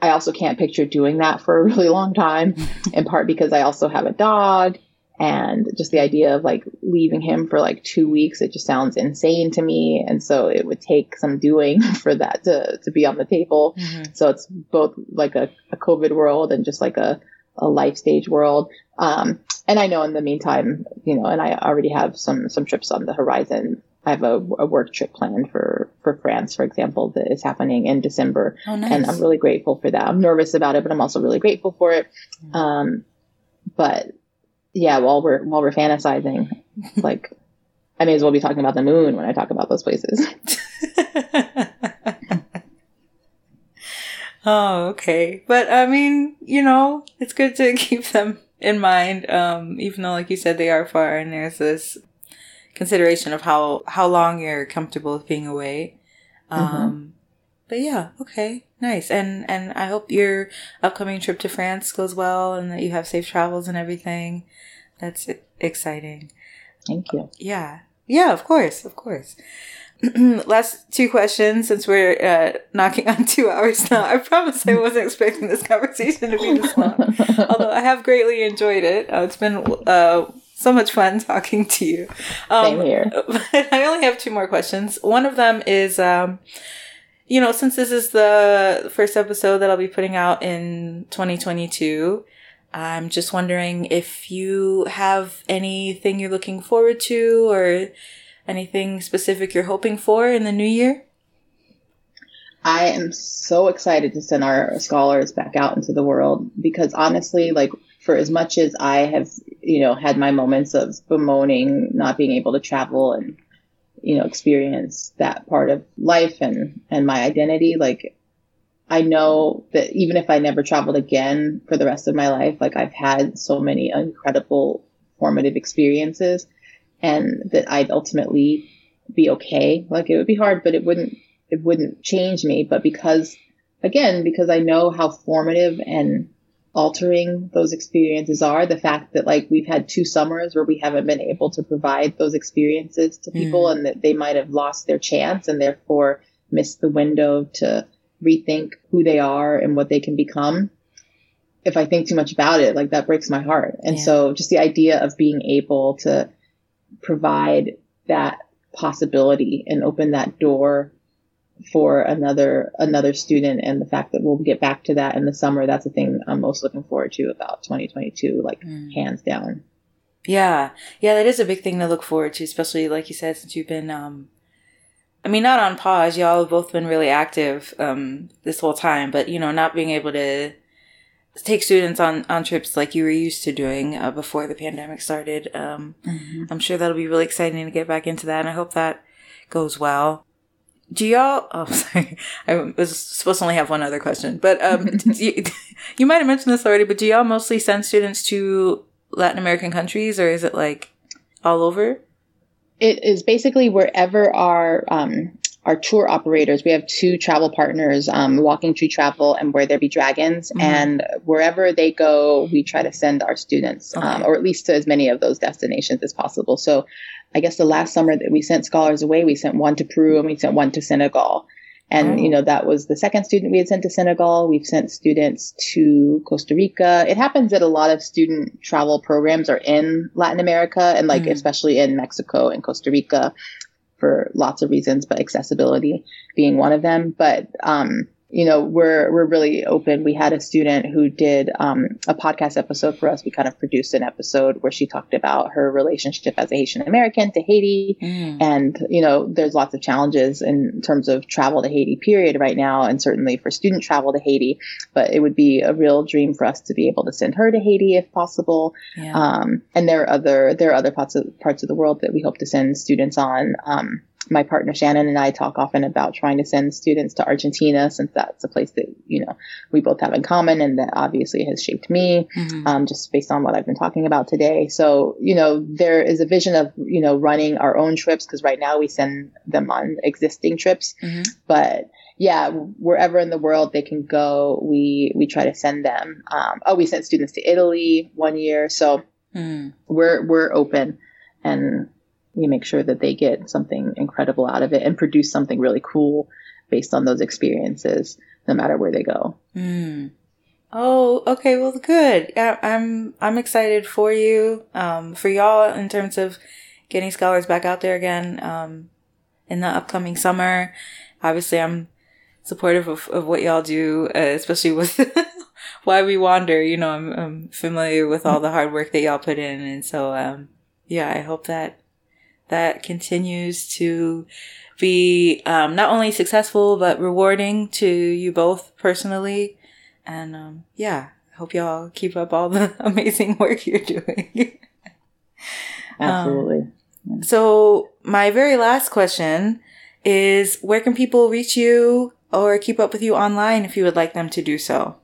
Speaker 1: I also can't picture doing that for a really long time. in part because I also have a dog and just the idea of like leaving him for like two weeks it just sounds insane to me and so it would take some doing for that to, to be on the table mm-hmm. so it's both like a, a, covid world and just like a, a life stage world um, and i know in the meantime you know and i already have some some trips on the horizon I have a, a work trip planned for, for France, for example, that is happening in December. Oh, nice. And I'm really grateful for that. I'm nervous about it, but I'm also really grateful for it. Mm-hmm. Um, but yeah, while we're while we're fantasizing, like I may as well be talking about the moon when I talk about those places.
Speaker 2: oh, okay. But I mean, you know, it's good to keep them in mind, um, even though, like you said, they are far, and there's this consideration of how how long you're comfortable with being away. Mm-hmm. Um, mm-hmm. But yeah, okay, nice. And and I hope your upcoming trip to France goes well, and that you have safe travels and everything. That's exciting.
Speaker 1: Thank you.
Speaker 2: Yeah, yeah, of course, of course. Last two questions since we're uh, knocking on two hours now. I promise I wasn't expecting this conversation to be this long. Although I have greatly enjoyed it. Uh, it's been uh, so much fun talking to you.
Speaker 1: Um, Same here.
Speaker 2: I only have two more questions. One of them is. Um, you know, since this is the first episode that I'll be putting out in 2022, I'm just wondering if you have anything you're looking forward to or anything specific you're hoping for in the new year.
Speaker 1: I am so excited to send our scholars back out into the world because honestly, like for as much as I have, you know, had my moments of bemoaning not being able to travel and you know, experience that part of life and, and my identity. Like, I know that even if I never traveled again for the rest of my life, like I've had so many incredible formative experiences and that I'd ultimately be okay. Like it would be hard, but it wouldn't, it wouldn't change me. But because, again, because I know how formative and altering those experiences are. The fact that like we've had two summers where we haven't been able to provide those experiences to people mm. and that they might have lost their chance and therefore missed the window to rethink who they are and what they can become. If I think too much about it, like that breaks my heart. And yeah. so just the idea of being able to provide that possibility and open that door for another another student and the fact that we'll get back to that in the summer that's the thing i'm most looking forward to about 2022 like mm. hands down
Speaker 2: yeah yeah that is a big thing to look forward to especially like you said since you've been um I mean, not on pause. Y'all have both been really active um, this whole time, but you know, not being able to take students on on trips like you were used to doing uh, before the pandemic started. Um, mm-hmm. I'm sure that'll be really exciting to get back into that, and I hope that goes well. Do y'all? Oh, sorry. I was supposed to only have one other question, but um, you, you might have mentioned this already. But do y'all mostly send students to Latin American countries, or is it like all over?
Speaker 1: It is basically wherever our um, our tour operators. We have two travel partners, um, Walking Tree Travel and Where There Be Dragons. Mm-hmm. And wherever they go, we try to send our students, okay. um, or at least to as many of those destinations as possible. So I guess the last summer that we sent scholars away, we sent one to Peru and we sent one to Senegal. And, oh. you know, that was the second student we had sent to Senegal. We've sent students to Costa Rica. It happens that a lot of student travel programs are in Latin America and like, mm. especially in Mexico and Costa Rica for lots of reasons, but accessibility being one of them. But, um, you know, we're, we're really open. We had a student who did, um, a podcast episode for us. We kind of produced an episode where she talked about her relationship as a Haitian American to Haiti. Mm. And, you know, there's lots of challenges in terms of travel to Haiti period right now. And certainly for student travel to Haiti, but it would be a real dream for us to be able to send her to Haiti if possible. Yeah. Um, and there are other, there are other parts of, parts of the world that we hope to send students on. Um, my partner Shannon and I talk often about trying to send students to Argentina since that's a place that you know we both have in common and that obviously has shaped me mm-hmm. um, just based on what I've been talking about today. So you know there is a vision of you know running our own trips because right now we send them on existing trips, mm-hmm. but yeah, wherever in the world they can go, we we try to send them. Um, oh, we sent students to Italy one year, so mm. we're we're open and we make sure that they get something incredible out of it and produce something really cool based on those experiences, no matter where they go.
Speaker 2: Mm. Oh, okay. Well, good. I, I'm I'm excited for you, um, for y'all in terms of getting scholars back out there again um, in the upcoming summer. Obviously, I'm supportive of, of what y'all do, uh, especially with why we wander. You know, I'm, I'm, familiar with all the hard work that y'all put in, and so um, yeah, I hope that that continues to be um, not only successful but rewarding to you both personally. And um, yeah, I hope y'all keep up all the amazing work you're doing.
Speaker 1: Absolutely.
Speaker 2: Um, so, my very last question is where can people reach you or keep up with you online if you would like them to do so?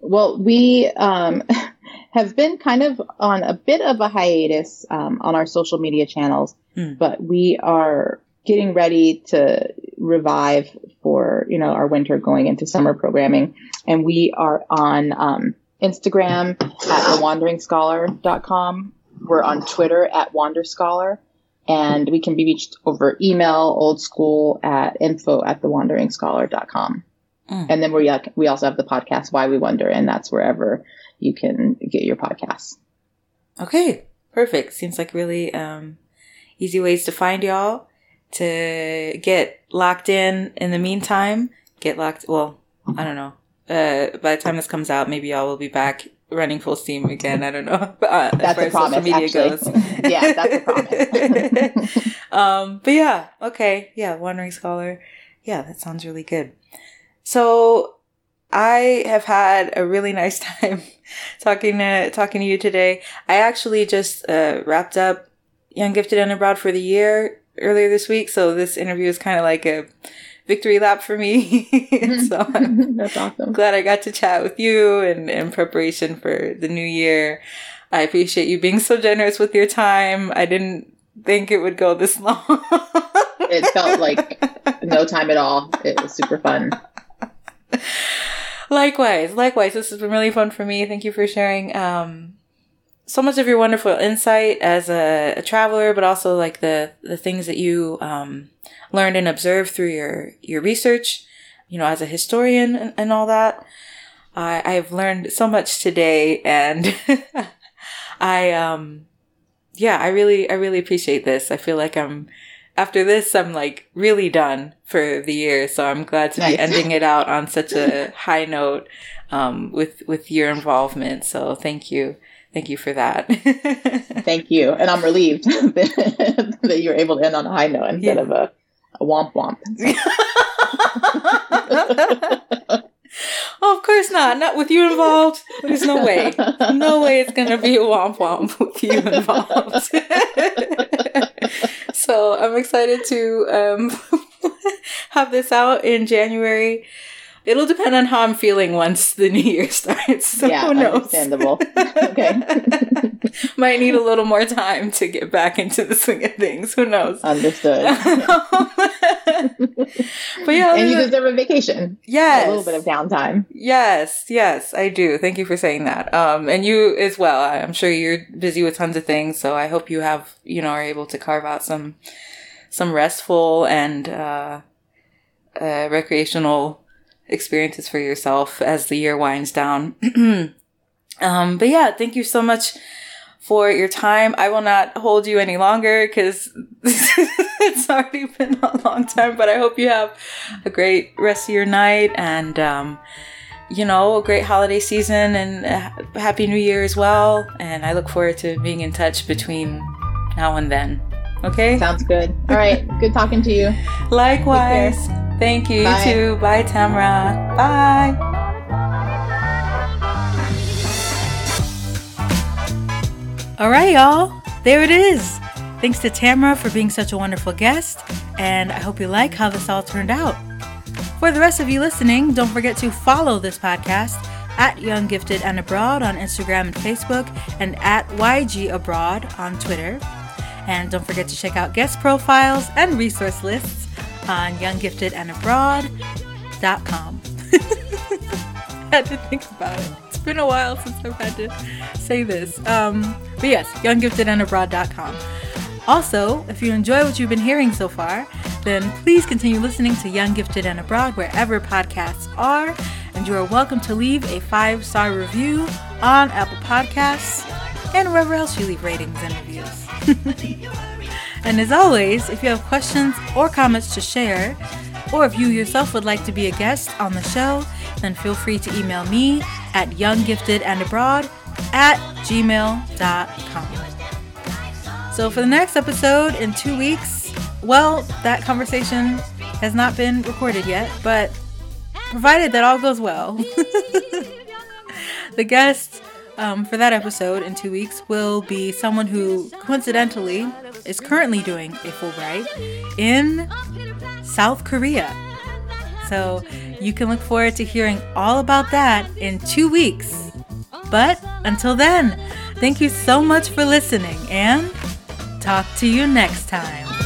Speaker 1: Well, we um, have been kind of on a bit of a hiatus um, on our social media channels, mm. but we are getting ready to revive for you know our winter going into summer programming, and we are on um, Instagram at thewanderingscholar.com. We're on Twitter at wanderscholar, and we can be reached over email, old school at info at thewanderingscholar.com. Mm. And then we we also have the podcast Why We Wander, and that's wherever you can get your podcasts.
Speaker 2: Okay, perfect. Seems like really um, easy ways to find y'all to get locked in. In the meantime, get locked. Well, I don't know. Uh, by the time this comes out, maybe y'all will be back running full steam again. I don't know. Uh,
Speaker 1: that's a promise. media actually. goes. yeah, that's a promise.
Speaker 2: um, but yeah, okay, yeah, Wandering Scholar. Yeah, that sounds really good. So I have had a really nice time talking to talking to you today. I actually just uh, wrapped up Young Gifted and Abroad for the year earlier this week, so this interview is kind of like a victory lap for me. so I'm That's awesome. glad I got to chat with you and in preparation for the new year. I appreciate you being so generous with your time. I didn't think it would go this long.
Speaker 1: it felt like no time at all. It was super fun.
Speaker 2: Likewise, likewise. This has been really fun for me. Thank you for sharing um, so much of your wonderful insight as a, a, traveler, but also like the the things that you um, learned and observed through your your research. You know, as a historian and, and all that. I I've learned so much today, and I um yeah, I really I really appreciate this. I feel like I'm after this, I'm like really done for the year. So I'm glad to nice. be ending it out on such a high note um, with with your involvement. So thank you, thank you for that.
Speaker 1: thank you, and I'm relieved that, that you're able to end on a high note instead yeah. of a a womp womp.
Speaker 3: oh, of course not. Not with you involved. There's no way. No way it's gonna be a womp womp with you involved. so I'm excited to um, have this out in January. It'll depend on how I'm feeling once the new year starts. So
Speaker 1: yeah,
Speaker 3: who knows?
Speaker 1: understandable. okay.
Speaker 3: Might need a little more time to get back into the swing of things. Who knows?
Speaker 1: Understood.
Speaker 3: but yeah,
Speaker 1: and you deserve a vacation.
Speaker 3: Yes.
Speaker 1: A little bit of downtime.
Speaker 3: Yes, yes, I do. Thank you for saying that. Um, and you as well. I'm sure you're busy with tons of things, so I hope you have, you know, are able to carve out some, some restful and, uh, uh, recreational experiences for yourself as the year winds down. um, but yeah, thank you so much for your time. I will not hold you any longer because it's already been a long time, but I hope you have a great rest of your night and, um, you know, a great holiday season and happy new year as well. And I look forward to being in touch between now and then. Okay?
Speaker 1: Sounds good. All right. good talking to you.
Speaker 3: Likewise. Thank you.
Speaker 1: Bye.
Speaker 3: You too. Bye, Tamra. Bye.
Speaker 2: All right, y'all. There it is. Thanks to Tamara for being such a wonderful guest, and I hope you like how this all turned out. For the rest of you listening, don't forget to follow this podcast at Young Gifted and Abroad on Instagram and Facebook, and at YG Abroad on Twitter. And don't forget to check out guest profiles and resource lists on younggiftedandabroad.com. had to think about it. It's been a while since I've had to say this. Um, but yes, younggiftedandabroad.com. Also, if you enjoy what you've been hearing so far, then please continue listening to Young Gifted and Abroad wherever podcasts are, and you are welcome to leave a five star review on Apple Podcasts and wherever else you leave ratings and reviews. and as always, if you have questions or comments to share, or if you yourself would like to be a guest on the show, then feel free to email me at younggiftedandabroad at gmail.com. So for the next episode in two weeks, well, that conversation has not been recorded yet, but provided that all goes well, the guest um, for that episode in two weeks will be someone who coincidentally is currently doing a Fulbright in South Korea. So you can look forward to hearing all about that in two weeks. But until then, thank you so much for listening and talk to you next time.